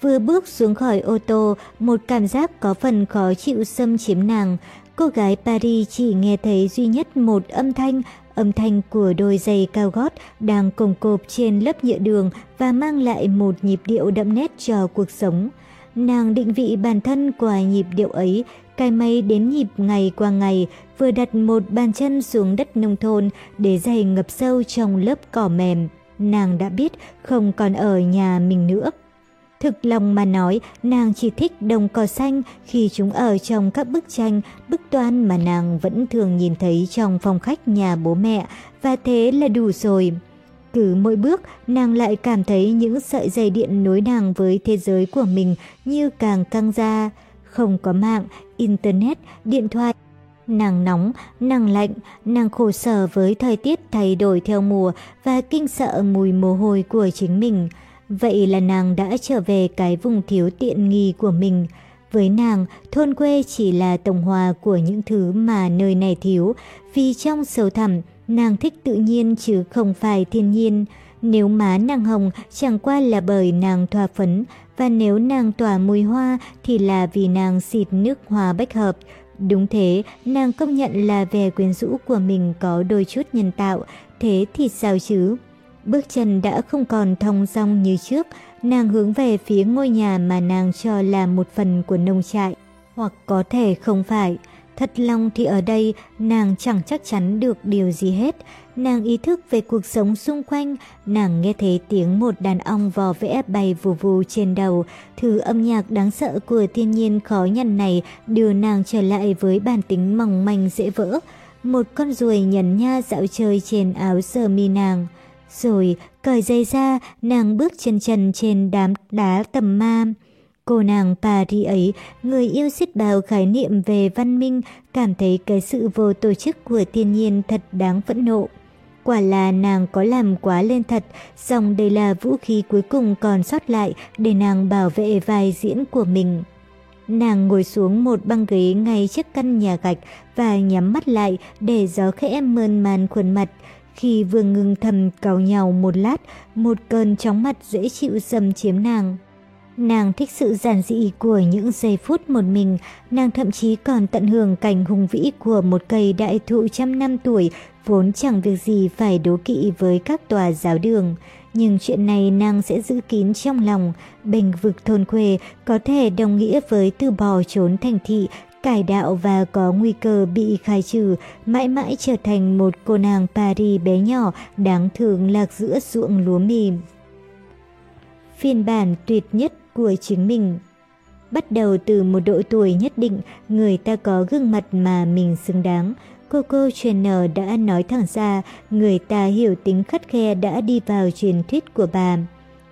Vừa bước xuống khỏi ô tô, một cảm giác có phần khó chịu xâm chiếm nàng. cô gái Paris chỉ nghe thấy duy nhất một âm thanh, âm thanh của đôi giày cao gót đang cồng cộp trên lớp nhựa đường và mang lại một nhịp điệu đậm nét cho cuộc sống. Nàng định vị bản thân qua nhịp điệu ấy, cài máy đến nhịp ngày qua ngày, vừa đặt một bàn chân xuống đất nông thôn để giày ngập sâu trong lớp cỏ mềm. Nàng đã biết không còn ở nhà mình nữa. Thực lòng mà nói, nàng chỉ thích đồng cỏ xanh khi chúng ở trong các bức tranh, bức toan mà nàng vẫn thường nhìn thấy trong phòng khách nhà bố mẹ, và thế là đủ rồi. Cứ mỗi bước, nàng lại cảm thấy những sợi dây điện nối nàng với thế giới của mình như càng căng ra. Không có mạng, internet, điện thoại. Nàng nóng, nàng lạnh, nàng khổ sở với thời tiết thay đổi theo mùa và kinh sợ mùi mồ hôi của chính mình. Vậy là nàng đã trở về cái vùng thiếu tiện nghi của mình. Với nàng, thôn quê chỉ là tổng hòa của những thứ mà nơi này thiếu, vì trong sâu thẳm, nàng thích tự nhiên chứ không phải thiên nhiên. Nếu má nàng hồng chẳng qua là bởi nàng thoa phấn, và nếu nàng tỏa mùi hoa thì là vì nàng xịt nước hoa bách hợp. Đúng thế, nàng công nhận là vẻ quyến rũ của mình có đôi chút nhân tạo, thế thì sao chứ? Bước chân đã không còn thong dong như trước, nàng hướng về phía ngôi nhà mà nàng cho là một phần của nông trại, hoặc có thể không phải. Thật lòng thì ở đây nàng chẳng chắc chắn được điều gì hết. Nàng ý thức về cuộc sống xung quanh, nàng nghe thấy tiếng một đàn ong vò vẽ bay vù vù trên đầu. Thứ âm nhạc đáng sợ của thiên nhiên khó nhằn này đưa nàng trở lại với bản tính mỏng manh dễ vỡ. Một con ruồi nhấn nha dạo chơi trên áo sơ mi nàng. Rồi cởi dây ra, nàng bước chân trần trên đám đá tầm ma. Cô nàng Paris ấy, người yêu xích bao khái niệm về văn minh, cảm thấy cái sự vô tổ chức của thiên nhiên thật đáng phẫn nộ. Quả là nàng có làm quá lên thật, song đây là vũ khí cuối cùng còn sót lại để nàng bảo vệ vai diễn của mình. Nàng ngồi xuống một băng ghế ngay trước căn nhà gạch và nhắm mắt lại để gió khẽ mơn man khuôn mặt. Khi vừa ngừng thầm cào nhau một lát, một cơn chóng mặt dễ chịu dầm chiếm nàng. Nàng thích sự giản dị của những giây phút một mình, nàng thậm chí còn tận hưởng cảnh hùng vĩ của một cây đại thụ trăm năm tuổi, vốn chẳng việc gì phải đố kỵ với các tòa giáo đường. Nhưng chuyện này nàng sẽ giữ kín trong lòng, bình vực thôn quê có thể đồng nghĩa với từ bỏ trốn thành thị, cải đạo và có nguy cơ bị khai trừ, mãi mãi trở thành một cô nàng Paris bé nhỏ đáng thương lạc giữa ruộng lúa mì. Phiên bản tuyệt nhất của chính mình. Bắt đầu từ một độ tuổi nhất định, người ta có gương mặt mà mình xứng đáng. Coco Chanel đã nói thẳng ra, người ta hiểu tính khắt khe đã đi vào truyền thuyết của bà.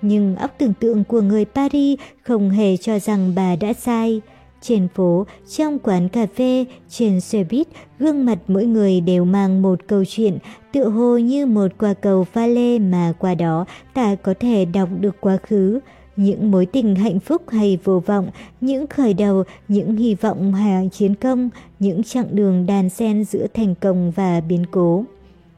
Nhưng óc tưởng tượng của người Paris không hề cho rằng bà đã sai. Trên phố, trong quán cà phê, trên xe buýt, gương mặt mỗi người đều mang một câu chuyện, tựa hồ như một quả cầu pha lê mà qua đó ta có thể đọc được quá khứ những mối tình hạnh phúc hay vô vọng, những khởi đầu, những hy vọng hay chiến công, những chặng đường đàn xen giữa thành công và biến cố.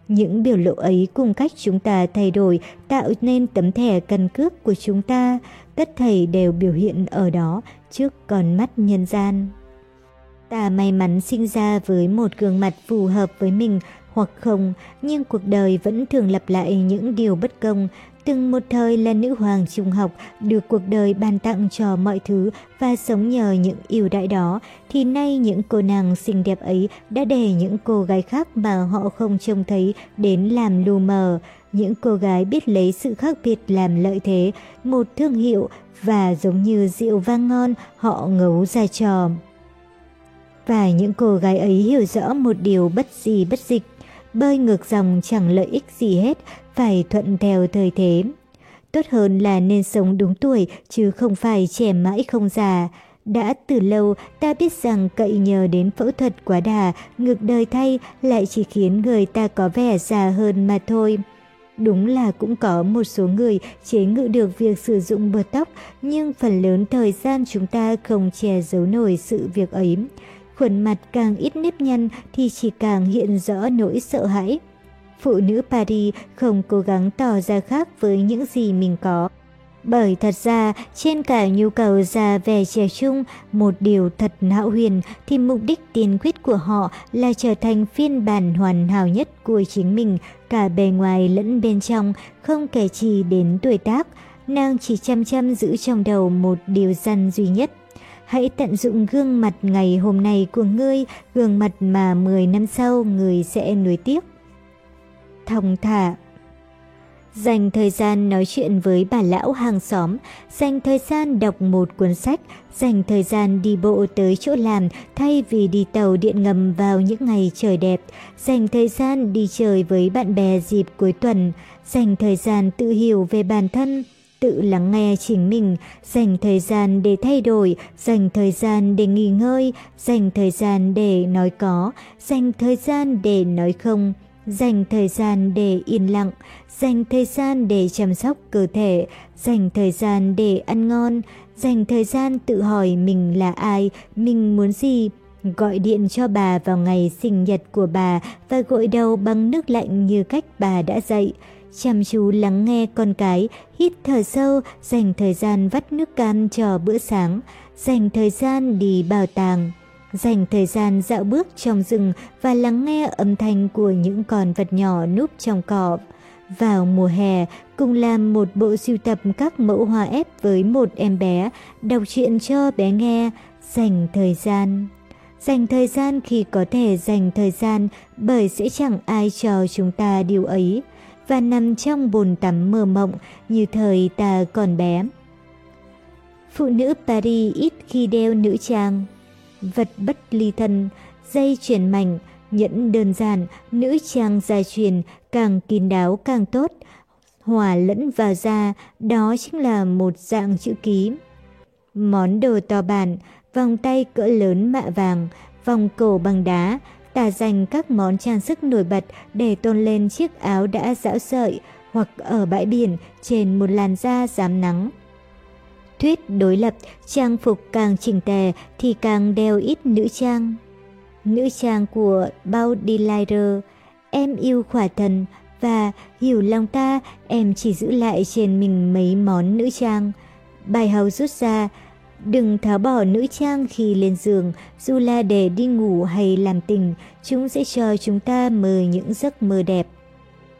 Những biểu lộ ấy cùng cách chúng ta thay đổi tạo nên tấm thẻ căn cước của chúng ta, tất thảy đều biểu hiện ở đó trước con mắt nhân gian. Ta may mắn sinh ra với một gương mặt phù hợp với mình hoặc không, nhưng cuộc đời vẫn thường lặp lại những điều bất công, Từng một thời là nữ hoàng trung học, được cuộc đời ban tặng cho mọi thứ và sống nhờ những ưu đại đó, thì nay những cô nàng xinh đẹp ấy đã để những cô gái khác mà họ không trông thấy đến làm lù mờ. Những cô gái biết lấy sự khác biệt làm lợi thế, một thương hiệu và giống như rượu vang ngon họ ngấu ra trò. Và những cô gái ấy hiểu rõ một điều bất gì bất dịch, bơi ngược dòng chẳng lợi ích gì hết, phải thuận theo thời thế. Tốt hơn là nên sống đúng tuổi chứ không phải trẻ mãi không già. Đã từ lâu ta biết rằng cậy nhờ đến phẫu thuật quá đà, ngược đời thay lại chỉ khiến người ta có vẻ già hơn mà thôi. Đúng là cũng có một số người chế ngự được việc sử dụng bờ tóc, nhưng phần lớn thời gian chúng ta không che giấu nổi sự việc ấy. Khuẩn mặt càng ít nếp nhăn thì chỉ càng hiện rõ nỗi sợ hãi. Phụ nữ Paris không cố gắng tỏ ra khác với những gì mình có. Bởi thật ra, trên cả nhu cầu già về trẻ trung, một điều thật hão huyền thì mục đích tiên quyết của họ là trở thành phiên bản hoàn hảo nhất của chính mình, cả bề ngoài lẫn bên trong, không kể chi đến tuổi tác. Nàng chỉ chăm chăm giữ trong đầu một điều răn duy nhất. Hãy tận dụng gương mặt ngày hôm nay của ngươi, gương mặt mà 10 năm sau người sẽ nuối tiếc. Thong thả Dành thời gian nói chuyện với bà lão hàng xóm, dành thời gian đọc một cuốn sách, dành thời gian đi bộ tới chỗ làm thay vì đi tàu điện ngầm vào những ngày trời đẹp, dành thời gian đi chơi với bạn bè dịp cuối tuần, dành thời gian tự hiểu về bản thân, tự lắng nghe chính mình, dành thời gian để thay đổi, dành thời gian để nghỉ ngơi, dành thời gian để nói có, dành thời gian để nói không, dành thời gian để yên lặng, dành thời gian để chăm sóc cơ thể, dành thời gian để ăn ngon, dành thời gian tự hỏi mình là ai, mình muốn gì, gọi điện cho bà vào ngày sinh nhật của bà và gội đầu bằng nước lạnh như cách bà đã dạy. Chăm chú lắng nghe con cái, hít thở sâu, dành thời gian vắt nước cam cho bữa sáng, dành thời gian đi bảo tàng. Dành thời gian dạo bước trong rừng và lắng nghe âm thanh của những con vật nhỏ núp trong cỏ. Vào mùa hè, cùng làm một bộ sưu tập các mẫu hoa ép với một em bé, đọc truyện cho bé nghe, dành thời gian. Dành thời gian khi có thể dành thời gian bởi sẽ chẳng ai cho chúng ta điều ấy và nằm trong bồn tắm mơ mộng như thời ta còn bé. Phụ nữ Paris ít khi đeo nữ trang, vật bất ly thân, dây chuyển mảnh, nhẫn đơn giản, nữ trang gia truyền, càng kín đáo càng tốt. Hòa lẫn vào da, đó chính là một dạng chữ ký. Món đồ to bản, vòng tay cỡ lớn mạ vàng, vòng cổ bằng đá, tà dành các món trang sức nổi bật để tôn lên chiếc áo đã dão sợi hoặc ở bãi biển trên một làn da dám nắng. Thuyết đối lập, trang phục càng chỉnh tề thì càng đeo ít nữ trang. Nữ trang của Baudelaire, em yêu khỏa thần và hiểu lòng ta em chỉ giữ lại trên mình mấy món nữ trang. Bài hầu rút ra, đừng tháo bỏ nữ trang khi lên giường, dù là để đi ngủ hay làm tình, chúng sẽ cho chúng ta mơ những giấc mơ đẹp.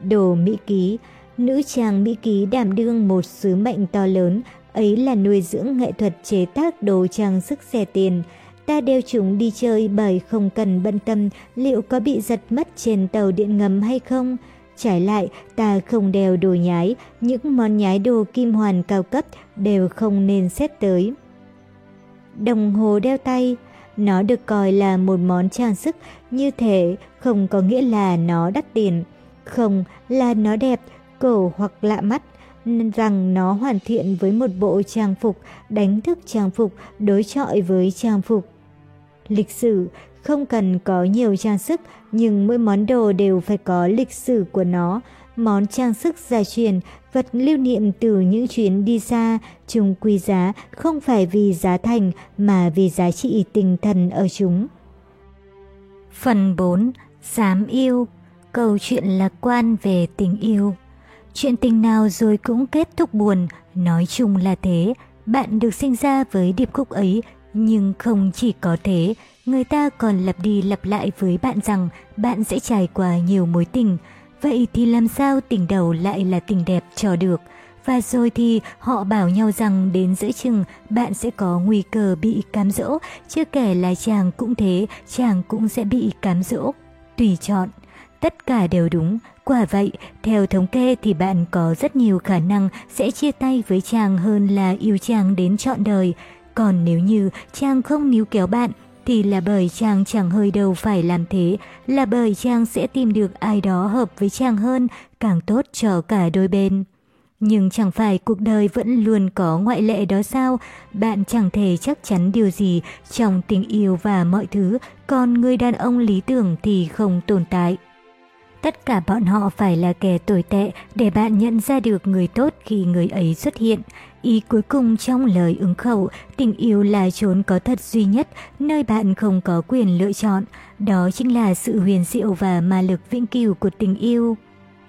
Đồ Mỹ Ký Nữ trang Mỹ Ký đảm đương một sứ mệnh to lớn, ấy là nuôi dưỡng nghệ thuật chế tác đồ trang sức rẻ tiền. Ta đeo chúng đi chơi bởi không cần bận tâm liệu có bị giật mất trên tàu điện ngầm hay không. Trái lại, ta không đeo đồ nhái, những món nhái đồ kim hoàn cao cấp đều không nên xét tới. Đồng hồ đeo tay Nó được coi là một món trang sức như thế, không có nghĩa là nó đắt tiền. Không là nó đẹp, cổ hoặc lạ mắt rằng nó hoàn thiện với một bộ trang phục, đánh thức trang phục, đối chọi với trang phục. Lịch sử không cần có nhiều trang sức, nhưng mỗi món đồ đều phải có lịch sử của nó. Món trang sức gia truyền, vật lưu niệm từ những chuyến đi xa, chúng quý giá không phải vì giá thành mà vì giá trị tinh thần ở chúng. Phần 4. Dám yêu Câu chuyện lạc quan về tình yêu Chuyện tình nào rồi cũng kết thúc buồn, nói chung là thế. Bạn được sinh ra với điệp khúc ấy, nhưng không chỉ có thế, người ta còn lặp đi lặp lại với bạn rằng bạn sẽ trải qua nhiều mối tình. Vậy thì làm sao tình đầu lại là tình đẹp cho được? Và rồi thì họ bảo nhau rằng đến giữa chừng bạn sẽ có nguy cơ bị cám dỗ, chưa kể là chàng cũng thế, chàng cũng sẽ bị cám dỗ. Tùy chọn. Tất cả đều đúng, quả vậy, theo thống kê thì bạn có rất nhiều khả năng sẽ chia tay với chàng hơn là yêu chàng đến trọn đời. Còn nếu như chàng không níu kéo bạn, thì là bởi chàng chẳng hơi đâu phải làm thế, là bởi chàng sẽ tìm được ai đó hợp với chàng hơn, càng tốt cho cả đôi bên. Nhưng chẳng phải cuộc đời vẫn luôn có ngoại lệ đó sao? Bạn chẳng thể chắc chắn điều gì trong tình yêu và mọi thứ, còn người đàn ông lý tưởng thì không tồn tại. Tất cả bọn họ phải là kẻ tồi tệ để bạn nhận ra được người tốt khi người ấy xuất hiện. Ý cuối cùng trong lời ứng khẩu, tình yêu là chốn có thật duy nhất, nơi bạn không có quyền lựa chọn. Đó chính là sự huyền diệu và ma lực vĩnh cửu của tình yêu.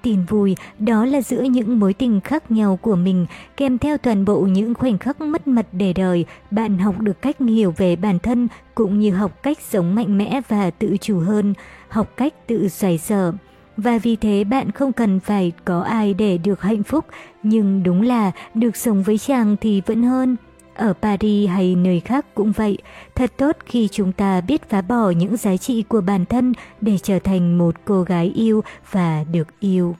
tin vui, đó là giữa những mối tình khác nhau của mình, kèm theo toàn bộ những khoảnh khắc mất mật để đời, bạn học được cách hiểu về bản thân, cũng như học cách sống mạnh mẽ và tự chủ hơn, học cách tự xoay sở. Và vì thế bạn không cần phải có ai để được hạnh phúc, nhưng đúng là được sống với chàng thì vẫn hơn. Ở Paris hay nơi khác cũng vậy, thật tốt khi chúng ta biết phá bỏ những giá trị của bản thân để trở thành một cô gái yêu và được yêu.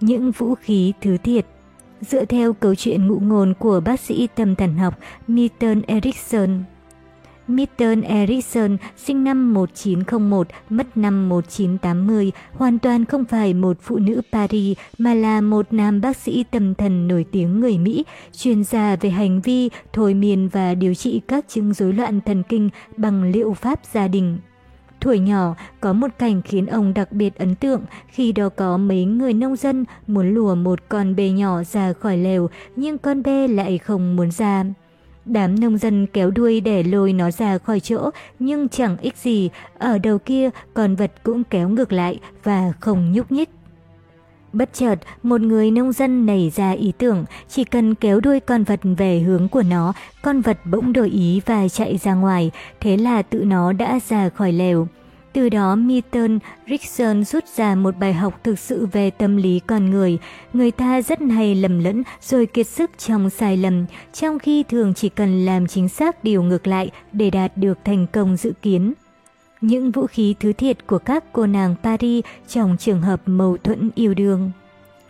Những vũ khí thứ thiệt Dựa theo câu chuyện ngụ ngôn của bác sĩ tâm thần học Milton Erickson, Milton Erickson sinh năm 1901, mất năm 1980, hoàn toàn không phải một phụ nữ Paris mà là một nam bác sĩ tâm thần nổi tiếng người Mỹ, chuyên gia về hành vi, thôi miên và điều trị các chứng rối loạn thần kinh bằng liệu pháp gia đình. Tuổi nhỏ, có một cảnh khiến ông đặc biệt ấn tượng khi đó có mấy người nông dân muốn lùa một con bê nhỏ ra khỏi lều, nhưng con bê lại không muốn ra. Đám nông dân kéo đuôi để lôi nó ra khỏi chỗ, nhưng chẳng ích gì, ở đầu kia con vật cũng kéo ngược lại và không nhúc nhích. Bất chợt, một người nông dân nảy ra ý tưởng, chỉ cần kéo đuôi con vật về hướng của nó, con vật bỗng đổi ý và chạy ra ngoài, thế là tự nó đã ra khỏi lều. Từ đó Milton Rickson rút ra một bài học thực sự về tâm lý con người. Người ta rất hay lầm lẫn rồi kiệt sức trong sai lầm, trong khi thường chỉ cần làm chính xác điều ngược lại để đạt được thành công dự kiến. Những vũ khí thứ thiệt của các cô nàng Paris trong trường hợp mâu thuẫn yêu đương.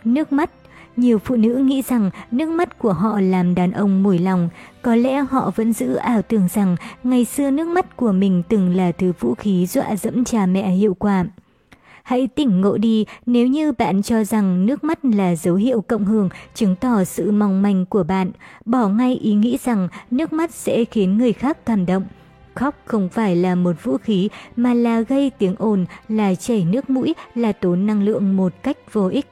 Nước mắt nhiều phụ nữ nghĩ rằng nước mắt của họ làm đàn ông mùi lòng, có lẽ họ vẫn giữ ảo tưởng rằng ngày xưa nước mắt của mình từng là thứ vũ khí dọa dẫm cha mẹ hiệu quả. Hãy tỉnh ngộ đi nếu như bạn cho rằng nước mắt là dấu hiệu cộng hưởng chứng tỏ sự mong manh của bạn. Bỏ ngay ý nghĩ rằng nước mắt sẽ khiến người khác cảm động. Khóc không phải là một vũ khí mà là gây tiếng ồn, là chảy nước mũi, là tốn năng lượng một cách vô ích.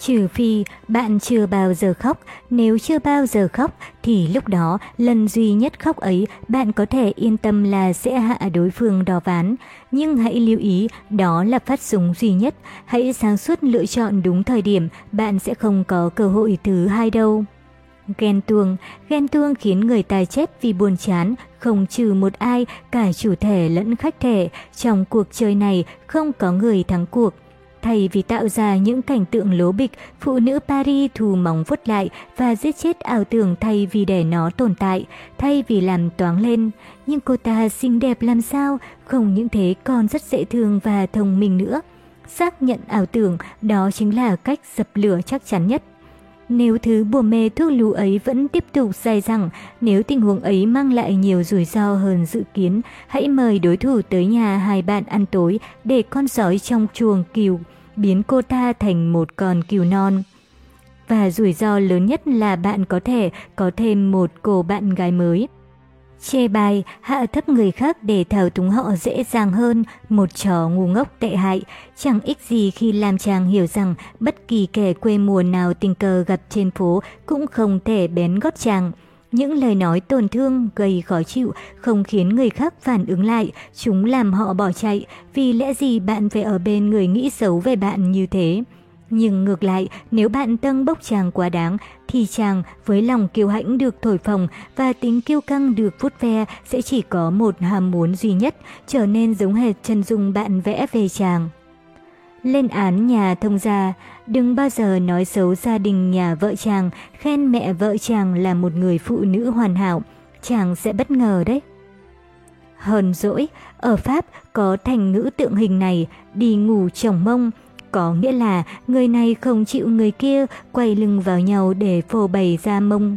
Trừ phi bạn chưa bao giờ khóc, nếu chưa bao giờ khóc thì lúc đó lần duy nhất khóc ấy bạn có thể yên tâm là sẽ hạ đối phương đò ván. Nhưng hãy lưu ý đó là phát súng duy nhất, hãy sáng suốt lựa chọn đúng thời điểm, bạn sẽ không có cơ hội thứ hai đâu. Ghen tuông, ghen tuông khiến người ta chết vì buồn chán, không trừ một ai, cả chủ thể lẫn khách thể. Trong cuộc chơi này không có người thắng cuộc. Thay vì tạo ra những cảnh tượng lố bịch, phụ nữ Paris thù móng vuốt lại và giết chết ảo tưởng thay vì để nó tồn tại, thay vì làm toáng lên. Nhưng cô ta xinh đẹp làm sao, không những thế còn rất dễ thương và thông minh nữa. Xác nhận ảo tưởng, đó chính là cách dập lửa chắc chắn nhất. Nếu thứ bùa mê thuốc lú ấy vẫn tiếp tục dài dẳng, nếu tình huống ấy mang lại nhiều rủi ro hơn dự kiến, hãy mời đối thủ tới nhà hai bạn ăn tối để con sói trong chuồng kiều biến cô ta thành một con cừu non. Và rủi ro lớn nhất là bạn có thể có thêm một cô bạn gái mới. Chê bài, hạ thấp người khác để thảo túng họ dễ dàng hơn, một trò ngu ngốc tệ hại, chẳng ích gì khi làm chàng hiểu rằng bất kỳ kẻ quê mùa nào tình cờ gặp trên phố cũng không thể bén gót chàng. Những lời nói tổn thương, gây khó chịu, không khiến người khác phản ứng lại, chúng làm họ bỏ chạy, vì lẽ gì bạn phải ở bên người nghĩ xấu về bạn như thế. Nhưng ngược lại, nếu bạn tâng bốc chàng quá đáng, thì chàng với lòng kiêu hãnh được thổi phồng và tính kiêu căng được vuốt ve sẽ chỉ có một ham muốn duy nhất, trở nên giống hệt chân dung bạn vẽ về chàng. Lên án nhà thông gia, đừng bao giờ nói xấu gia đình nhà vợ chàng, khen mẹ vợ chàng là một người phụ nữ hoàn hảo, chàng sẽ bất ngờ đấy. Hờn dỗi, ở Pháp có thành ngữ tượng hình này, đi ngủ chồng mông, có nghĩa là người này không chịu người kia quay lưng vào nhau để phô bày ra mông.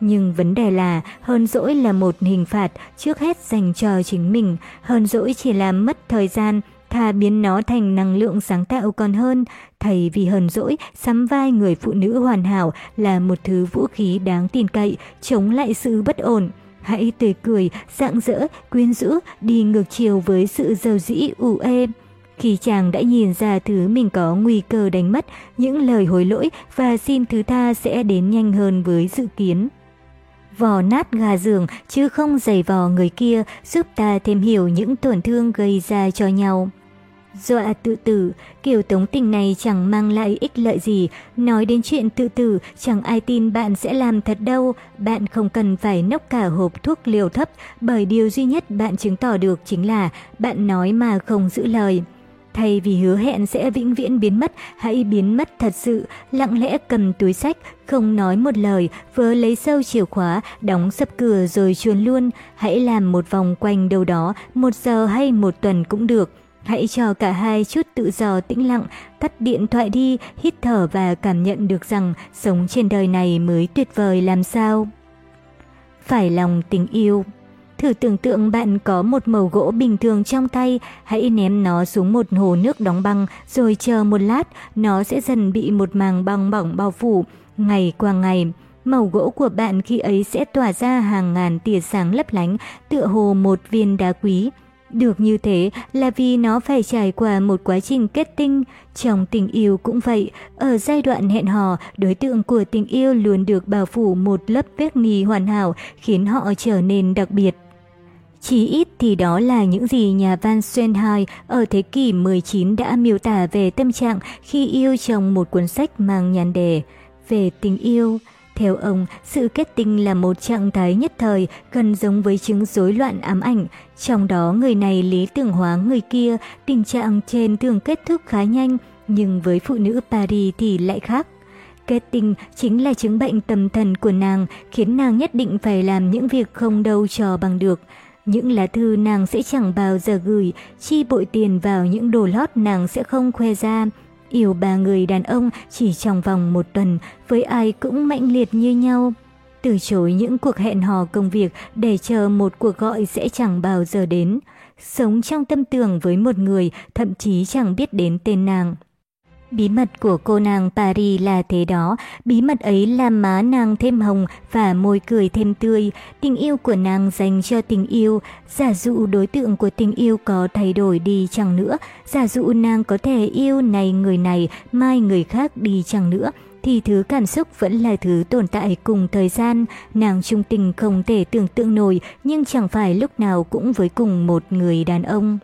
Nhưng vấn đề là hơn dỗi là một hình phạt trước hết dành cho chính mình, hơn dỗi chỉ làm mất thời gian, thà biến nó thành năng lượng sáng tạo còn hơn, thay vì hờn dỗi, sắm vai người phụ nữ hoàn hảo là một thứ vũ khí đáng tin cậy, chống lại sự bất ổn. Hãy tươi cười, rạng rỡ, quyến rũ, đi ngược chiều với sự giàu dĩ ủ ê. Khi chàng đã nhìn ra thứ mình có nguy cơ đánh mất, những lời hối lỗi và xin thứ tha sẽ đến nhanh hơn với dự kiến vò nát gà giường chứ không giày vò người kia giúp ta thêm hiểu những tổn thương gây ra cho nhau. Dọa tự tử, kiểu tống tình này chẳng mang lại ích lợi gì, nói đến chuyện tự tử chẳng ai tin bạn sẽ làm thật đâu, bạn không cần phải nốc cả hộp thuốc liều thấp, bởi điều duy nhất bạn chứng tỏ được chính là bạn nói mà không giữ lời. Thay vì hứa hẹn sẽ vĩnh viễn biến mất, hãy biến mất thật sự, lặng lẽ cầm túi sách, không nói một lời, vừa lấy sâu chìa khóa, đóng sập cửa rồi chuồn luôn. Hãy làm một vòng quanh đâu đó, một giờ hay một tuần cũng được. Hãy cho cả hai chút tự do tĩnh lặng, tắt điện thoại đi, hít thở và cảm nhận được rằng sống trên đời này mới tuyệt vời làm sao. Phải lòng tình yêu Thử tưởng tượng bạn có một mẩu gỗ bình thường trong tay, hãy ném nó xuống một hồ nước đóng băng rồi chờ một lát, nó sẽ dần bị một màng băng bỏng bao phủ, ngày qua ngày. Màu gỗ của bạn khi ấy sẽ tỏa ra hàng ngàn tia sáng lấp lánh, tựa hồ một viên đá quý. Được như thế là vì nó phải trải qua một quá trình kết tinh. Trong tình yêu cũng vậy, ở giai đoạn hẹn hò, đối tượng của tình yêu luôn được bao phủ một lớp vết nghi hoàn hảo, khiến họ trở nên đặc biệt. Chỉ ít thì đó là những gì nhà Van Swenheim ở thế kỷ 19 đã miêu tả về tâm trạng khi yêu trong một cuốn sách mang nhàn đề về tình yêu. Theo ông, sự kết tinh là một trạng thái nhất thời gần giống với chứng rối loạn ám ảnh. Trong đó người này lý tưởng hóa người kia, tình trạng trên thường kết thúc khá nhanh, nhưng với phụ nữ Paris thì lại khác. Kết tinh chính là chứng bệnh tâm thần của nàng, khiến nàng nhất định phải làm những việc không đâu cho bằng được. Những lá thư nàng sẽ chẳng bao giờ gửi, chi bội tiền vào những đồ lót nàng sẽ không khoe ra. Yêu ba người đàn ông chỉ trong vòng một tuần, với ai cũng mạnh liệt như nhau. Từ chối những cuộc hẹn hò công việc để chờ một cuộc gọi sẽ chẳng bao giờ đến. Sống trong tâm tưởng với một người thậm chí chẳng biết đến tên nàng. Bí mật của cô nàng Paris là thế đó, bí mật ấy làm má nàng thêm hồng và môi cười thêm tươi, tình yêu của nàng dành cho tình yêu, giả dụ đối tượng của tình yêu có thay đổi đi chẳng nữa, giả dụ nàng có thể yêu này người này, mai người khác đi chẳng nữa, thì thứ cảm xúc vẫn là thứ tồn tại cùng thời gian, nàng trung tình không thể tưởng tượng nổi nhưng chẳng phải lúc nào cũng với cùng một người đàn ông.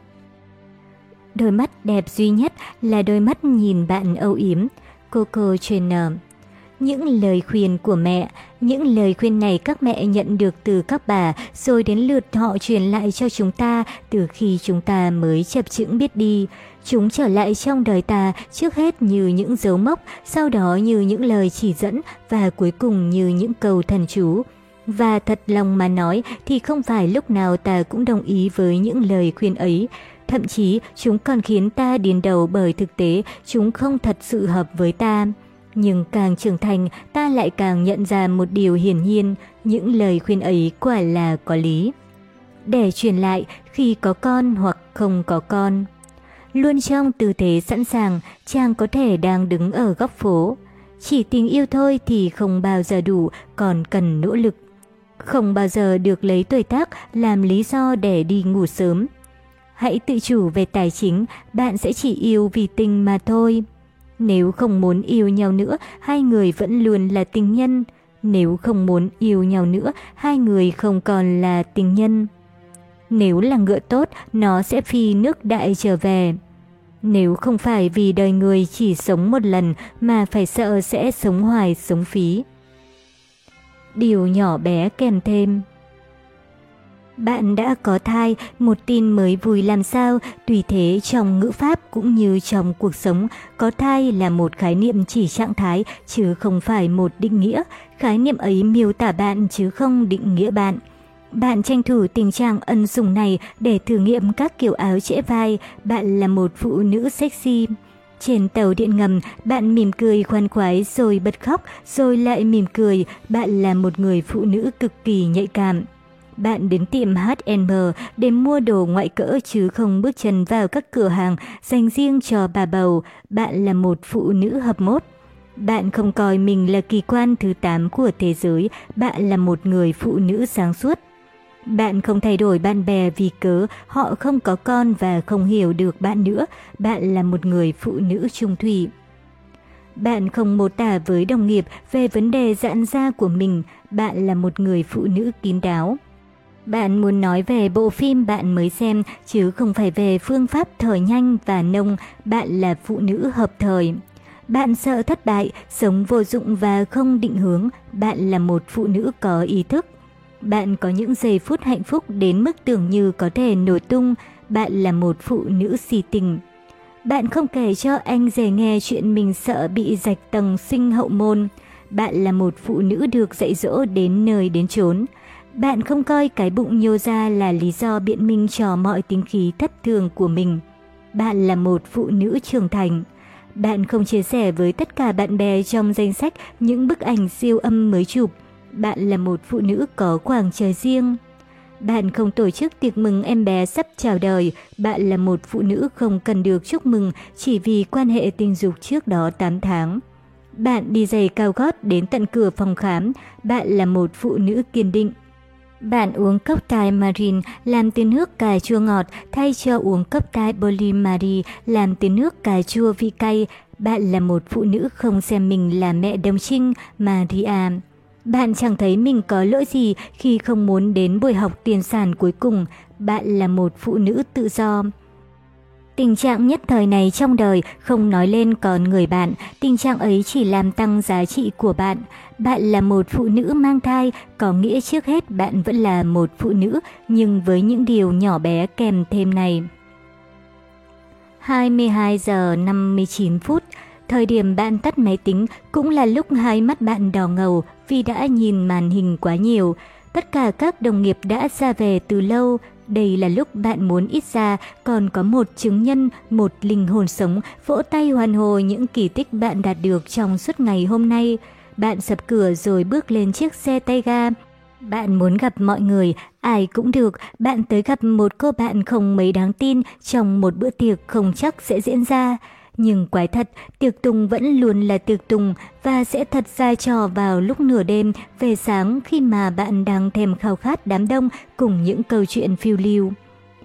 Đôi mắt đẹp duy nhất là đôi mắt nhìn bạn âu yếm. Coco Trainer những lời khuyên của mẹ, những lời khuyên này các mẹ nhận được từ các bà rồi đến lượt họ truyền lại cho chúng ta từ khi chúng ta mới chập chững biết đi. Chúng trở lại trong đời ta trước hết như những dấu mốc, sau đó như những lời chỉ dẫn và cuối cùng như những câu thần chú. Và thật lòng mà nói thì không phải lúc nào ta cũng đồng ý với những lời khuyên ấy. Thậm chí chúng còn khiến ta điên đầu bởi thực tế chúng không thật sự hợp với ta. Nhưng càng trưởng thành ta lại càng nhận ra một điều hiển nhiên, những lời khuyên ấy quả là có lý. Để truyền lại khi có con hoặc không có con. Luôn trong tư thế sẵn sàng, chàng có thể đang đứng ở góc phố. Chỉ tình yêu thôi thì không bao giờ đủ, còn cần nỗ lực. Không bao giờ được lấy tuổi tác làm lý do để đi ngủ sớm. Hãy tự chủ về tài chính, bạn sẽ chỉ yêu vì tình mà thôi. Nếu không muốn yêu nhau nữa, hai người vẫn luôn là tình nhân. Nếu không muốn yêu nhau nữa, hai người không còn là tình nhân. Nếu là ngựa tốt, nó sẽ phi nước đại trở về. Nếu không phải vì đời người chỉ sống một lần mà phải sợ sẽ sống hoài sống phí. Điều nhỏ bé kèm thêm bạn đã có thai, một tin mới vui làm sao, tùy thế trong ngữ pháp cũng như trong cuộc sống, có thai là một khái niệm chỉ trạng thái chứ không phải một định nghĩa, khái niệm ấy miêu tả bạn chứ không định nghĩa bạn. Bạn tranh thủ tình trạng ân sủng này để thử nghiệm các kiểu áo trễ vai, bạn là một phụ nữ sexy. Trên tàu điện ngầm, bạn mỉm cười khoan khoái rồi bật khóc, rồi lại mỉm cười, bạn là một người phụ nữ cực kỳ nhạy cảm. Bạn đến tiệm H&M để mua đồ ngoại cỡ chứ không bước chân vào các cửa hàng dành riêng cho bà bầu. Bạn là một phụ nữ hợp mốt. Bạn không coi mình là kỳ quan thứ 8 của thế giới, bạn là một người phụ nữ sáng suốt. Bạn không thay đổi bạn bè vì cớ họ không có con và không hiểu được bạn nữa, bạn là một người phụ nữ trung thủy. Bạn không mô tả với đồng nghiệp về vấn đề giãn da của mình, bạn là một người phụ nữ kín đáo. Bạn muốn nói về bộ phim bạn mới xem, chứ không phải về phương pháp thở nhanh và nông, bạn là phụ nữ hợp thời. Bạn sợ thất bại, sống vô dụng và không định hướng, bạn là một phụ nữ có ý thức. Bạn có những giây phút hạnh phúc đến mức tưởng như có thể nổ tung, bạn là một phụ nữ si tình. Bạn không kể cho anh rể nghe chuyện mình sợ bị rạch tầng sinh hậu môn. Bạn là một phụ nữ được dạy dỗ đến nơi đến chốn. Bạn không coi cái bụng nhô ra là lý do biện minh cho mọi tính khí thất thường của mình. Bạn là một phụ nữ trưởng thành. Bạn không chia sẻ với tất cả bạn bè trong danh sách những bức ảnh siêu âm mới chụp. Bạn là một phụ nữ có khoảng trời riêng. Bạn không tổ chức tiệc mừng em bé sắp chào đời, bạn là một phụ nữ không cần được chúc mừng chỉ vì quan hệ tình dục trước đó 8 tháng. Bạn đi giày cao gót đến tận cửa phòng khám, bạn là một phụ nữ kiên định. Bạn uống cốc tai marine làm từ nước cà chua ngọt thay cho uống cốc tai Bolimari làm từ nước cà chua vị cay. Bạn là một phụ nữ không xem mình là mẹ đồng trinh, Maria. Bạn chẳng thấy mình có lỗi gì khi không muốn đến buổi học tiền sản cuối cùng. Bạn là một phụ nữ tự do. Tình trạng nhất thời này trong đời không nói lên còn người bạn, tình trạng ấy chỉ làm tăng giá trị của bạn. Bạn là một phụ nữ mang thai, có nghĩa trước hết bạn vẫn là một phụ nữ, nhưng với những điều nhỏ bé kèm thêm này. 22 giờ 59 phút, thời điểm bạn tắt máy tính cũng là lúc hai mắt bạn đỏ ngầu vì đã nhìn màn hình quá nhiều. Tất cả các đồng nghiệp đã ra về từ lâu, đây là lúc bạn muốn ít ra còn có một chứng nhân, một linh hồn sống vỗ tay hoàn hồ những kỳ tích bạn đạt được trong suốt ngày hôm nay. Bạn sập cửa rồi bước lên chiếc xe tay ga. Bạn muốn gặp mọi người, ai cũng được, bạn tới gặp một cô bạn không mấy đáng tin trong một bữa tiệc không chắc sẽ diễn ra. Nhưng quái thật, tiệc tùng vẫn luôn là tiệc tùng và sẽ thật ra trò vào lúc nửa đêm về sáng khi mà bạn đang thèm khao khát đám đông cùng những câu chuyện phiêu lưu.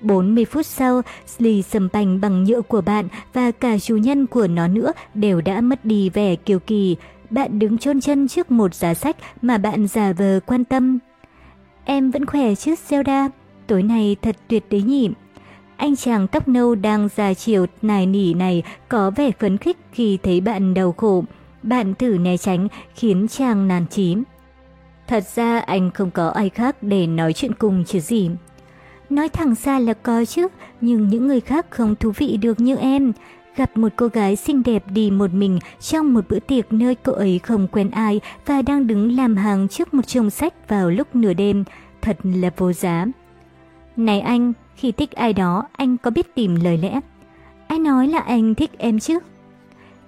40 phút sau, ly sầm bành bằng nhựa của bạn và cả chủ nhân của nó nữa đều đã mất đi vẻ kiều kỳ. Bạn đứng chôn chân trước một giá sách mà bạn giả vờ quan tâm. Em vẫn khỏe chứ Zelda? Tối nay thật tuyệt đấy nhỉ? Anh chàng tóc nâu đang già chiều nài nỉ này có vẻ phấn khích khi thấy bạn đau khổ. Bạn thử né tránh khiến chàng nản chí. Thật ra anh không có ai khác để nói chuyện cùng chứ gì. Nói thẳng ra là có chứ, nhưng những người khác không thú vị được như em. Gặp một cô gái xinh đẹp đi một mình trong một bữa tiệc nơi cô ấy không quen ai và đang đứng làm hàng trước một chồng sách vào lúc nửa đêm, thật là vô giá. Này anh, khi thích ai đó, anh có biết tìm lời lẽ. Ai nói là anh thích em chứ?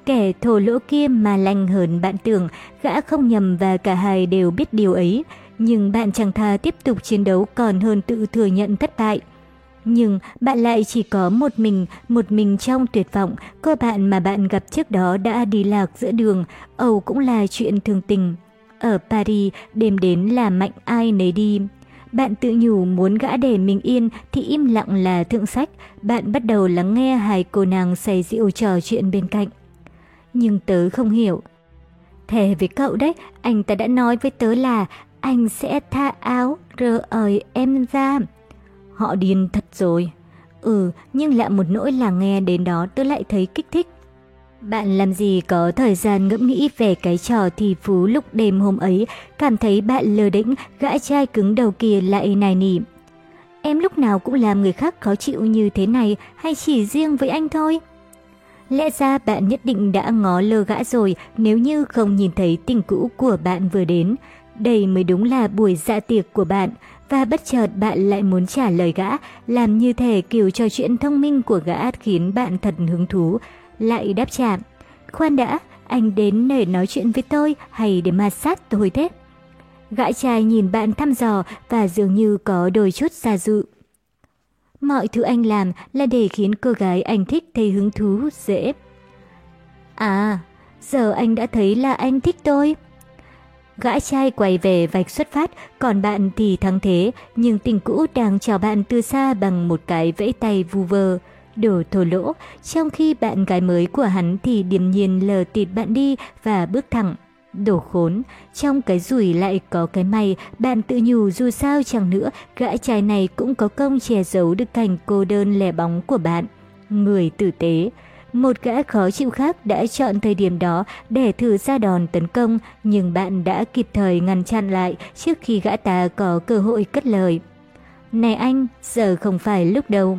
Kẻ thổ lỗ kia mà lành hơn bạn tưởng, gã không nhầm và cả hai đều biết điều ấy. Nhưng bạn chẳng thà tiếp tục chiến đấu còn hơn tự thừa nhận thất bại. Nhưng bạn lại chỉ có một mình, một mình trong tuyệt vọng, cô bạn mà bạn gặp trước đó đã đi lạc giữa đường, Âu cũng là chuyện thường tình. Ở Paris, đêm đến là mạnh ai nấy đi. Bạn tự nhủ muốn gã để mình yên thì im lặng là thượng sách, bạn bắt đầu lắng nghe hai cô nàng say rượu trò chuyện bên cạnh. Nhưng tớ không hiểu. Thề với cậu đấy, anh ta đã nói với tớ là anh sẽ tha áo rơ ời em ra. Họ điên thật rồi. Ừ, nhưng lại một nỗi là nghe đến đó tớ lại thấy kích thích. Bạn làm gì có thời gian ngẫm nghĩ về cái trò thì phú lúc đêm hôm ấy, cảm thấy bạn lơ đĩnh, gã trai cứng đầu kia lại nài nỉ. Em lúc nào cũng làm người khác khó chịu như thế này hay chỉ riêng với anh thôi? Lẽ ra bạn nhất định đã ngó lơ gã rồi nếu như không nhìn thấy tình cũ của bạn vừa đến. Đây mới đúng là buổi dạ tiệc của bạn và bất chợt bạn lại muốn trả lời gã, làm như thể kiểu trò chuyện thông minh của gã khiến bạn thật hứng thú lại đáp trả. Khoan đã, anh đến để nói chuyện với tôi hay để ma sát tôi thế? Gã trai nhìn bạn thăm dò và dường như có đôi chút xa dự. Mọi thứ anh làm là để khiến cô gái anh thích thấy hứng thú dễ. À, giờ anh đã thấy là anh thích tôi. Gã trai quay về vạch xuất phát, còn bạn thì thắng thế, nhưng tình cũ đang chào bạn từ xa bằng một cái vẫy tay vu vơ đồ thổ lỗ, trong khi bạn gái mới của hắn thì điềm nhiên lờ tịt bạn đi và bước thẳng. Đồ khốn, trong cái rủi lại có cái may, bạn tự nhủ dù sao chẳng nữa, gã trai này cũng có công che giấu được cảnh cô đơn lẻ bóng của bạn. Người tử tế, một gã khó chịu khác đã chọn thời điểm đó để thử ra đòn tấn công, nhưng bạn đã kịp thời ngăn chặn lại trước khi gã ta có cơ hội cất lời. Này anh, giờ không phải lúc đâu.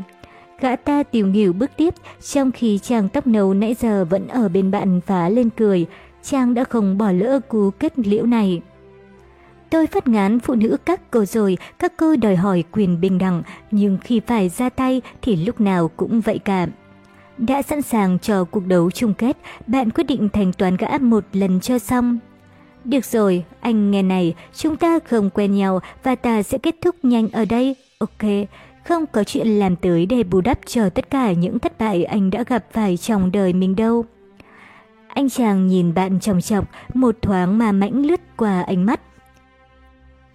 Gã ta tiểu nghỉu bước tiếp, trong khi chàng tóc nâu nãy giờ vẫn ở bên bạn phá lên cười, chàng đã không bỏ lỡ cú kết liễu này. Tôi phát ngán phụ nữ các cô rồi, các cô đòi hỏi quyền bình đẳng, nhưng khi phải ra tay thì lúc nào cũng vậy cả. Đã sẵn sàng cho cuộc đấu chung kết, bạn quyết định thành toán gã một lần cho xong. Được rồi, anh nghe này, chúng ta không quen nhau và ta sẽ kết thúc nhanh ở đây. Ok, không có chuyện làm tới để bù đắp cho tất cả những thất bại anh đã gặp phải trong đời mình đâu. Anh chàng nhìn bạn trọng chọc, một thoáng mà mãnh lướt qua ánh mắt.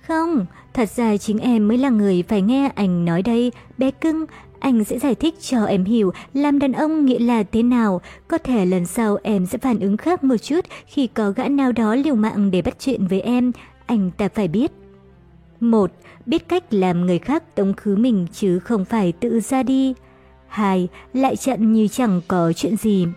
Không, thật ra chính em mới là người phải nghe anh nói đây, bé cưng, anh sẽ giải thích cho em hiểu làm đàn ông nghĩa là thế nào. Có thể lần sau em sẽ phản ứng khác một chút khi có gã nào đó liều mạng để bắt chuyện với em. Anh ta phải biết. 1. Biết cách làm người khác tống khứ mình chứ không phải tự ra đi. 2. Lại trận như chẳng có chuyện gì.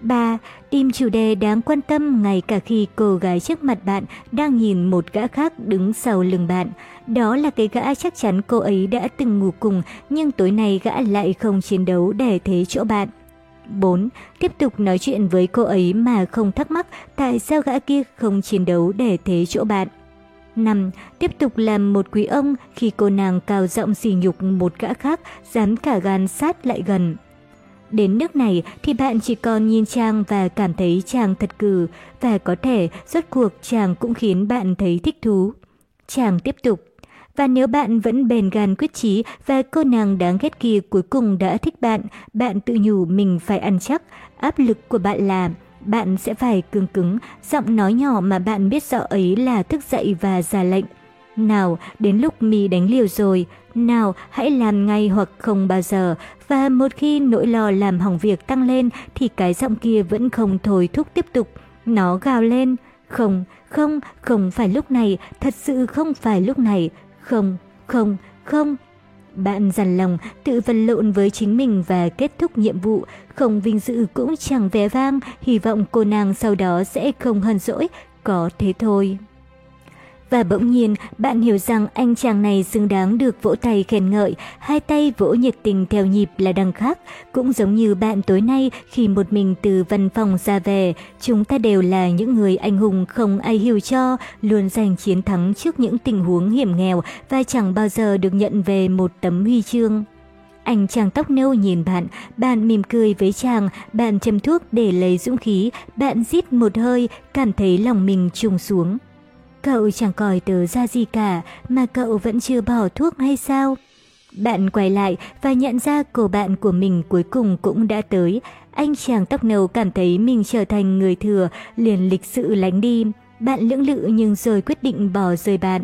3. Tìm chủ đề đáng quan tâm ngay cả khi cô gái trước mặt bạn đang nhìn một gã khác đứng sau lưng bạn. Đó là cái gã chắc chắn cô ấy đã từng ngủ cùng, nhưng tối nay gã lại không chiến đấu để thế chỗ bạn. 4. Tiếp tục nói chuyện với cô ấy mà không thắc mắc tại sao gã kia không chiến đấu để thế chỗ bạn. 5. Tiếp tục làm một quý ông khi cô nàng cao giọng xỉ nhục một gã khác dám cả gan sát lại gần. Đến nước này thì bạn chỉ còn nhìn chàng và cảm thấy chàng thật cừ và có thể rốt cuộc chàng cũng khiến bạn thấy thích thú. Chàng tiếp tục. Và nếu bạn vẫn bền gan quyết chí và cô nàng đáng ghét kia cuối cùng đã thích bạn, bạn tự nhủ mình phải ăn chắc. Áp lực của bạn là bạn sẽ phải cương cứng, giọng nói nhỏ mà bạn biết rõ ấy là thức dậy và ra lệnh. Nào, đến lúc mi đánh liều rồi, nào hãy làm ngay hoặc không bao giờ, và một khi nỗi lo làm hỏng việc tăng lên thì cái giọng kia vẫn không thôi thúc tiếp tục. Nó gào lên, không, không, không phải lúc này, thật sự không phải lúc này, không, không, không. Bạn dằn lòng, tự vật lộn với chính mình và kết thúc nhiệm vụ, không vinh dự cũng chẳng vẻ vang, hy vọng cô nàng sau đó sẽ không hờn dỗi, có thế thôi. Và bỗng nhiên, bạn hiểu rằng anh chàng này xứng đáng được vỗ tay khen ngợi, hai tay vỗ nhiệt tình theo nhịp là đằng khác. Cũng giống như bạn tối nay khi một mình từ văn phòng ra về, chúng ta đều là những người anh hùng không ai hiểu cho, luôn giành chiến thắng trước những tình huống hiểm nghèo và chẳng bao giờ được nhận về một tấm huy chương. Anh chàng tóc nâu nhìn bạn, bạn mỉm cười với chàng, bạn châm thuốc để lấy dũng khí, bạn rít một hơi, cảm thấy lòng mình trùng xuống. Cậu chẳng coi tớ ra gì cả, mà cậu vẫn chưa bỏ thuốc hay sao? Bạn quay lại và nhận ra cô bạn của mình cuối cùng cũng đã tới. Anh chàng tóc nâu cảm thấy mình trở thành người thừa, liền lịch sự lánh đi. Bạn lưỡng lự nhưng rồi quyết định bỏ rơi bạn.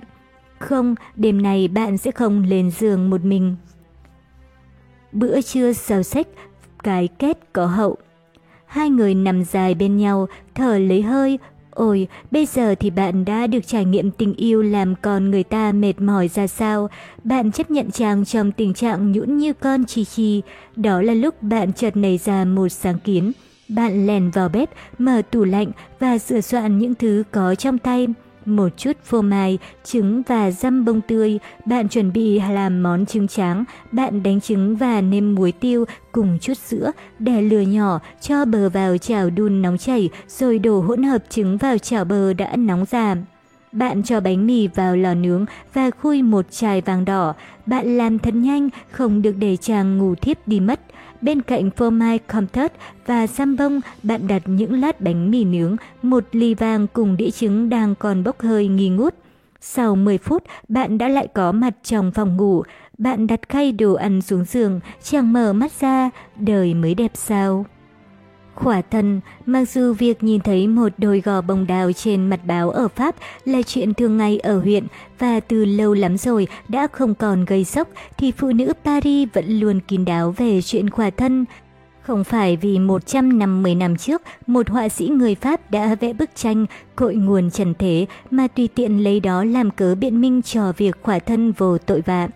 Không, đêm này bạn sẽ không lên giường một mình. Bữa trưa sao sách, cái kết có hậu. Hai người nằm dài bên nhau, thở lấy hơi, Ôi, bây giờ thì bạn đã được trải nghiệm tình yêu làm con người ta mệt mỏi ra sao. Bạn chấp nhận chàng trong tình trạng nhũn như con chi chi. Đó là lúc bạn chợt nảy ra một sáng kiến. Bạn lèn vào bếp, mở tủ lạnh và sửa soạn những thứ có trong tay một chút phô mai, trứng và răm bông tươi. Bạn chuẩn bị làm món trứng tráng, bạn đánh trứng và nêm muối tiêu cùng chút sữa, để lửa nhỏ, cho bờ vào chảo đun nóng chảy, rồi đổ hỗn hợp trứng vào chảo bờ đã nóng già. Bạn cho bánh mì vào lò nướng và khui một chai vàng đỏ. Bạn làm thật nhanh, không được để chàng ngủ thiếp đi mất. Bên cạnh phô mai comtot và sam bông, bạn đặt những lát bánh mì nướng, một ly vàng cùng đĩa trứng đang còn bốc hơi nghi ngút. Sau 10 phút, bạn đã lại có mặt trong phòng ngủ. Bạn đặt khay đồ ăn xuống giường, chàng mở mắt ra, đời mới đẹp sao. Khỏa thân, mặc dù việc nhìn thấy một đôi gò bông đào trên mặt báo ở Pháp là chuyện thường ngày ở huyện và từ lâu lắm rồi đã không còn gây sốc, thì phụ nữ Paris vẫn luôn kín đáo về chuyện khỏa thân. Không phải vì 150 năm trước, một họa sĩ người Pháp đã vẽ bức tranh cội nguồn trần thế mà tùy tiện lấy đó làm cớ biện minh cho việc khỏa thân vô tội vạ.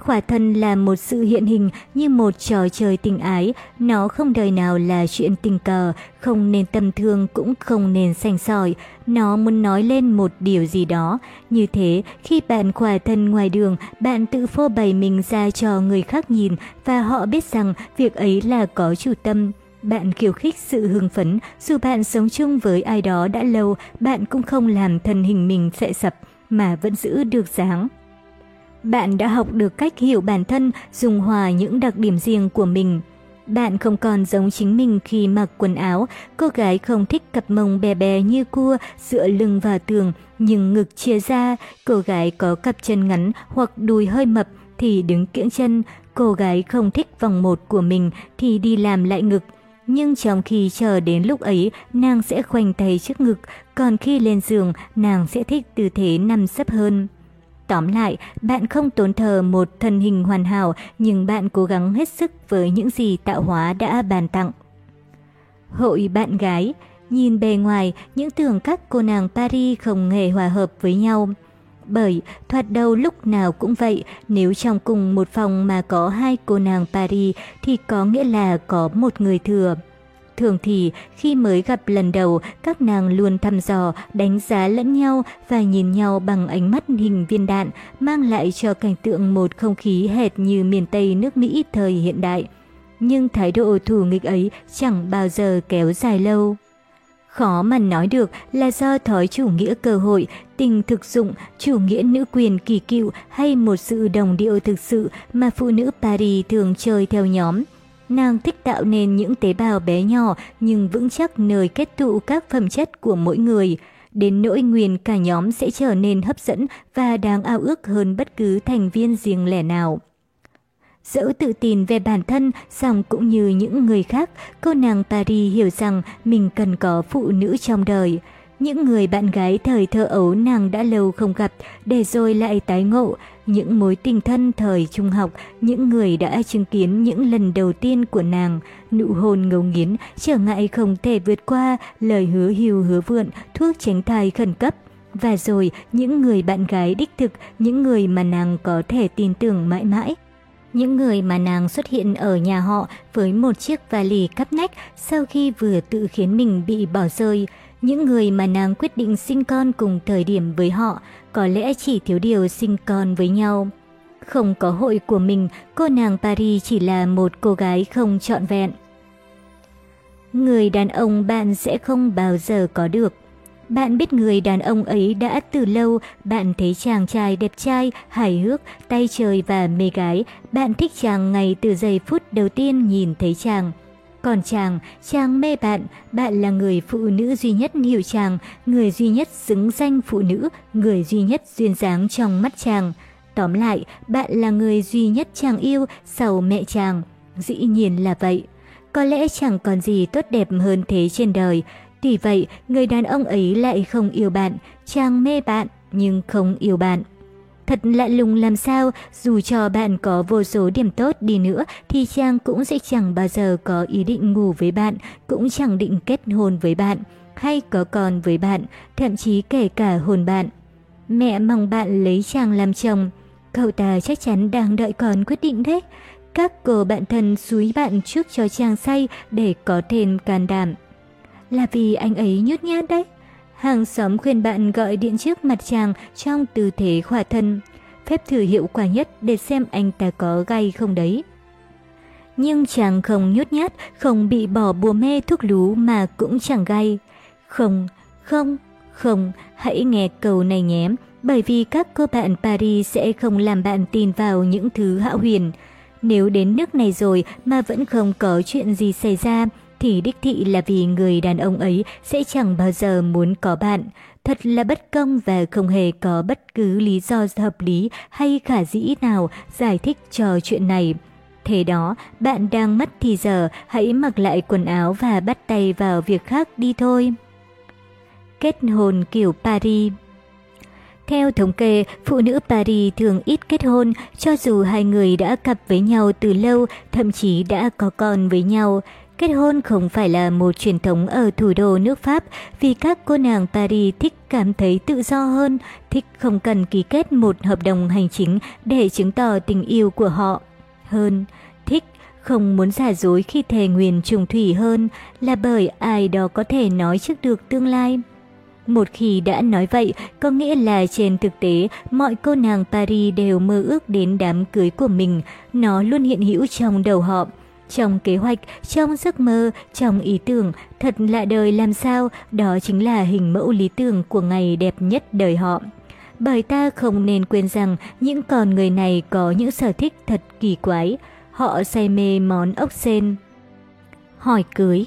Khỏa thân là một sự hiện hình như một trò chơi tình ái, nó không đời nào là chuyện tình cờ, không nên tâm thương cũng không nên sành sỏi, nó muốn nói lên một điều gì đó. Như thế, khi bạn khỏa thân ngoài đường, bạn tự phô bày mình ra cho người khác nhìn và họ biết rằng việc ấy là có chủ tâm. Bạn khiêu khích sự hưng phấn, dù bạn sống chung với ai đó đã lâu, bạn cũng không làm thân hình mình sẽ sập, mà vẫn giữ được dáng. Bạn đã học được cách hiểu bản thân, dùng hòa những đặc điểm riêng của mình. Bạn không còn giống chính mình khi mặc quần áo, cô gái không thích cặp mông bè bè như cua, dựa lưng vào tường, nhưng ngực chia ra, cô gái có cặp chân ngắn hoặc đùi hơi mập thì đứng kiễng chân, cô gái không thích vòng một của mình thì đi làm lại ngực. Nhưng trong khi chờ đến lúc ấy, nàng sẽ khoanh tay trước ngực, còn khi lên giường, nàng sẽ thích tư thế nằm sấp hơn. Tóm lại, bạn không tốn thờ một thân hình hoàn hảo, nhưng bạn cố gắng hết sức với những gì tạo hóa đã bàn tặng. Hội bạn gái Nhìn bề ngoài, những tưởng các cô nàng Paris không hề hòa hợp với nhau. Bởi, thoạt đầu lúc nào cũng vậy, nếu trong cùng một phòng mà có hai cô nàng Paris thì có nghĩa là có một người thừa. Thường thì khi mới gặp lần đầu, các nàng luôn thăm dò, đánh giá lẫn nhau và nhìn nhau bằng ánh mắt hình viên đạn, mang lại cho cảnh tượng một không khí hệt như miền Tây nước Mỹ thời hiện đại. Nhưng thái độ thù nghịch ấy chẳng bao giờ kéo dài lâu. Khó mà nói được là do thói chủ nghĩa cơ hội, tình thực dụng, chủ nghĩa nữ quyền kỳ cựu hay một sự đồng điệu thực sự mà phụ nữ Paris thường chơi theo nhóm. Nàng thích tạo nên những tế bào bé nhỏ nhưng vững chắc nơi kết tụ các phẩm chất của mỗi người. Đến nỗi nguyên cả nhóm sẽ trở nên hấp dẫn và đáng ao ước hơn bất cứ thành viên riêng lẻ nào. Dẫu tự tin về bản thân, song cũng như những người khác, cô nàng Paris hiểu rằng mình cần có phụ nữ trong đời. Những người bạn gái thời thơ ấu nàng đã lâu không gặp, để rồi lại tái ngộ, những mối tình thân thời trung học, những người đã chứng kiến những lần đầu tiên của nàng, nụ hôn ngấu nghiến, trở ngại không thể vượt qua, lời hứa hiu hứa vượn, thuốc tránh thai khẩn cấp. Và rồi, những người bạn gái đích thực, những người mà nàng có thể tin tưởng mãi mãi. Những người mà nàng xuất hiện ở nhà họ với một chiếc vali cắp nách sau khi vừa tự khiến mình bị bỏ rơi, những người mà nàng quyết định sinh con cùng thời điểm với họ, có lẽ chỉ thiếu điều sinh con với nhau. Không có hội của mình, cô nàng Paris chỉ là một cô gái không trọn vẹn. Người đàn ông bạn sẽ không bao giờ có được. Bạn biết người đàn ông ấy đã từ lâu, bạn thấy chàng trai đẹp trai, hài hước, tay trời và mê gái, bạn thích chàng ngay từ giây phút đầu tiên nhìn thấy chàng. Còn chàng, chàng mê bạn, bạn là người phụ nữ duy nhất hiểu chàng, người duy nhất xứng danh phụ nữ, người duy nhất duyên dáng trong mắt chàng. Tóm lại, bạn là người duy nhất chàng yêu sau mẹ chàng. Dĩ nhiên là vậy. Có lẽ chẳng còn gì tốt đẹp hơn thế trên đời. Tuy vậy, người đàn ông ấy lại không yêu bạn, chàng mê bạn nhưng không yêu bạn. Thật lạ lùng làm sao, dù cho bạn có vô số điểm tốt đi nữa thì chàng cũng sẽ chẳng bao giờ có ý định ngủ với bạn, cũng chẳng định kết hôn với bạn, hay có con với bạn, thậm chí kể cả hôn bạn. Mẹ mong bạn lấy chàng làm chồng, cậu ta chắc chắn đang đợi con quyết định đấy. Các cô bạn thân xúi bạn trước cho chàng say để có thêm can đảm. Là vì anh ấy nhút nhát đấy. Hàng xóm khuyên bạn gọi điện trước mặt chàng trong tư thế khỏa thân, phép thử hiệu quả nhất để xem anh ta có gay không đấy. Nhưng chàng không nhút nhát, không bị bỏ bùa mê thuốc lú mà cũng chẳng gay. Không, không, không, hãy nghe câu này nhé, bởi vì các cô bạn Paris sẽ không làm bạn tin vào những thứ hão huyền. Nếu đến nước này rồi mà vẫn không có chuyện gì xảy ra, thì đích thị là vì người đàn ông ấy sẽ chẳng bao giờ muốn có bạn. Thật là bất công và không hề có bất cứ lý do hợp lý hay khả dĩ nào giải thích cho chuyện này. Thế đó, bạn đang mất thì giờ, hãy mặc lại quần áo và bắt tay vào việc khác đi thôi. Kết hôn kiểu Paris Theo thống kê, phụ nữ Paris thường ít kết hôn, cho dù hai người đã cặp với nhau từ lâu, thậm chí đã có con với nhau. Kết hôn không phải là một truyền thống ở thủ đô nước Pháp vì các cô nàng Paris thích cảm thấy tự do hơn, thích không cần ký kết một hợp đồng hành chính để chứng tỏ tình yêu của họ. Hơn, thích không muốn giả dối khi thề nguyền trùng thủy hơn là bởi ai đó có thể nói trước được tương lai. Một khi đã nói vậy, có nghĩa là trên thực tế, mọi cô nàng Paris đều mơ ước đến đám cưới của mình, nó luôn hiện hữu trong đầu họ. Trong kế hoạch, trong giấc mơ, trong ý tưởng, thật lạ đời làm sao, đó chính là hình mẫu lý tưởng của ngày đẹp nhất đời họ. Bởi ta không nên quên rằng những con người này có những sở thích thật kỳ quái. Họ say mê món ốc sen. Hỏi cưới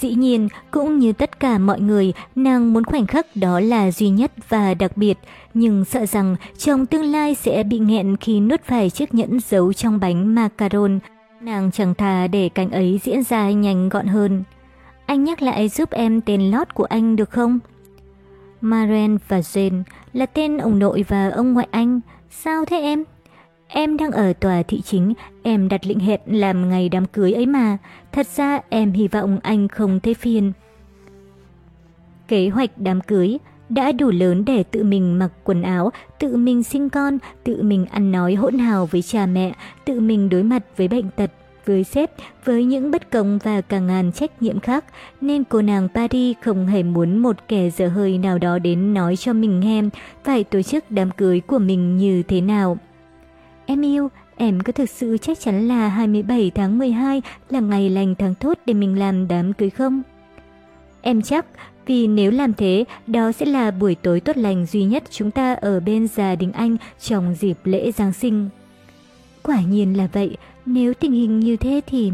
Dĩ nhiên, cũng như tất cả mọi người, nàng muốn khoảnh khắc đó là duy nhất và đặc biệt, nhưng sợ rằng trong tương lai sẽ bị nghẹn khi nuốt phải chiếc nhẫn giấu trong bánh macaron. Nàng chẳng thà để cảnh ấy diễn ra nhanh gọn hơn. Anh nhắc lại giúp em tên lót của anh được không? Maren và Jane là tên ông nội và ông ngoại anh. Sao thế em? Em đang ở tòa thị chính, em đặt lệnh hẹn làm ngày đám cưới ấy mà. Thật ra em hy vọng anh không thấy phiền. Kế hoạch đám cưới đã đủ lớn để tự mình mặc quần áo, tự mình sinh con, tự mình ăn nói hỗn hào với cha mẹ, tự mình đối mặt với bệnh tật, với sếp, với những bất công và cả ngàn trách nhiệm khác, nên cô nàng Paris không hề muốn một kẻ dở hơi nào đó đến nói cho mình nghe phải tổ chức đám cưới của mình như thế nào. Em yêu, em có thực sự chắc chắn là 27 tháng 12 là ngày lành tháng tốt để mình làm đám cưới không? Em chắc, vì nếu làm thế, đó sẽ là buổi tối tốt lành duy nhất chúng ta ở bên gia đình anh trong dịp lễ Giáng sinh. Quả nhiên là vậy, nếu tình hình như thế thì...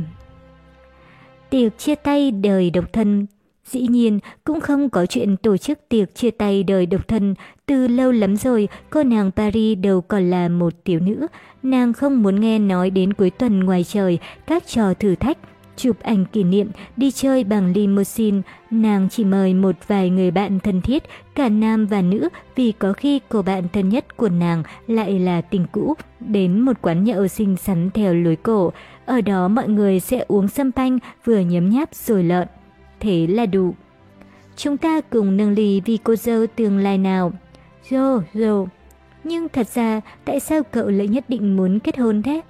Tiệc chia tay đời độc thân Dĩ nhiên, cũng không có chuyện tổ chức tiệc chia tay đời độc thân. Từ lâu lắm rồi, cô nàng Paris đều còn là một tiểu nữ. Nàng không muốn nghe nói đến cuối tuần ngoài trời, các trò thử thách, chụp ảnh kỷ niệm, đi chơi bằng limousine. Nàng chỉ mời một vài người bạn thân thiết, cả nam và nữ, vì có khi cô bạn thân nhất của nàng lại là tình cũ, đến một quán nhậu xinh xắn theo lối cổ. Ở đó mọi người sẽ uống sâm panh, vừa nhấm nháp rồi lợn thế là đủ. Chúng ta cùng nâng ly vì cô dâu tương lai nào. Rô, rô. Nhưng thật ra, tại sao cậu lại nhất định muốn kết hôn thế?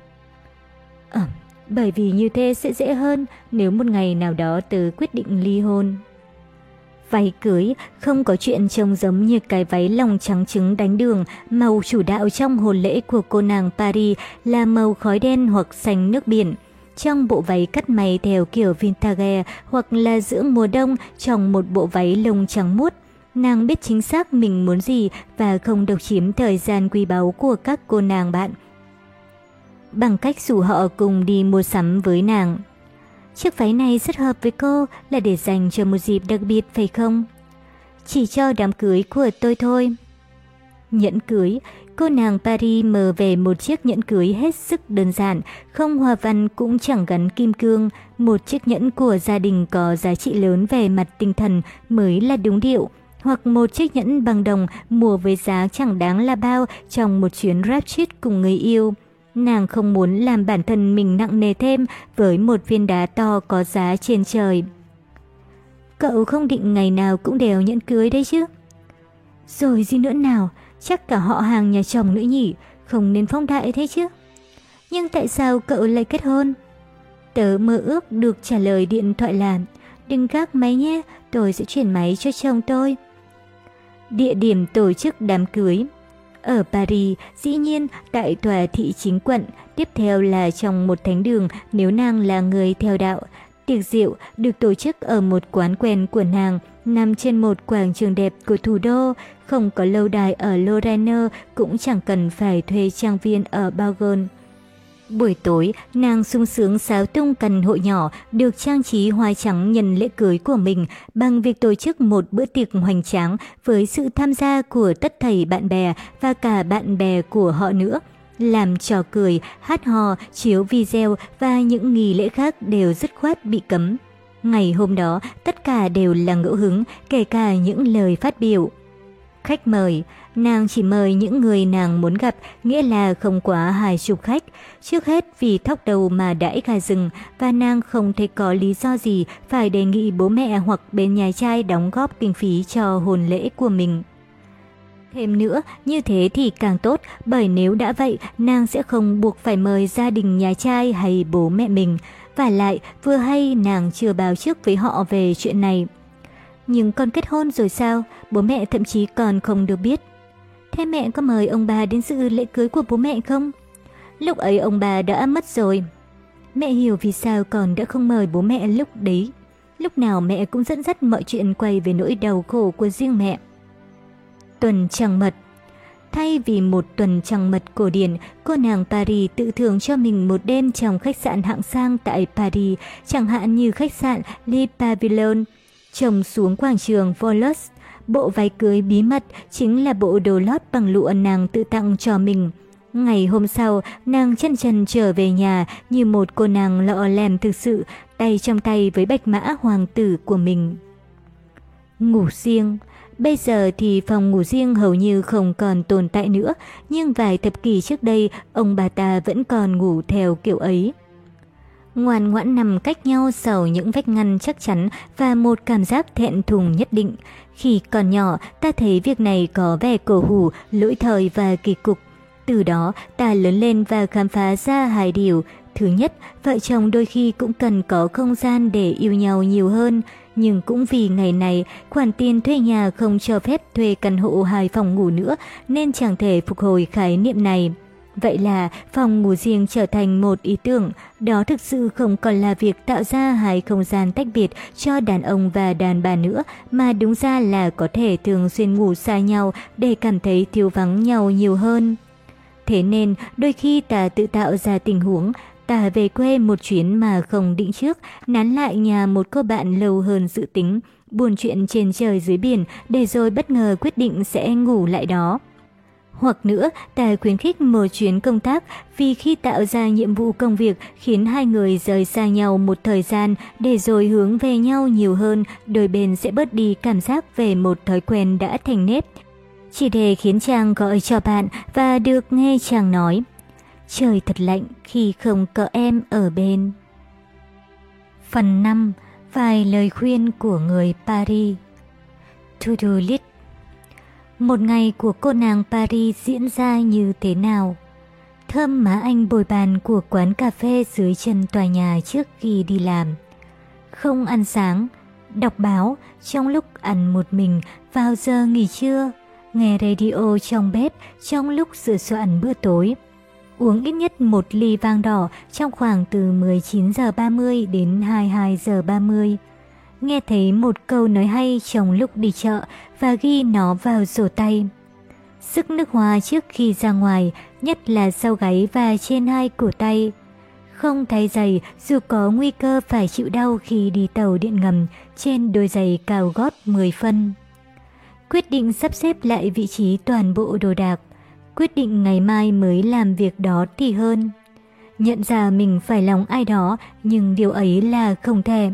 ẩm bởi vì như thế sẽ dễ hơn nếu một ngày nào đó tớ quyết định ly hôn. Váy cưới không có chuyện trông giống như cái váy lòng trắng trứng đánh đường, màu chủ đạo trong hồn lễ của cô nàng Paris là màu khói đen hoặc xanh nước biển trong bộ váy cắt may theo kiểu vintage hoặc là giữa mùa đông trong một bộ váy lông trắng muốt. Nàng biết chính xác mình muốn gì và không độc chiếm thời gian quý báu của các cô nàng bạn. Bằng cách rủ họ cùng đi mua sắm với nàng. Chiếc váy này rất hợp với cô là để dành cho một dịp đặc biệt phải không? Chỉ cho đám cưới của tôi thôi. Nhẫn cưới, cô nàng Paris mờ về một chiếc nhẫn cưới hết sức đơn giản, không hoa văn cũng chẳng gắn kim cương. Một chiếc nhẫn của gia đình có giá trị lớn về mặt tinh thần mới là đúng điệu. Hoặc một chiếc nhẫn bằng đồng mua với giá chẳng đáng là bao trong một chuyến rap cùng người yêu. Nàng không muốn làm bản thân mình nặng nề thêm với một viên đá to có giá trên trời. Cậu không định ngày nào cũng đều nhẫn cưới đấy chứ? Rồi gì nữa nào? Chắc cả họ hàng nhà chồng nữa nhỉ, không nên phong đại thế chứ. Nhưng tại sao cậu lại kết hôn? Tớ mơ ước được trả lời điện thoại là Đừng gác máy nhé, tôi sẽ chuyển máy cho chồng tôi. Địa điểm tổ chức đám cưới ở Paris, dĩ nhiên, tại tòa thị chính quận, tiếp theo là trong một thánh đường nếu nàng là người theo đạo. Tiệc rượu được tổ chức ở một quán quen của nàng, nằm trên một quảng trường đẹp của thủ đô, không có lâu đài ở Lorraine cũng chẳng cần phải thuê trang viên ở Bagon. Buổi tối, nàng sung sướng sáo tung căn hộ nhỏ được trang trí hoa trắng nhân lễ cưới của mình bằng việc tổ chức một bữa tiệc hoành tráng với sự tham gia của tất thầy bạn bè và cả bạn bè của họ nữa. Làm trò cười, hát hò, chiếu video và những nghi lễ khác đều dứt khoát bị cấm. Ngày hôm đó, tất cả đều là ngẫu hứng, kể cả những lời phát biểu. Khách mời, nàng chỉ mời những người nàng muốn gặp, nghĩa là không quá hai chục khách. Trước hết vì thóc đầu mà đãi gà rừng và nàng không thấy có lý do gì phải đề nghị bố mẹ hoặc bên nhà trai đóng góp kinh phí cho hôn lễ của mình. Thêm nữa, như thế thì càng tốt, bởi nếu đã vậy, nàng sẽ không buộc phải mời gia đình nhà trai hay bố mẹ mình. Và lại, vừa hay nàng chưa báo trước với họ về chuyện này. Nhưng con kết hôn rồi sao? Bố mẹ thậm chí còn không được biết. Thế mẹ có mời ông bà đến dự lễ cưới của bố mẹ không? Lúc ấy ông bà đã mất rồi. Mẹ hiểu vì sao còn đã không mời bố mẹ lúc đấy. Lúc nào mẹ cũng dẫn dắt mọi chuyện quay về nỗi đau khổ của riêng mẹ. Tuần trăng mật Thay vì một tuần trăng mật cổ điển, cô nàng Paris tự thưởng cho mình một đêm trong khách sạn hạng sang tại Paris, chẳng hạn như khách sạn Le Pavillon, trồng xuống quảng trường Volus. Bộ váy cưới bí mật chính là bộ đồ lót bằng lụa nàng tự tặng cho mình. Ngày hôm sau, nàng chân trần trở về nhà như một cô nàng lọ lem thực sự, tay trong tay với bạch mã hoàng tử của mình. Ngủ riêng Bây giờ thì phòng ngủ riêng hầu như không còn tồn tại nữa, nhưng vài thập kỷ trước đây, ông bà ta vẫn còn ngủ theo kiểu ấy. Ngoan ngoãn nằm cách nhau sau những vách ngăn chắc chắn và một cảm giác thẹn thùng nhất định. Khi còn nhỏ, ta thấy việc này có vẻ cổ hủ, lỗi thời và kỳ cục. Từ đó, ta lớn lên và khám phá ra hai điều. Thứ nhất, vợ chồng đôi khi cũng cần có không gian để yêu nhau nhiều hơn. Nhưng cũng vì ngày này, khoản tiền thuê nhà không cho phép thuê căn hộ hai phòng ngủ nữa nên chẳng thể phục hồi khái niệm này. Vậy là phòng ngủ riêng trở thành một ý tưởng, đó thực sự không còn là việc tạo ra hai không gian tách biệt cho đàn ông và đàn bà nữa, mà đúng ra là có thể thường xuyên ngủ xa nhau để cảm thấy thiếu vắng nhau nhiều hơn. Thế nên, đôi khi ta tự tạo ra tình huống, ta về quê một chuyến mà không định trước, nán lại nhà một cô bạn lâu hơn dự tính, buồn chuyện trên trời dưới biển để rồi bất ngờ quyết định sẽ ngủ lại đó. Hoặc nữa, tài khuyến khích một chuyến công tác vì khi tạo ra nhiệm vụ công việc khiến hai người rời xa nhau một thời gian để rồi hướng về nhau nhiều hơn, đôi bên sẽ bớt đi cảm giác về một thói quen đã thành nếp. Chỉ để khiến chàng gọi cho bạn và được nghe chàng nói. Trời thật lạnh khi không có em ở bên. Phần 5. Vài lời khuyên của người Paris To-do list một ngày của cô nàng Paris diễn ra như thế nào? Thơm má anh bồi bàn của quán cà phê dưới chân tòa nhà trước khi đi làm. Không ăn sáng, đọc báo trong lúc ăn một mình vào giờ nghỉ trưa, nghe radio trong bếp trong lúc sửa soạn bữa tối uống ít nhất một ly vang đỏ trong khoảng từ 19 giờ 30 đến 22 giờ 30. Nghe thấy một câu nói hay trong lúc đi chợ và ghi nó vào sổ tay. Sức nước hoa trước khi ra ngoài, nhất là sau gáy và trên hai cổ tay. Không thay giày dù có nguy cơ phải chịu đau khi đi tàu điện ngầm trên đôi giày cao gót 10 phân. Quyết định sắp xếp lại vị trí toàn bộ đồ đạc quyết định ngày mai mới làm việc đó thì hơn. Nhận ra mình phải lòng ai đó, nhưng điều ấy là không thể.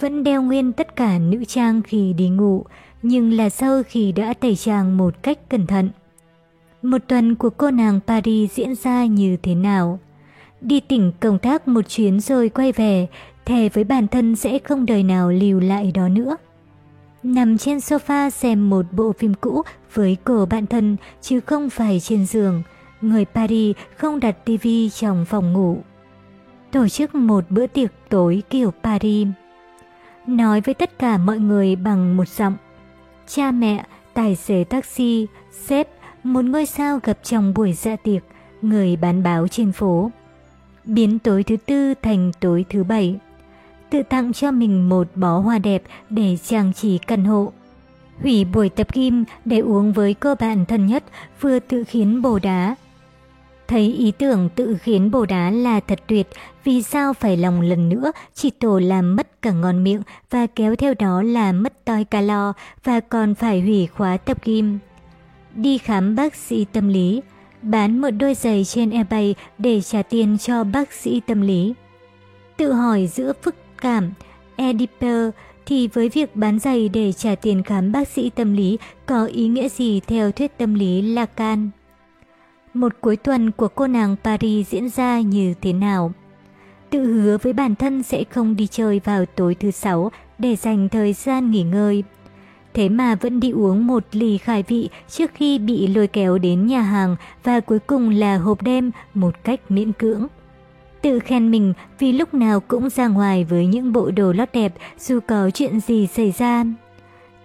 Vẫn đeo nguyên tất cả nữ trang khi đi ngủ, nhưng là sau khi đã tẩy trang một cách cẩn thận. Một tuần của cô nàng Paris diễn ra như thế nào? Đi tỉnh công tác một chuyến rồi quay về, thề với bản thân sẽ không đời nào lưu lại đó nữa. Nằm trên sofa xem một bộ phim cũ với cổ bạn thân chứ không phải trên giường. Người Paris không đặt tivi trong phòng ngủ. Tổ chức một bữa tiệc tối kiểu Paris. Nói với tất cả mọi người bằng một giọng. Cha mẹ, tài xế taxi, sếp, một ngôi sao gặp trong buổi dạ tiệc, người bán báo trên phố. Biến tối thứ tư thành tối thứ bảy tự tặng cho mình một bó hoa đẹp để trang trí căn hộ. Hủy buổi tập kim để uống với cô bạn thân nhất vừa tự khiến bồ đá. Thấy ý tưởng tự khiến bồ đá là thật tuyệt, vì sao phải lòng lần nữa chỉ tổ làm mất cả ngon miệng và kéo theo đó là mất toi calo và còn phải hủy khóa tập kim. Đi khám bác sĩ tâm lý, bán một đôi giày trên eBay để trả tiền cho bác sĩ tâm lý. Tự hỏi giữa phức cảm, Ediper thì với việc bán giày để trả tiền khám bác sĩ tâm lý có ý nghĩa gì theo thuyết tâm lý Lacan? Một cuối tuần của cô nàng Paris diễn ra như thế nào? Tự hứa với bản thân sẽ không đi chơi vào tối thứ sáu để dành thời gian nghỉ ngơi. Thế mà vẫn đi uống một ly khai vị trước khi bị lôi kéo đến nhà hàng và cuối cùng là hộp đêm một cách miễn cưỡng. Tự khen mình vì lúc nào cũng ra ngoài với những bộ đồ lót đẹp dù có chuyện gì xảy ra.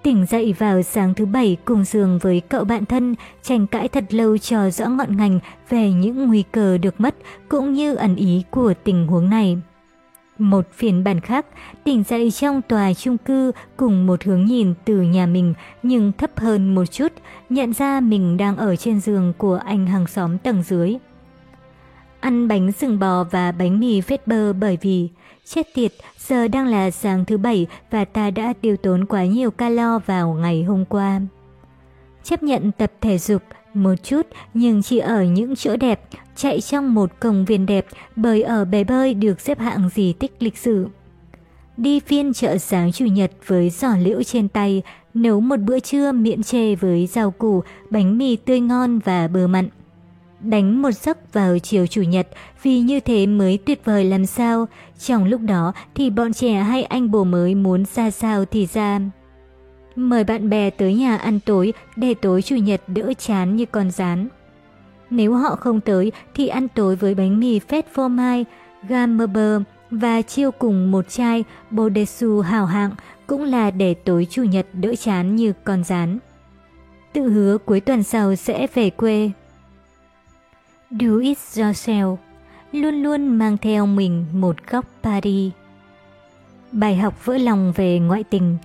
Tỉnh dậy vào sáng thứ bảy cùng giường với cậu bạn thân, tranh cãi thật lâu cho rõ ngọn ngành về những nguy cơ được mất cũng như ẩn ý của tình huống này. Một phiên bản khác, tỉnh dậy trong tòa chung cư cùng một hướng nhìn từ nhà mình nhưng thấp hơn một chút, nhận ra mình đang ở trên giường của anh hàng xóm tầng dưới. Ăn bánh sừng bò và bánh mì phết bơ bởi vì chết tiệt, giờ đang là sáng thứ bảy và ta đã tiêu tốn quá nhiều calo vào ngày hôm qua. Chấp nhận tập thể dục một chút nhưng chỉ ở những chỗ đẹp, chạy trong một công viên đẹp bởi ở bể bơi được xếp hạng di tích lịch sử. Đi phiên chợ sáng chủ nhật với giỏ liễu trên tay, nấu một bữa trưa miễn chê với rau củ, bánh mì tươi ngon và bơ mặn đánh một giấc vào chiều chủ nhật vì như thế mới tuyệt vời làm sao. Trong lúc đó thì bọn trẻ hay anh bồ mới muốn ra sao thì ra. Mời bạn bè tới nhà ăn tối để tối chủ nhật đỡ chán như con rán. Nếu họ không tới thì ăn tối với bánh mì phết phô mai, gamber và chiêu cùng một chai Bodesu hào hạng cũng là để tối chủ nhật đỡ chán như con rán. Tự hứa cuối tuần sau sẽ về quê. Do it yourself, luôn luôn mang theo mình một góc Paris. Bài học vỡ lòng về ngoại tình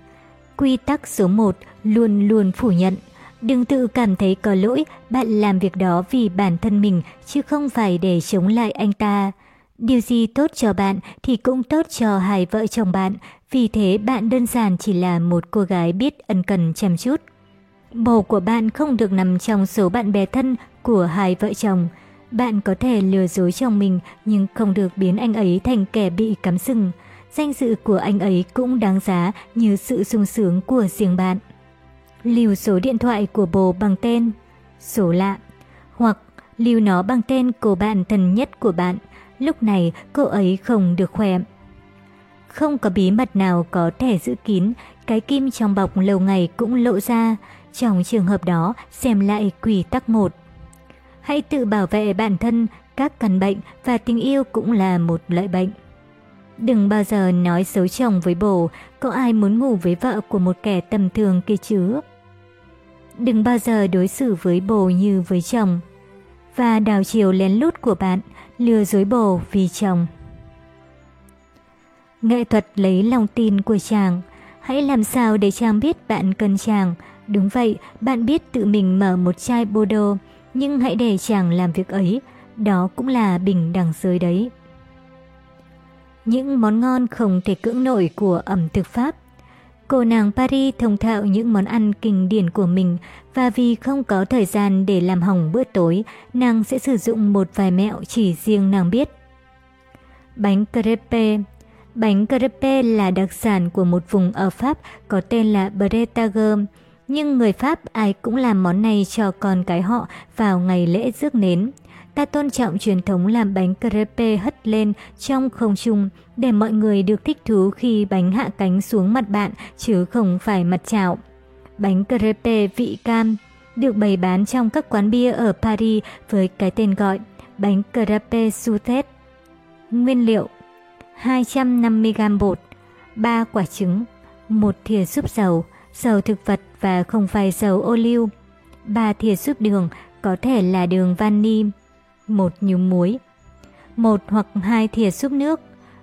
Quy tắc số 1 luôn luôn phủ nhận. Đừng tự cảm thấy có lỗi, bạn làm việc đó vì bản thân mình chứ không phải để chống lại anh ta. Điều gì tốt cho bạn thì cũng tốt cho hai vợ chồng bạn, vì thế bạn đơn giản chỉ là một cô gái biết ân cần chăm chút. Bầu của bạn không được nằm trong số bạn bè thân của hai vợ chồng. Bạn có thể lừa dối chồng mình nhưng không được biến anh ấy thành kẻ bị cắm sừng. Danh dự của anh ấy cũng đáng giá như sự sung sướng của riêng bạn. Lưu số điện thoại của bồ bằng tên, số lạ, hoặc lưu nó bằng tên của bạn thân nhất của bạn. Lúc này cô ấy không được khỏe. Không có bí mật nào có thể giữ kín, cái kim trong bọc lâu ngày cũng lộ ra. Trong trường hợp đó, xem lại quy tắc 1. Hãy tự bảo vệ bản thân, các căn bệnh và tình yêu cũng là một loại bệnh. Đừng bao giờ nói xấu chồng với bồ, có ai muốn ngủ với vợ của một kẻ tầm thường kia chứ? Đừng bao giờ đối xử với bồ như với chồng. Và đào chiều lén lút của bạn, lừa dối bồ vì chồng. Nghệ thuật lấy lòng tin của chàng. Hãy làm sao để chàng biết bạn cần chàng. Đúng vậy, bạn biết tự mình mở một chai Bordeaux, nhưng hãy để chàng làm việc ấy, đó cũng là bình đẳng giới đấy. Những món ngon không thể cưỡng nổi của ẩm thực Pháp. Cô nàng Paris thông thạo những món ăn kinh điển của mình và vì không có thời gian để làm hỏng bữa tối, nàng sẽ sử dụng một vài mẹo chỉ riêng nàng biết. Bánh crepe Bánh crepe là đặc sản của một vùng ở Pháp có tên là Bretagne, nhưng người Pháp ai cũng làm món này cho con cái họ vào ngày lễ rước nến. Ta tôn trọng truyền thống làm bánh crepe hất lên trong không trung để mọi người được thích thú khi bánh hạ cánh xuống mặt bạn chứ không phải mặt chảo. Bánh crepe vị cam được bày bán trong các quán bia ở Paris với cái tên gọi bánh crepe suzette Nguyên liệu 250g bột, 3 quả trứng, 1 thìa súp dầu, dầu thực vật và không phải dầu ô liu, Ba thìa súp đường, có thể là đường vani, một nhúm muối, một hoặc hai thìa súp nước,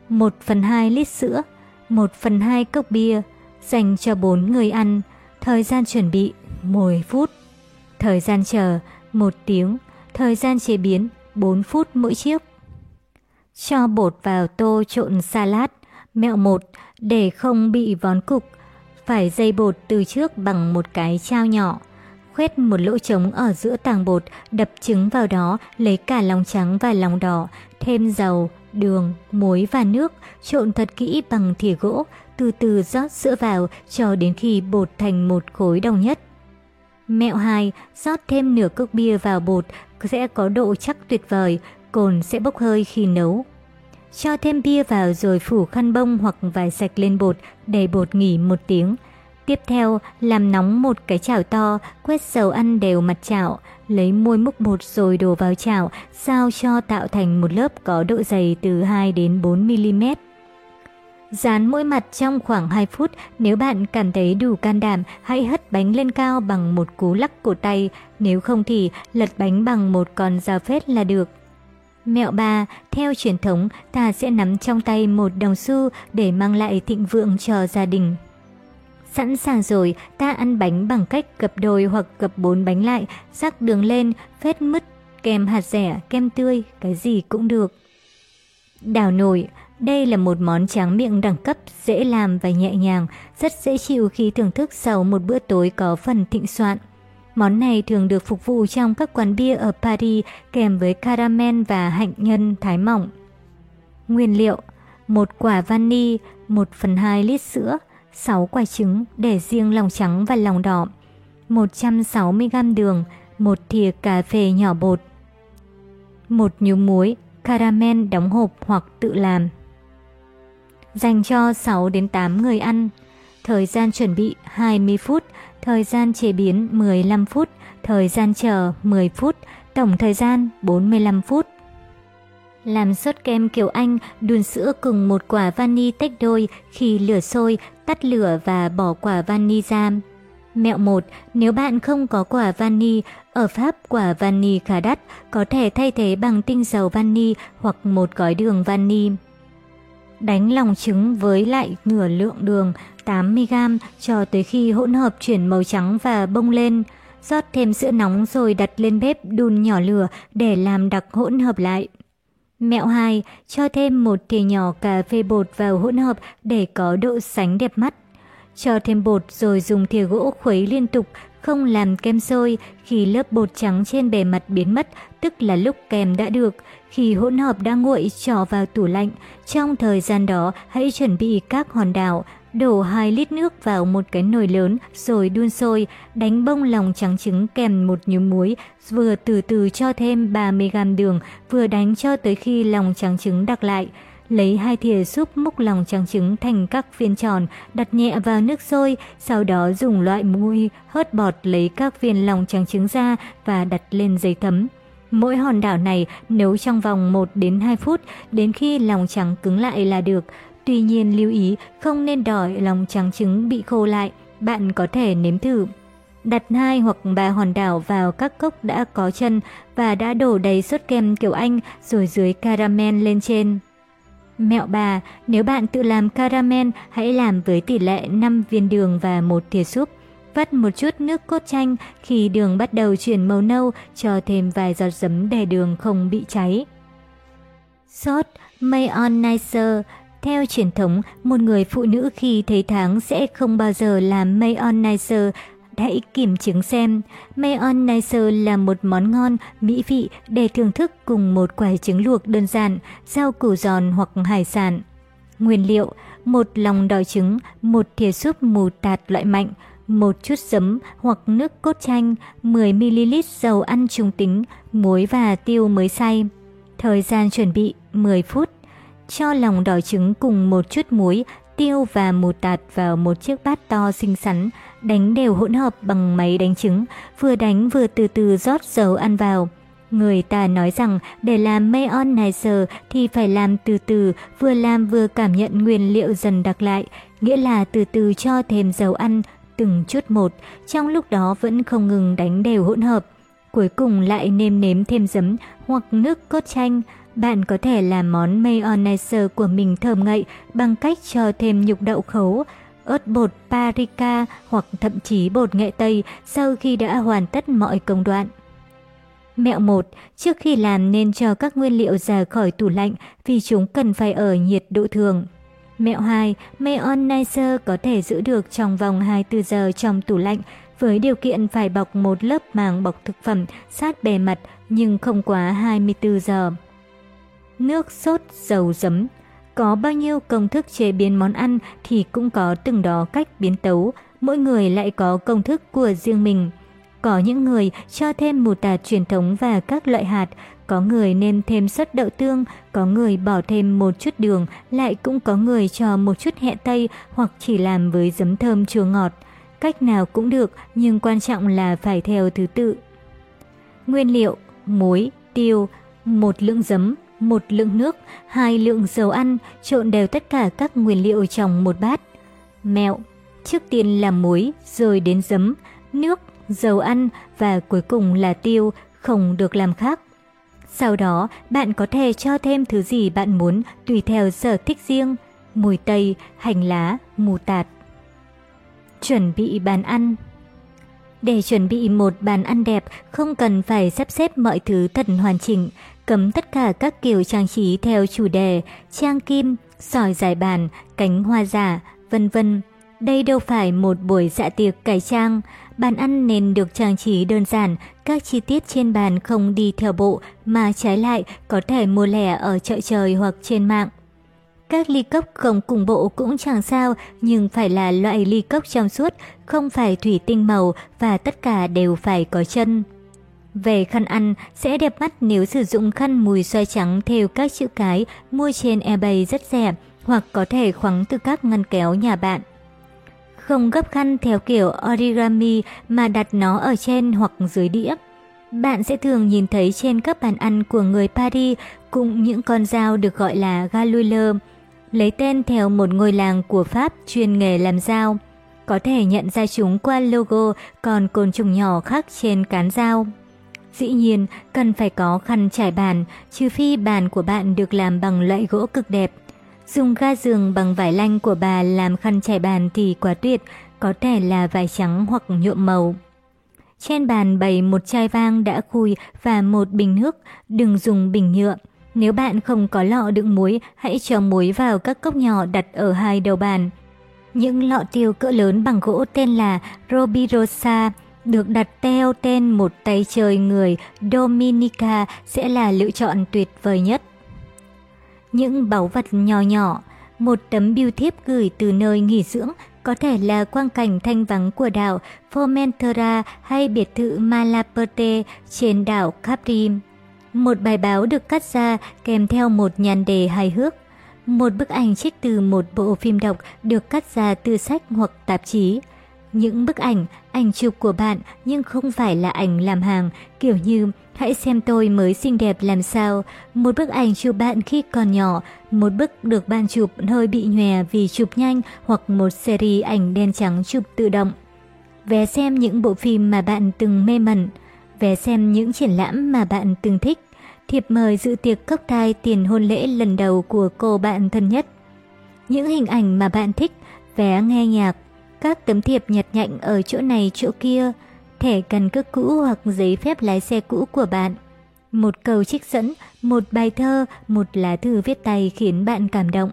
1 phần 2 lít sữa, 1 phần 2 cốc bia, dành cho 4 người ăn, thời gian chuẩn bị 10 phút, thời gian chờ 1 tiếng, thời gian chế biến 4 phút mỗi chiếc. Cho bột vào tô trộn salad, mẹo 1 để không bị vón cục, phải dây bột từ trước bằng một cái trao nhỏ. Khoét một lỗ trống ở giữa tàng bột, đập trứng vào đó, lấy cả lòng trắng và lòng đỏ, thêm dầu, đường, muối và nước, trộn thật kỹ bằng thìa gỗ, từ từ rót sữa vào cho đến khi bột thành một khối đồng nhất. Mẹo 2, rót thêm nửa cốc bia vào bột sẽ có độ chắc tuyệt vời, cồn sẽ bốc hơi khi nấu. Cho thêm bia vào rồi phủ khăn bông hoặc vải sạch lên bột để bột nghỉ một tiếng. Tiếp theo, làm nóng một cái chảo to, quét dầu ăn đều mặt chảo, lấy muôi múc bột rồi đổ vào chảo, sao cho tạo thành một lớp có độ dày từ 2 đến 4 mm. Dán mỗi mặt trong khoảng 2 phút, nếu bạn cảm thấy đủ can đảm, hãy hất bánh lên cao bằng một cú lắc cổ tay, nếu không thì lật bánh bằng một con dao phết là được. Mẹo ba, theo truyền thống, ta sẽ nắm trong tay một đồng xu để mang lại thịnh vượng cho gia đình. Sẵn sàng rồi, ta ăn bánh bằng cách gập đôi hoặc gập bốn bánh lại, rắc đường lên, phết mứt, kem hạt rẻ, kem tươi, cái gì cũng được. Đào nổi, đây là một món tráng miệng đẳng cấp, dễ làm và nhẹ nhàng, rất dễ chịu khi thưởng thức sau một bữa tối có phần thịnh soạn. Món này thường được phục vụ trong các quán bia ở Paris kèm với caramel và hạnh nhân thái mỏng. Nguyên liệu một quả vani, 1 phần 2 lít sữa, 6 quả trứng để riêng lòng trắng và lòng đỏ, 160g đường, một thìa cà phê nhỏ bột, một nhúm muối, caramel đóng hộp hoặc tự làm. Dành cho 6 đến 8 người ăn. Thời gian chuẩn bị 20 phút, thời gian chế biến 15 phút, thời gian chờ 10 phút, tổng thời gian 45 phút. Làm sốt kem kiểu Anh, đun sữa cùng một quả vani tách đôi, khi lửa sôi, tắt lửa và bỏ quả vani ra. Mẹo 1, nếu bạn không có quả vani, ở Pháp quả vani khá đắt, có thể thay thế bằng tinh dầu vani hoặc một gói đường vani. Đánh lòng trứng với lại nửa lượng đường 80g cho tới khi hỗn hợp chuyển màu trắng và bông lên. Rót thêm sữa nóng rồi đặt lên bếp đun nhỏ lửa để làm đặc hỗn hợp lại. Mẹo 2, cho thêm một thìa nhỏ cà phê bột vào hỗn hợp để có độ sánh đẹp mắt. Cho thêm bột rồi dùng thìa gỗ khuấy liên tục, không làm kem sôi. Khi lớp bột trắng trên bề mặt biến mất, tức là lúc kem đã được. Khi hỗn hợp đã nguội, cho vào tủ lạnh. Trong thời gian đó, hãy chuẩn bị các hòn đảo. Đổ 2 lít nước vào một cái nồi lớn rồi đun sôi, đánh bông lòng trắng trứng kèm một nhúm muối, vừa từ từ cho thêm 30g đường, vừa đánh cho tới khi lòng trắng trứng đặc lại. Lấy hai thìa súp múc lòng trắng trứng thành các viên tròn, đặt nhẹ vào nước sôi, sau đó dùng loại muôi hớt bọt lấy các viên lòng trắng trứng ra và đặt lên giấy thấm. Mỗi hòn đảo này nấu trong vòng 1 đến 2 phút, đến khi lòng trắng cứng lại là được. Tuy nhiên lưu ý không nên đòi lòng trắng trứng bị khô lại, bạn có thể nếm thử. Đặt hai hoặc ba hòn đảo vào các cốc đã có chân và đã đổ đầy sốt kem kiểu Anh rồi dưới caramel lên trên. Mẹo bà, nếu bạn tự làm caramel, hãy làm với tỷ lệ 5 viên đường và một thìa súp. Vắt một chút nước cốt chanh, khi đường bắt đầu chuyển màu nâu, cho thêm vài giọt giấm để đường không bị cháy. Sốt mayonnaise theo truyền thống, một người phụ nữ khi thấy tháng sẽ không bao giờ làm mayonnaise hãy kiểm chứng xem. Mayonnaise là một món ngon, mỹ vị để thưởng thức cùng một quả trứng luộc đơn giản, rau củ giòn hoặc hải sản. Nguyên liệu, một lòng đỏ trứng, một thìa súp mù tạt loại mạnh, một chút giấm hoặc nước cốt chanh, 10ml dầu ăn trung tính, muối và tiêu mới xay. Thời gian chuẩn bị 10 phút. Cho lòng đỏ trứng cùng một chút muối, tiêu và mù tạt vào một chiếc bát to xinh xắn, đánh đều hỗn hợp bằng máy đánh trứng, vừa đánh vừa từ từ rót dầu ăn vào. Người ta nói rằng để làm mayonnaise thì phải làm từ từ, vừa làm vừa cảm nhận nguyên liệu dần đặc lại, nghĩa là từ từ cho thêm dầu ăn, từng chút một, trong lúc đó vẫn không ngừng đánh đều hỗn hợp. Cuối cùng lại nêm nếm thêm giấm hoặc nước cốt chanh. Bạn có thể làm món mayonnaise của mình thơm ngậy bằng cách cho thêm nhục đậu khấu, ớt bột paprika hoặc thậm chí bột nghệ tây sau khi đã hoàn tất mọi công đoạn. Mẹo 1. Trước khi làm nên cho các nguyên liệu ra khỏi tủ lạnh vì chúng cần phải ở nhiệt độ thường. Mẹo 2. Mayonnaise có thể giữ được trong vòng 24 giờ trong tủ lạnh với điều kiện phải bọc một lớp màng bọc thực phẩm sát bề mặt nhưng không quá 24 giờ. Nước sốt dầu giấm Có bao nhiêu công thức chế biến món ăn thì cũng có từng đó cách biến tấu, mỗi người lại có công thức của riêng mình. Có những người cho thêm mù tạt truyền thống và các loại hạt, có người nêm thêm sốt đậu tương, có người bỏ thêm một chút đường, lại cũng có người cho một chút hẹ tây hoặc chỉ làm với giấm thơm chua ngọt. Cách nào cũng được, nhưng quan trọng là phải theo thứ tự. Nguyên liệu: muối, tiêu, một lượng giấm, một lượng nước, hai lượng dầu ăn, trộn đều tất cả các nguyên liệu trong một bát. Mẹo: trước tiên là muối, rồi đến giấm, nước, dầu ăn và cuối cùng là tiêu, không được làm khác. Sau đó, bạn có thể cho thêm thứ gì bạn muốn tùy theo sở thích riêng, mùi tây, hành lá, mù tạt. Chuẩn bị bàn ăn Để chuẩn bị một bàn ăn đẹp, không cần phải sắp xếp mọi thứ thật hoàn chỉnh, cấm tất cả các kiểu trang trí theo chủ đề, trang kim, sỏi giải bàn, cánh hoa giả, vân vân. Đây đâu phải một buổi dạ tiệc cải trang, bàn ăn nên được trang trí đơn giản, các chi tiết trên bàn không đi theo bộ mà trái lại có thể mua lẻ ở chợ trời hoặc trên mạng. Các ly cốc không cùng bộ cũng chẳng sao, nhưng phải là loại ly cốc trong suốt, không phải thủy tinh màu và tất cả đều phải có chân. Về khăn ăn, sẽ đẹp mắt nếu sử dụng khăn mùi xoay trắng theo các chữ cái mua trên eBay rất rẻ, hoặc có thể khoắng từ các ngăn kéo nhà bạn. Không gấp khăn theo kiểu origami mà đặt nó ở trên hoặc dưới đĩa. Bạn sẽ thường nhìn thấy trên các bàn ăn của người Paris cùng những con dao được gọi là Galuler lấy tên theo một ngôi làng của Pháp chuyên nghề làm dao. Có thể nhận ra chúng qua logo còn côn trùng nhỏ khác trên cán dao. Dĩ nhiên, cần phải có khăn trải bàn, trừ phi bàn của bạn được làm bằng loại gỗ cực đẹp. Dùng ga giường bằng vải lanh của bà làm khăn trải bàn thì quá tuyệt, có thể là vải trắng hoặc nhuộm màu. Trên bàn bày một chai vang đã khui và một bình nước, đừng dùng bình nhựa. Nếu bạn không có lọ đựng muối, hãy cho muối vào các cốc nhỏ đặt ở hai đầu bàn. Những lọ tiêu cỡ lớn bằng gỗ tên là Robirosa được đặt theo tên một tay chơi người Dominica sẽ là lựa chọn tuyệt vời nhất. Những báu vật nhỏ nhỏ, một tấm bưu thiếp gửi từ nơi nghỉ dưỡng, có thể là quang cảnh thanh vắng của đảo Formentera hay biệt thự Malaperte trên đảo Capri. Một bài báo được cắt ra kèm theo một nhàn đề hài hước. Một bức ảnh trích từ một bộ phim đọc được cắt ra từ sách hoặc tạp chí. Những bức ảnh, ảnh chụp của bạn nhưng không phải là ảnh làm hàng, kiểu như hãy xem tôi mới xinh đẹp làm sao. Một bức ảnh chụp bạn khi còn nhỏ, một bức được ban chụp hơi bị nhòe vì chụp nhanh hoặc một series ảnh đen trắng chụp tự động. Vé xem những bộ phim mà bạn từng mê mẩn, vé xem những triển lãm mà bạn từng thích, thiệp mời dự tiệc cốc thai tiền hôn lễ lần đầu của cô bạn thân nhất. Những hình ảnh mà bạn thích, vé nghe nhạc, các tấm thiệp nhặt nhạnh ở chỗ này chỗ kia, thẻ căn cước cũ hoặc giấy phép lái xe cũ của bạn. Một câu trích dẫn, một bài thơ, một lá thư viết tay khiến bạn cảm động.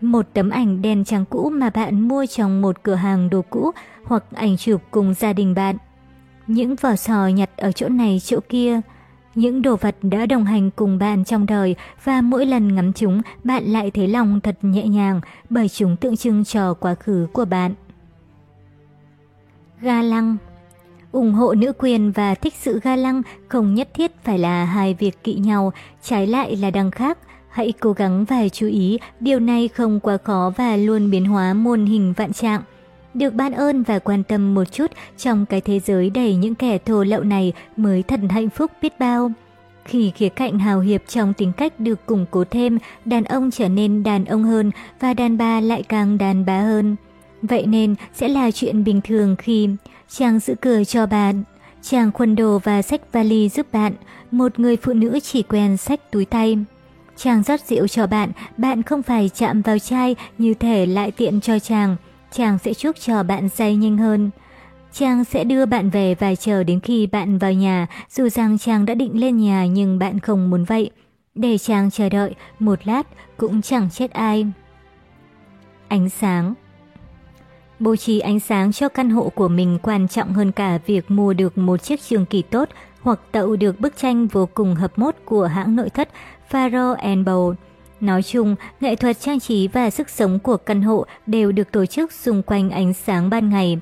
Một tấm ảnh đen trắng cũ mà bạn mua trong một cửa hàng đồ cũ hoặc ảnh chụp cùng gia đình bạn. Những vỏ sò nhặt ở chỗ này chỗ kia, những đồ vật đã đồng hành cùng bạn trong đời và mỗi lần ngắm chúng bạn lại thấy lòng thật nhẹ nhàng bởi chúng tượng trưng cho quá khứ của bạn. Ga lăng ủng hộ nữ quyền và thích sự ga lăng không nhất thiết phải là hai việc kỵ nhau, trái lại là đằng khác. Hãy cố gắng và chú ý, điều này không quá khó và luôn biến hóa môn hình vạn trạng. Được ban ơn và quan tâm một chút trong cái thế giới đầy những kẻ thô lậu này mới thật hạnh phúc biết bao. Khi khía cạnh hào hiệp trong tính cách được củng cố thêm, đàn ông trở nên đàn ông hơn và đàn bà lại càng đàn bà hơn. Vậy nên sẽ là chuyện bình thường khi chàng giữ cửa cho bạn, chàng khuân đồ và xách vali giúp bạn, một người phụ nữ chỉ quen xách túi tay. Chàng rót rượu cho bạn, bạn không phải chạm vào chai như thể lại tiện cho chàng, chàng sẽ chúc cho bạn say nhanh hơn. Chàng sẽ đưa bạn về và chờ đến khi bạn vào nhà, dù rằng chàng đã định lên nhà nhưng bạn không muốn vậy. Để chàng chờ đợi, một lát cũng chẳng chết ai. Ánh sáng Bố trí ánh sáng cho căn hộ của mình quan trọng hơn cả việc mua được một chiếc trường kỳ tốt hoặc tậu được bức tranh vô cùng hợp mốt của hãng nội thất Faro Bowl. Nói chung, nghệ thuật trang trí và sức sống của căn hộ đều được tổ chức xung quanh ánh sáng ban ngày.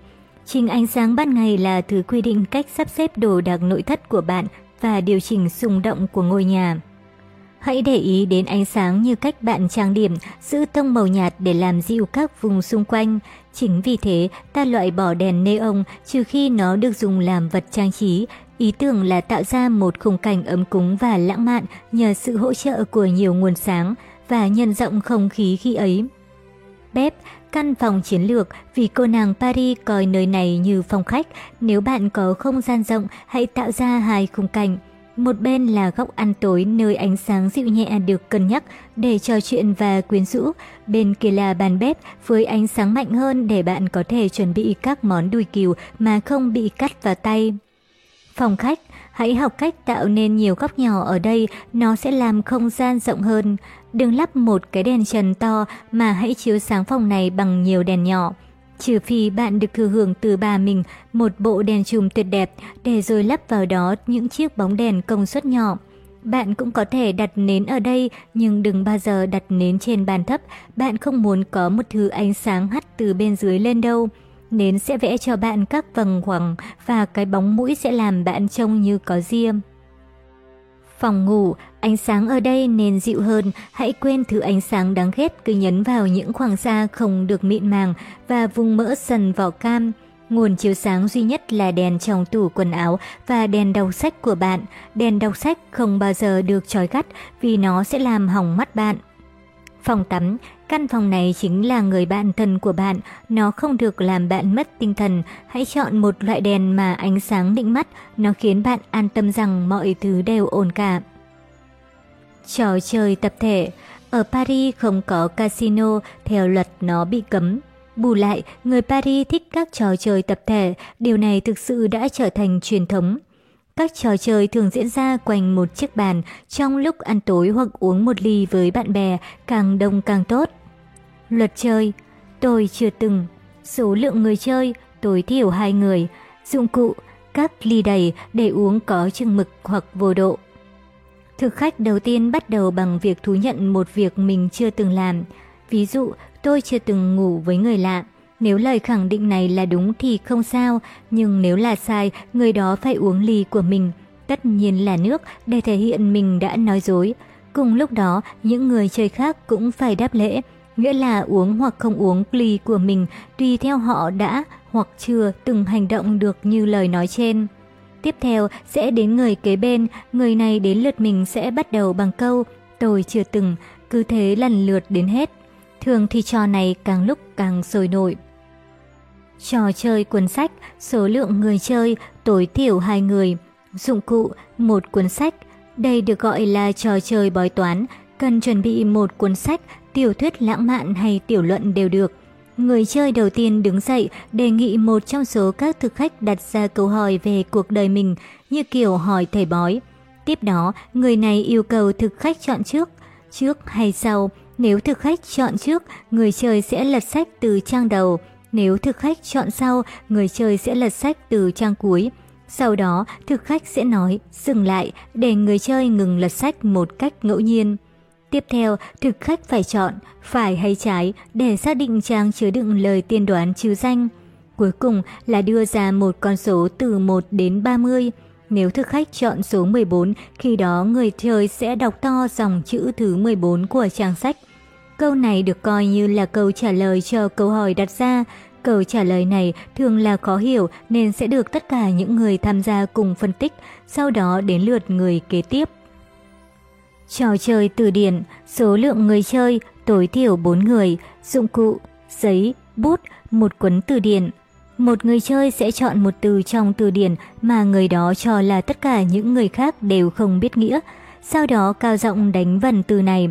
Trình ánh sáng ban ngày là thứ quy định cách sắp xếp đồ đạc nội thất của bạn và điều chỉnh xung động của ngôi nhà. Hãy để ý đến ánh sáng như cách bạn trang điểm, giữ tông màu nhạt để làm dịu các vùng xung quanh. Chính vì thế, ta loại bỏ đèn neon trừ khi nó được dùng làm vật trang trí. Ý tưởng là tạo ra một khung cảnh ấm cúng và lãng mạn nhờ sự hỗ trợ của nhiều nguồn sáng và nhân rộng không khí khi ấy. Bếp, căn phòng chiến lược vì cô nàng Paris coi nơi này như phòng khách. Nếu bạn có không gian rộng, hãy tạo ra hai khung cảnh. Một bên là góc ăn tối nơi ánh sáng dịu nhẹ được cân nhắc để trò chuyện và quyến rũ. Bên kia là bàn bếp với ánh sáng mạnh hơn để bạn có thể chuẩn bị các món đùi kiều mà không bị cắt vào tay. Phòng khách, hãy học cách tạo nên nhiều góc nhỏ ở đây, nó sẽ làm không gian rộng hơn. Đừng lắp một cái đèn trần to mà hãy chiếu sáng phòng này bằng nhiều đèn nhỏ. Trừ phi bạn được thừa hưởng từ bà mình một bộ đèn chùm tuyệt đẹp để rồi lắp vào đó những chiếc bóng đèn công suất nhỏ. Bạn cũng có thể đặt nến ở đây nhưng đừng bao giờ đặt nến trên bàn thấp. Bạn không muốn có một thứ ánh sáng hắt từ bên dưới lên đâu. Nến sẽ vẽ cho bạn các vầng hoàng và cái bóng mũi sẽ làm bạn trông như có diêm. Phòng ngủ, ánh sáng ở đây nên dịu hơn, hãy quên thứ ánh sáng đáng ghét cứ nhấn vào những khoảng da không được mịn màng và vùng mỡ sần vỏ cam. Nguồn chiếu sáng duy nhất là đèn trong tủ quần áo và đèn đọc sách của bạn. Đèn đọc sách không bao giờ được trói gắt vì nó sẽ làm hỏng mắt bạn. Phòng tắm, căn phòng này chính là người bạn thân của bạn, nó không được làm bạn mất tinh thần. Hãy chọn một loại đèn mà ánh sáng định mắt, nó khiến bạn an tâm rằng mọi thứ đều ổn cả. Trò chơi tập thể Ở Paris không có casino, theo luật nó bị cấm. Bù lại, người Paris thích các trò chơi tập thể, điều này thực sự đã trở thành truyền thống. Các trò chơi thường diễn ra quanh một chiếc bàn trong lúc ăn tối hoặc uống một ly với bạn bè, càng đông càng tốt. Luật chơi, tôi chưa từng. Số lượng người chơi, tối thiểu hai người. Dụng cụ, các ly đầy để uống có chừng mực hoặc vô độ. Thực khách đầu tiên bắt đầu bằng việc thú nhận một việc mình chưa từng làm. Ví dụ, tôi chưa từng ngủ với người lạ. Nếu lời khẳng định này là đúng thì không sao, nhưng nếu là sai, người đó phải uống ly của mình. Tất nhiên là nước để thể hiện mình đã nói dối. Cùng lúc đó, những người chơi khác cũng phải đáp lễ, nghĩa là uống hoặc không uống ly của mình tùy theo họ đã hoặc chưa từng hành động được như lời nói trên. Tiếp theo sẽ đến người kế bên, người này đến lượt mình sẽ bắt đầu bằng câu tôi chưa từng, cứ thế lần lượt đến hết. Thường thì trò này càng lúc càng sôi nổi. Trò chơi cuốn sách, số lượng người chơi tối thiểu 2 người. Dụng cụ, một cuốn sách. Đây được gọi là trò chơi bói toán, cần chuẩn bị một cuốn sách, tiểu thuyết lãng mạn hay tiểu luận đều được. Người chơi đầu tiên đứng dậy đề nghị một trong số các thực khách đặt ra câu hỏi về cuộc đời mình như kiểu hỏi thầy bói. Tiếp đó, người này yêu cầu thực khách chọn trước, trước hay sau. Nếu thực khách chọn trước, người chơi sẽ lật sách từ trang đầu. Nếu thực khách chọn sau, người chơi sẽ lật sách từ trang cuối. Sau đó, thực khách sẽ nói dừng lại để người chơi ngừng lật sách một cách ngẫu nhiên. Tiếp theo, thực khách phải chọn phải hay trái để xác định trang chứa đựng lời tiên đoán trừ danh. Cuối cùng là đưa ra một con số từ 1 đến 30. Nếu thực khách chọn số 14, khi đó người chơi sẽ đọc to dòng chữ thứ 14 của trang sách. Câu này được coi như là câu trả lời cho câu hỏi đặt ra. Câu trả lời này thường là khó hiểu nên sẽ được tất cả những người tham gia cùng phân tích, sau đó đến lượt người kế tiếp. Trò chơi từ điển, số lượng người chơi tối thiểu 4 người, dụng cụ, giấy, bút, một cuốn từ điển. Một người chơi sẽ chọn một từ trong từ điển mà người đó cho là tất cả những người khác đều không biết nghĩa, sau đó cao giọng đánh vần từ này.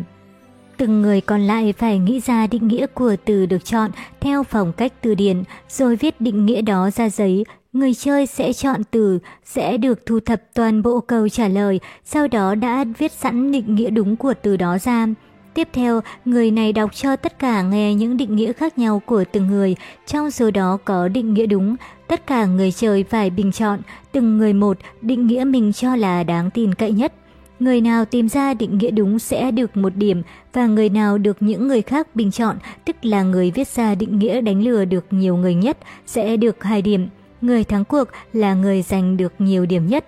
Từng người còn lại phải nghĩ ra định nghĩa của từ được chọn theo phong cách từ điển, rồi viết định nghĩa đó ra giấy. Người chơi sẽ chọn từ, sẽ được thu thập toàn bộ câu trả lời, sau đó đã viết sẵn định nghĩa đúng của từ đó ra. Tiếp theo, người này đọc cho tất cả nghe những định nghĩa khác nhau của từng người, trong số đó có định nghĩa đúng. Tất cả người chơi phải bình chọn, từng người một định nghĩa mình cho là đáng tin cậy nhất. Người nào tìm ra định nghĩa đúng sẽ được một điểm và người nào được những người khác bình chọn, tức là người viết ra định nghĩa đánh lừa được nhiều người nhất, sẽ được hai điểm. Người thắng cuộc là người giành được nhiều điểm nhất.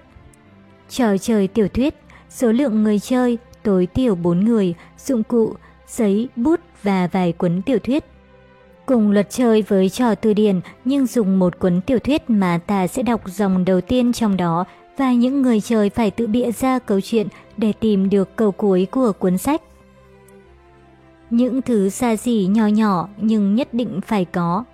Trò chơi tiểu thuyết, số lượng người chơi, tối thiểu 4 người, dụng cụ, giấy, bút và vài cuốn tiểu thuyết. Cùng luật chơi với trò từ điển nhưng dùng một cuốn tiểu thuyết mà ta sẽ đọc dòng đầu tiên trong đó và những người chơi phải tự bịa ra câu chuyện để tìm được câu cuối của cuốn sách. Những thứ xa xỉ nhỏ nhỏ nhưng nhất định phải có.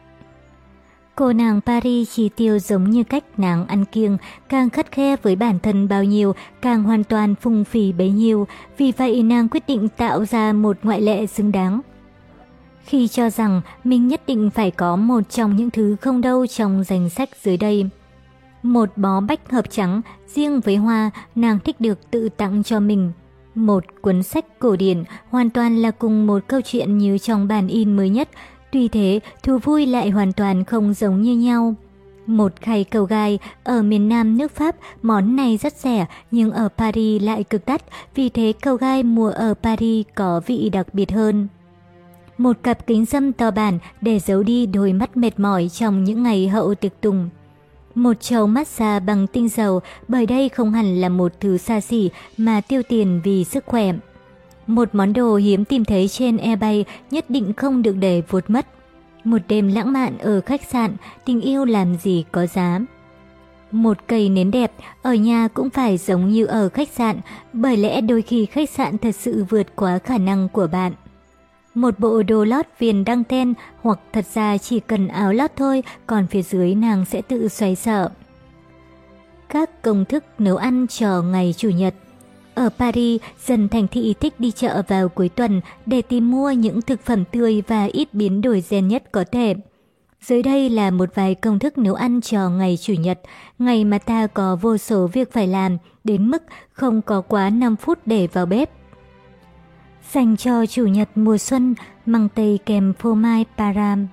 Cô nàng Paris chi tiêu giống như cách nàng ăn kiêng, càng khắt khe với bản thân bao nhiêu, càng hoàn toàn phung phí bấy nhiêu, vì vậy nàng quyết định tạo ra một ngoại lệ xứng đáng. Khi cho rằng mình nhất định phải có một trong những thứ không đâu trong danh sách dưới đây. Một bó bách hợp trắng, riêng với hoa, nàng thích được tự tặng cho mình. Một cuốn sách cổ điển, hoàn toàn là cùng một câu chuyện như trong bản in mới nhất, tuy thế thú vui lại hoàn toàn không giống như nhau. Một khay cầu gai, ở miền Nam nước Pháp, món này rất rẻ nhưng ở Paris lại cực đắt, vì thế cầu gai mùa ở Paris có vị đặc biệt hơn. Một cặp kính dâm to bản để giấu đi đôi mắt mệt mỏi trong những ngày hậu tiệc tùng. Một chầu massage bằng tinh dầu bởi đây không hẳn là một thứ xa xỉ mà tiêu tiền vì sức khỏe. Một món đồ hiếm tìm thấy trên eBay nhất định không được để vụt mất. Một đêm lãng mạn ở khách sạn, tình yêu làm gì có giá. Một cây nến đẹp, ở nhà cũng phải giống như ở khách sạn, bởi lẽ đôi khi khách sạn thật sự vượt quá khả năng của bạn. Một bộ đồ lót viền đăng ten hoặc thật ra chỉ cần áo lót thôi, còn phía dưới nàng sẽ tự xoay sở. Các công thức nấu ăn cho ngày Chủ nhật ở Paris, dần thành thị thích đi chợ vào cuối tuần để tìm mua những thực phẩm tươi và ít biến đổi gen nhất có thể. Dưới đây là một vài công thức nấu ăn cho ngày Chủ nhật, ngày mà ta có vô số việc phải làm, đến mức không có quá 5 phút để vào bếp. Dành cho Chủ nhật mùa xuân, măng tây kèm phô mai param.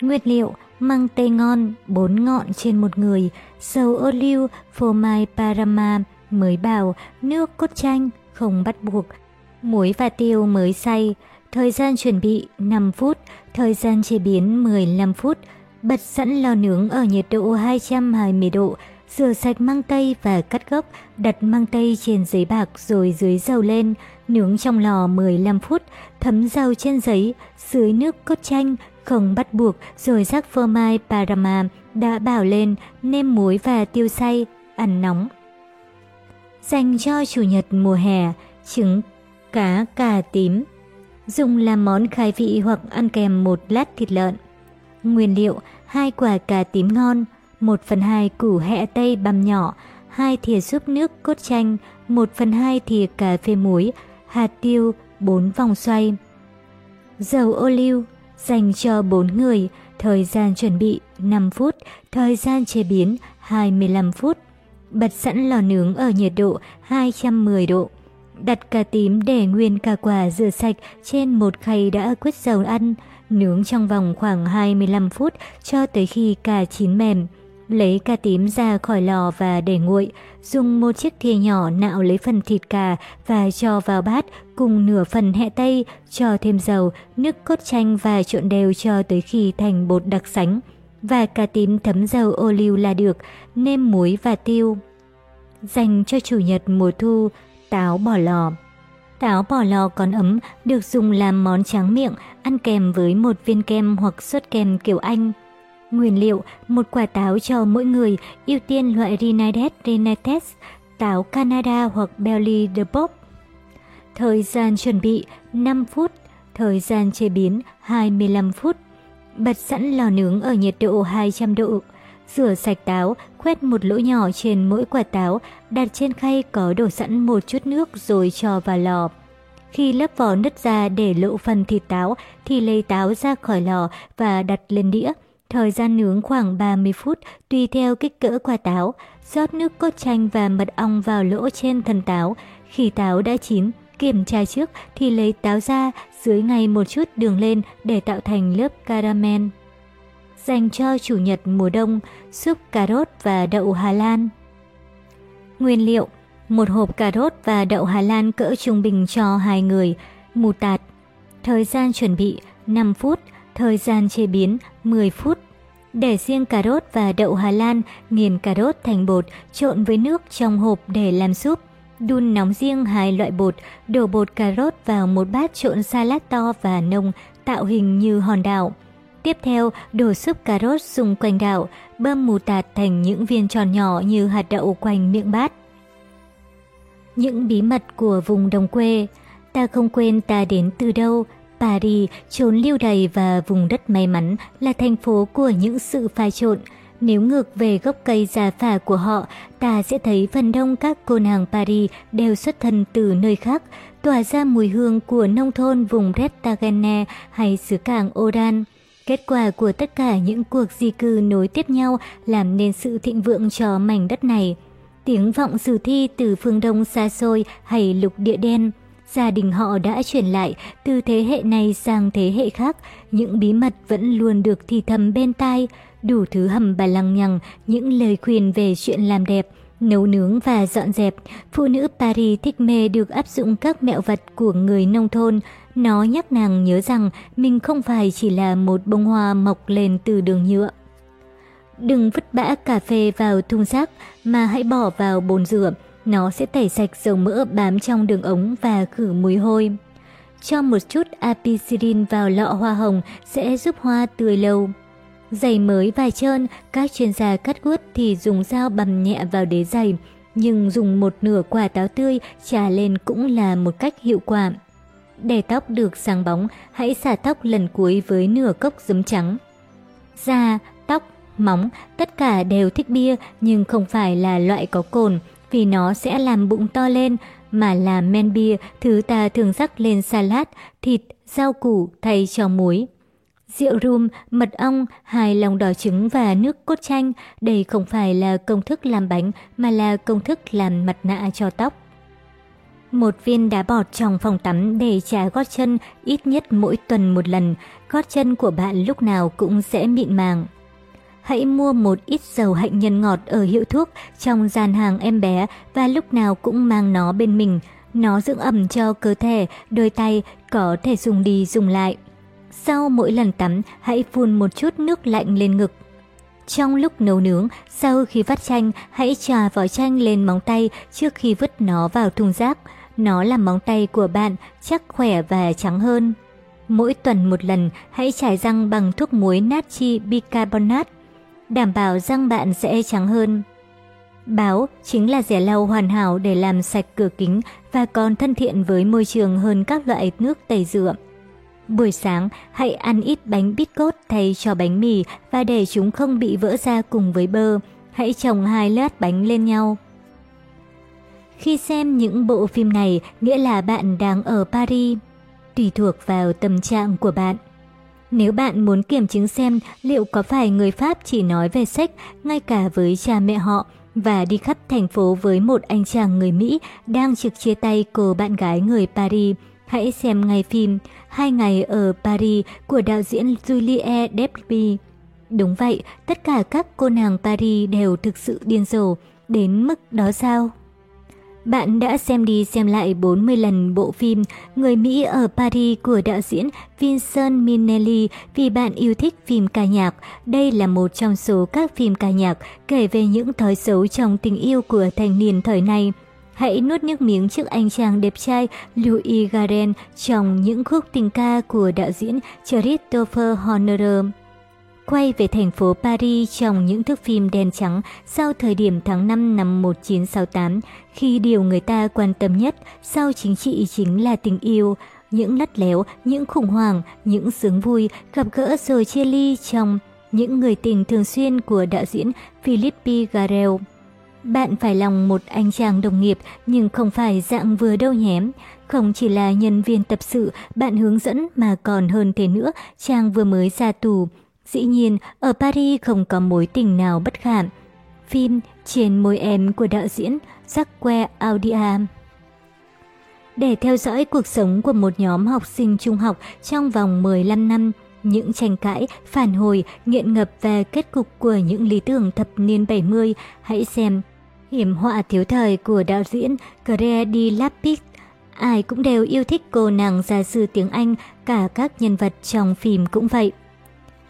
Nguyên liệu, măng tây ngon, 4 ngọn trên một người, dầu ô liu, phô mai parama, mới bào, nước cốt chanh, không bắt buộc, muối và tiêu mới xay. Thời gian chuẩn bị 5 phút, thời gian chế biến 15 phút. Bật sẵn lò nướng ở nhiệt độ 220 độ, rửa sạch măng tây và cắt gốc, đặt măng tây trên giấy bạc rồi dưới dầu lên, nướng trong lò 15 phút, thấm dầu trên giấy, dưới nước cốt chanh, không bắt buộc rồi rắc phô mai Parama đã bảo lên, nêm muối và tiêu xay, ăn nóng. Dành cho chủ nhật mùa hè, trứng cá cà tím. Dùng làm món khai vị hoặc ăn kèm một lát thịt lợn. Nguyên liệu, hai quả cà tím ngon, 1 phần 2 củ hẹ tây băm nhỏ, 2 thìa súp nước cốt chanh, 1 phần 2 thìa cà phê muối, hạt tiêu, 4 vòng xoay. Dầu ô liu dành cho 4 người, thời gian chuẩn bị 5 phút, thời gian chế biến 25 phút. Bật sẵn lò nướng ở nhiệt độ 210 độ. Đặt cà tím để nguyên cà quả rửa sạch trên một khay đã quết dầu ăn, nướng trong vòng khoảng 25 phút cho tới khi cà chín mềm. Lấy cà tím ra khỏi lò và để nguội, dùng một chiếc thìa nhỏ nạo lấy phần thịt cà và cho vào bát cùng nửa phần hẹ tây, cho thêm dầu, nước cốt chanh và trộn đều cho tới khi thành bột đặc sánh. Và cà tím thấm dầu ô liu là được, nêm muối và tiêu. Dành cho chủ nhật mùa thu, táo bỏ lò. Táo bỏ lò còn ấm được dùng làm món tráng miệng, ăn kèm với một viên kem hoặc suất kem kiểu Anh. Nguyên liệu, một quả táo cho mỗi người, ưu tiên loại Rhinaides renates, táo Canada hoặc Belly de Bob. Thời gian chuẩn bị 5 phút, thời gian chế biến 25 phút. Bật sẵn lò nướng ở nhiệt độ 200 độ. Rửa sạch táo, khoét một lỗ nhỏ trên mỗi quả táo, đặt trên khay có đổ sẵn một chút nước rồi cho vào lò. Khi lớp vỏ nứt ra để lộ phần thịt táo thì lấy táo ra khỏi lò và đặt lên đĩa. Thời gian nướng khoảng 30 phút tùy theo kích cỡ quả táo. Rót nước cốt chanh và mật ong vào lỗ trên thân táo. Khi táo đã chín, kiểm tra trước thì lấy táo ra, dưới ngay một chút đường lên để tạo thành lớp caramel. Dành cho chủ nhật mùa đông, súp cà rốt và đậu Hà Lan. Nguyên liệu một hộp cà rốt và đậu Hà Lan cỡ trung bình cho hai người, mù tạt. Thời gian chuẩn bị 5 phút, thời gian chế biến 10 phút. Để riêng cà rốt và đậu Hà Lan, nghiền cà rốt thành bột, trộn với nước trong hộp để làm súp. Đun nóng riêng hai loại bột, đổ bột cà rốt vào một bát trộn salad to và nông, tạo hình như hòn đảo. Tiếp theo, đổ súp cà rốt xung quanh đảo, bơm mù tạt thành những viên tròn nhỏ như hạt đậu quanh miệng bát. Những bí mật của vùng đồng quê Ta không quên ta đến từ đâu, Paris, trốn lưu đày và vùng đất may mắn là thành phố của những sự pha trộn. Nếu ngược về gốc cây già phả của họ, ta sẽ thấy phần đông các cô nàng Paris đều xuất thân từ nơi khác, tỏa ra mùi hương của nông thôn vùng Retagene hay xứ cảng Oran. Kết quả của tất cả những cuộc di cư nối tiếp nhau làm nên sự thịnh vượng cho mảnh đất này. Tiếng vọng sử thi từ phương đông xa xôi hay lục địa đen – Gia đình họ đã truyền lại từ thế hệ này sang thế hệ khác, những bí mật vẫn luôn được thì thầm bên tai, đủ thứ hầm bà lăng nhằng, những lời khuyên về chuyện làm đẹp, nấu nướng và dọn dẹp. Phụ nữ Paris thích mê được áp dụng các mẹo vật của người nông thôn. Nó nhắc nàng nhớ rằng mình không phải chỉ là một bông hoa mọc lên từ đường nhựa. Đừng vứt bã cà phê vào thùng rác mà hãy bỏ vào bồn rửa. Nó sẽ tẩy sạch dầu mỡ bám trong đường ống và khử mùi hôi. Cho một chút apicidin vào lọ hoa hồng sẽ giúp hoa tươi lâu. Giày mới vài trơn, các chuyên gia cắt guốc thì dùng dao bầm nhẹ vào đế giày, nhưng dùng một nửa quả táo tươi trà lên cũng là một cách hiệu quả. Để tóc được sáng bóng, hãy xả tóc lần cuối với nửa cốc giấm trắng. Da, tóc, móng, tất cả đều thích bia nhưng không phải là loại có cồn, vì nó sẽ làm bụng to lên, mà là men bia thứ ta thường rắc lên salad, thịt, rau củ thay cho muối. Rượu rum, mật ong, hai lòng đỏ trứng và nước cốt chanh, đây không phải là công thức làm bánh mà là công thức làm mặt nạ cho tóc. Một viên đá bọt trong phòng tắm để trà gót chân ít nhất mỗi tuần một lần, gót chân của bạn lúc nào cũng sẽ mịn màng hãy mua một ít dầu hạnh nhân ngọt ở hiệu thuốc trong gian hàng em bé và lúc nào cũng mang nó bên mình. Nó dưỡng ẩm cho cơ thể, đôi tay, có thể dùng đi dùng lại. Sau mỗi lần tắm, hãy phun một chút nước lạnh lên ngực. Trong lúc nấu nướng, sau khi vắt chanh, hãy trà vỏ chanh lên móng tay trước khi vứt nó vào thùng rác. Nó làm móng tay của bạn chắc khỏe và trắng hơn. Mỗi tuần một lần, hãy chải răng bằng thuốc muối natri bicarbonate đảm bảo răng bạn sẽ trắng hơn. Báo chính là rẻ lau hoàn hảo để làm sạch cửa kính và còn thân thiện với môi trường hơn các loại nước tẩy rửa. Buổi sáng, hãy ăn ít bánh bít cốt thay cho bánh mì và để chúng không bị vỡ ra cùng với bơ. Hãy trồng hai lát bánh lên nhau. Khi xem những bộ phim này, nghĩa là bạn đang ở Paris. Tùy thuộc vào tâm trạng của bạn. Nếu bạn muốn kiểm chứng xem liệu có phải người Pháp chỉ nói về sách ngay cả với cha mẹ họ và đi khắp thành phố với một anh chàng người Mỹ đang trực chia tay cô bạn gái người Paris, hãy xem ngay phim Hai ngày ở Paris của đạo diễn Julie Delpy. Đúng vậy, tất cả các cô nàng Paris đều thực sự điên rồ, đến mức đó sao? Bạn đã xem đi xem lại 40 lần bộ phim Người Mỹ ở Paris của đạo diễn Vincent Minnelli vì bạn yêu thích phim ca nhạc. Đây là một trong số các phim ca nhạc kể về những thói xấu trong tình yêu của thanh niên thời này. Hãy nuốt nước miếng trước anh chàng đẹp trai Louis Garen trong những khúc tình ca của đạo diễn Christopher Honorer quay về thành phố Paris trong những thước phim đen trắng sau thời điểm tháng 5 năm 1968, khi điều người ta quan tâm nhất sau chính trị chính là tình yêu, những lắt léo, những khủng hoảng, những sướng vui, gặp gỡ rồi chia ly trong những người tình thường xuyên của đạo diễn Philippe Garel. Bạn phải lòng một anh chàng đồng nghiệp nhưng không phải dạng vừa đâu nhém. Không chỉ là nhân viên tập sự, bạn hướng dẫn mà còn hơn thế nữa, chàng vừa mới ra tù, Dĩ nhiên, ở Paris không có mối tình nào bất khả. Phim Trên môi em của đạo diễn Jacques Audiard Để theo dõi cuộc sống của một nhóm học sinh trung học trong vòng 15 năm, những tranh cãi, phản hồi, nghiện ngập về kết cục của những lý tưởng thập niên 70, hãy xem Hiểm họa thiếu thời của đạo diễn Grady Lapid. Ai cũng đều yêu thích cô nàng gia sư tiếng Anh, cả các nhân vật trong phim cũng vậy.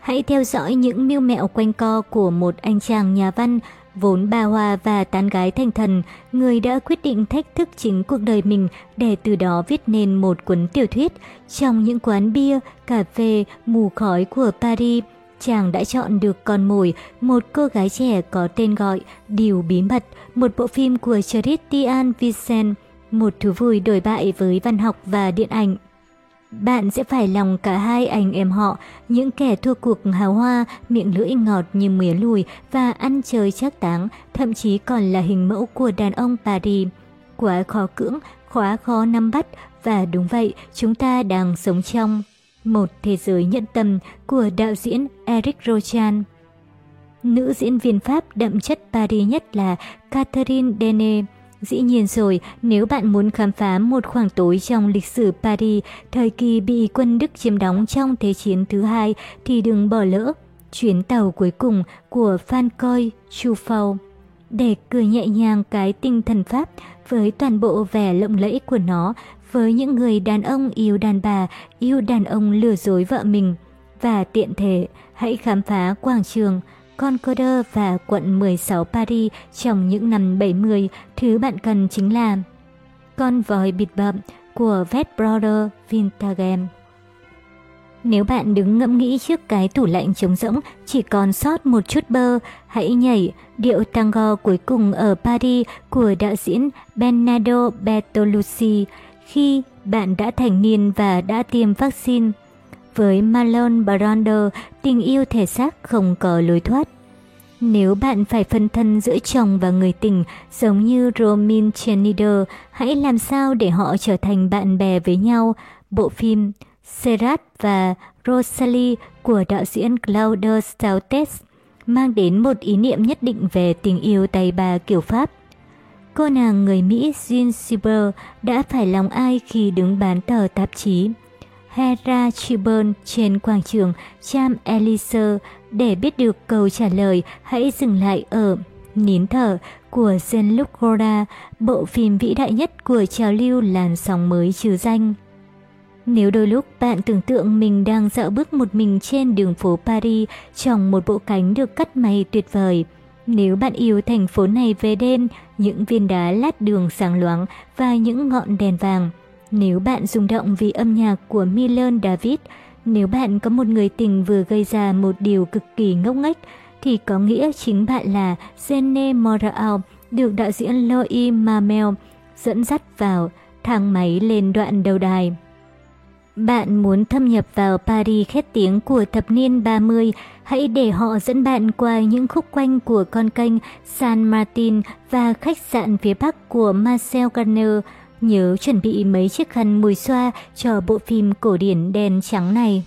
Hãy theo dõi những mưu mẹo quanh co của một anh chàng nhà văn, vốn ba hoa và tán gái thành thần, người đã quyết định thách thức chính cuộc đời mình để từ đó viết nên một cuốn tiểu thuyết. Trong những quán bia, cà phê, mù khói của Paris, chàng đã chọn được con mồi, một cô gái trẻ có tên gọi Điều Bí Mật, một bộ phim của Christian Vincent, một thú vui đổi bại với văn học và điện ảnh. Bạn sẽ phải lòng cả hai anh em họ, những kẻ thua cuộc hào hoa, miệng lưỡi ngọt như mía lùi và ăn chơi chắc táng, thậm chí còn là hình mẫu của đàn ông Paris. Quá khó cưỡng, quá khó nắm bắt, và đúng vậy, chúng ta đang sống trong một thế giới nhận tâm của đạo diễn Eric Rochan. Nữ diễn viên Pháp đậm chất Paris nhất là Catherine Deneuve. Dĩ nhiên rồi, nếu bạn muốn khám phá một khoảng tối trong lịch sử Paris, thời kỳ bị quân Đức chiếm đóng trong Thế chiến thứ hai, thì đừng bỏ lỡ chuyến tàu cuối cùng của Francois Truffaut. Để cười nhẹ nhàng cái tinh thần Pháp với toàn bộ vẻ lộng lẫy của nó, với những người đàn ông yêu đàn bà, yêu đàn ông lừa dối vợ mình. Và tiện thể, hãy khám phá quảng trường, Concorde và quận 16 Paris trong những năm 70, thứ bạn cần chính là con vòi bịt bậm của Vet Brother Vintage. Nếu bạn đứng ngẫm nghĩ trước cái tủ lạnh trống rỗng, chỉ còn sót một chút bơ, hãy nhảy điệu tango cuối cùng ở Paris của đạo diễn Bernardo Bertolucci khi bạn đã thành niên và đã tiêm vaccine. Với Marlon Brando, tình yêu thể xác không có lối thoát. Nếu bạn phải phân thân giữa chồng và người tình giống như Romin Schneider, hãy làm sao để họ trở thành bạn bè với nhau. Bộ phim Serat và Rosalie của đạo diễn Claude Sautet mang đến một ý niệm nhất định về tình yêu tay bà kiểu Pháp. Cô nàng người Mỹ Jean Sieber đã phải lòng ai khi đứng bán tờ tạp chí. Hera Chibon trên quảng trường Cham Elise để biết được câu trả lời hãy dừng lại ở Nín thở của Jean-Luc Godard, bộ phim vĩ đại nhất của trào lưu làn sóng mới trừ danh. Nếu đôi lúc bạn tưởng tượng mình đang dạo bước một mình trên đường phố Paris trong một bộ cánh được cắt may tuyệt vời, nếu bạn yêu thành phố này về đêm, những viên đá lát đường sáng loáng và những ngọn đèn vàng, nếu bạn rung động vì âm nhạc của Milan David, nếu bạn có một người tình vừa gây ra một điều cực kỳ ngốc nghếch, thì có nghĩa chính bạn là Zene Moral được đạo diễn Louis Mamel dẫn dắt vào thang máy lên đoạn đầu đài. Bạn muốn thâm nhập vào Paris khét tiếng của thập niên 30, hãy để họ dẫn bạn qua những khúc quanh của con kênh San Martin và khách sạn phía bắc của Marcel Garner. Nhớ chuẩn bị mấy chiếc khăn mùi xoa cho bộ phim cổ điển đen trắng này.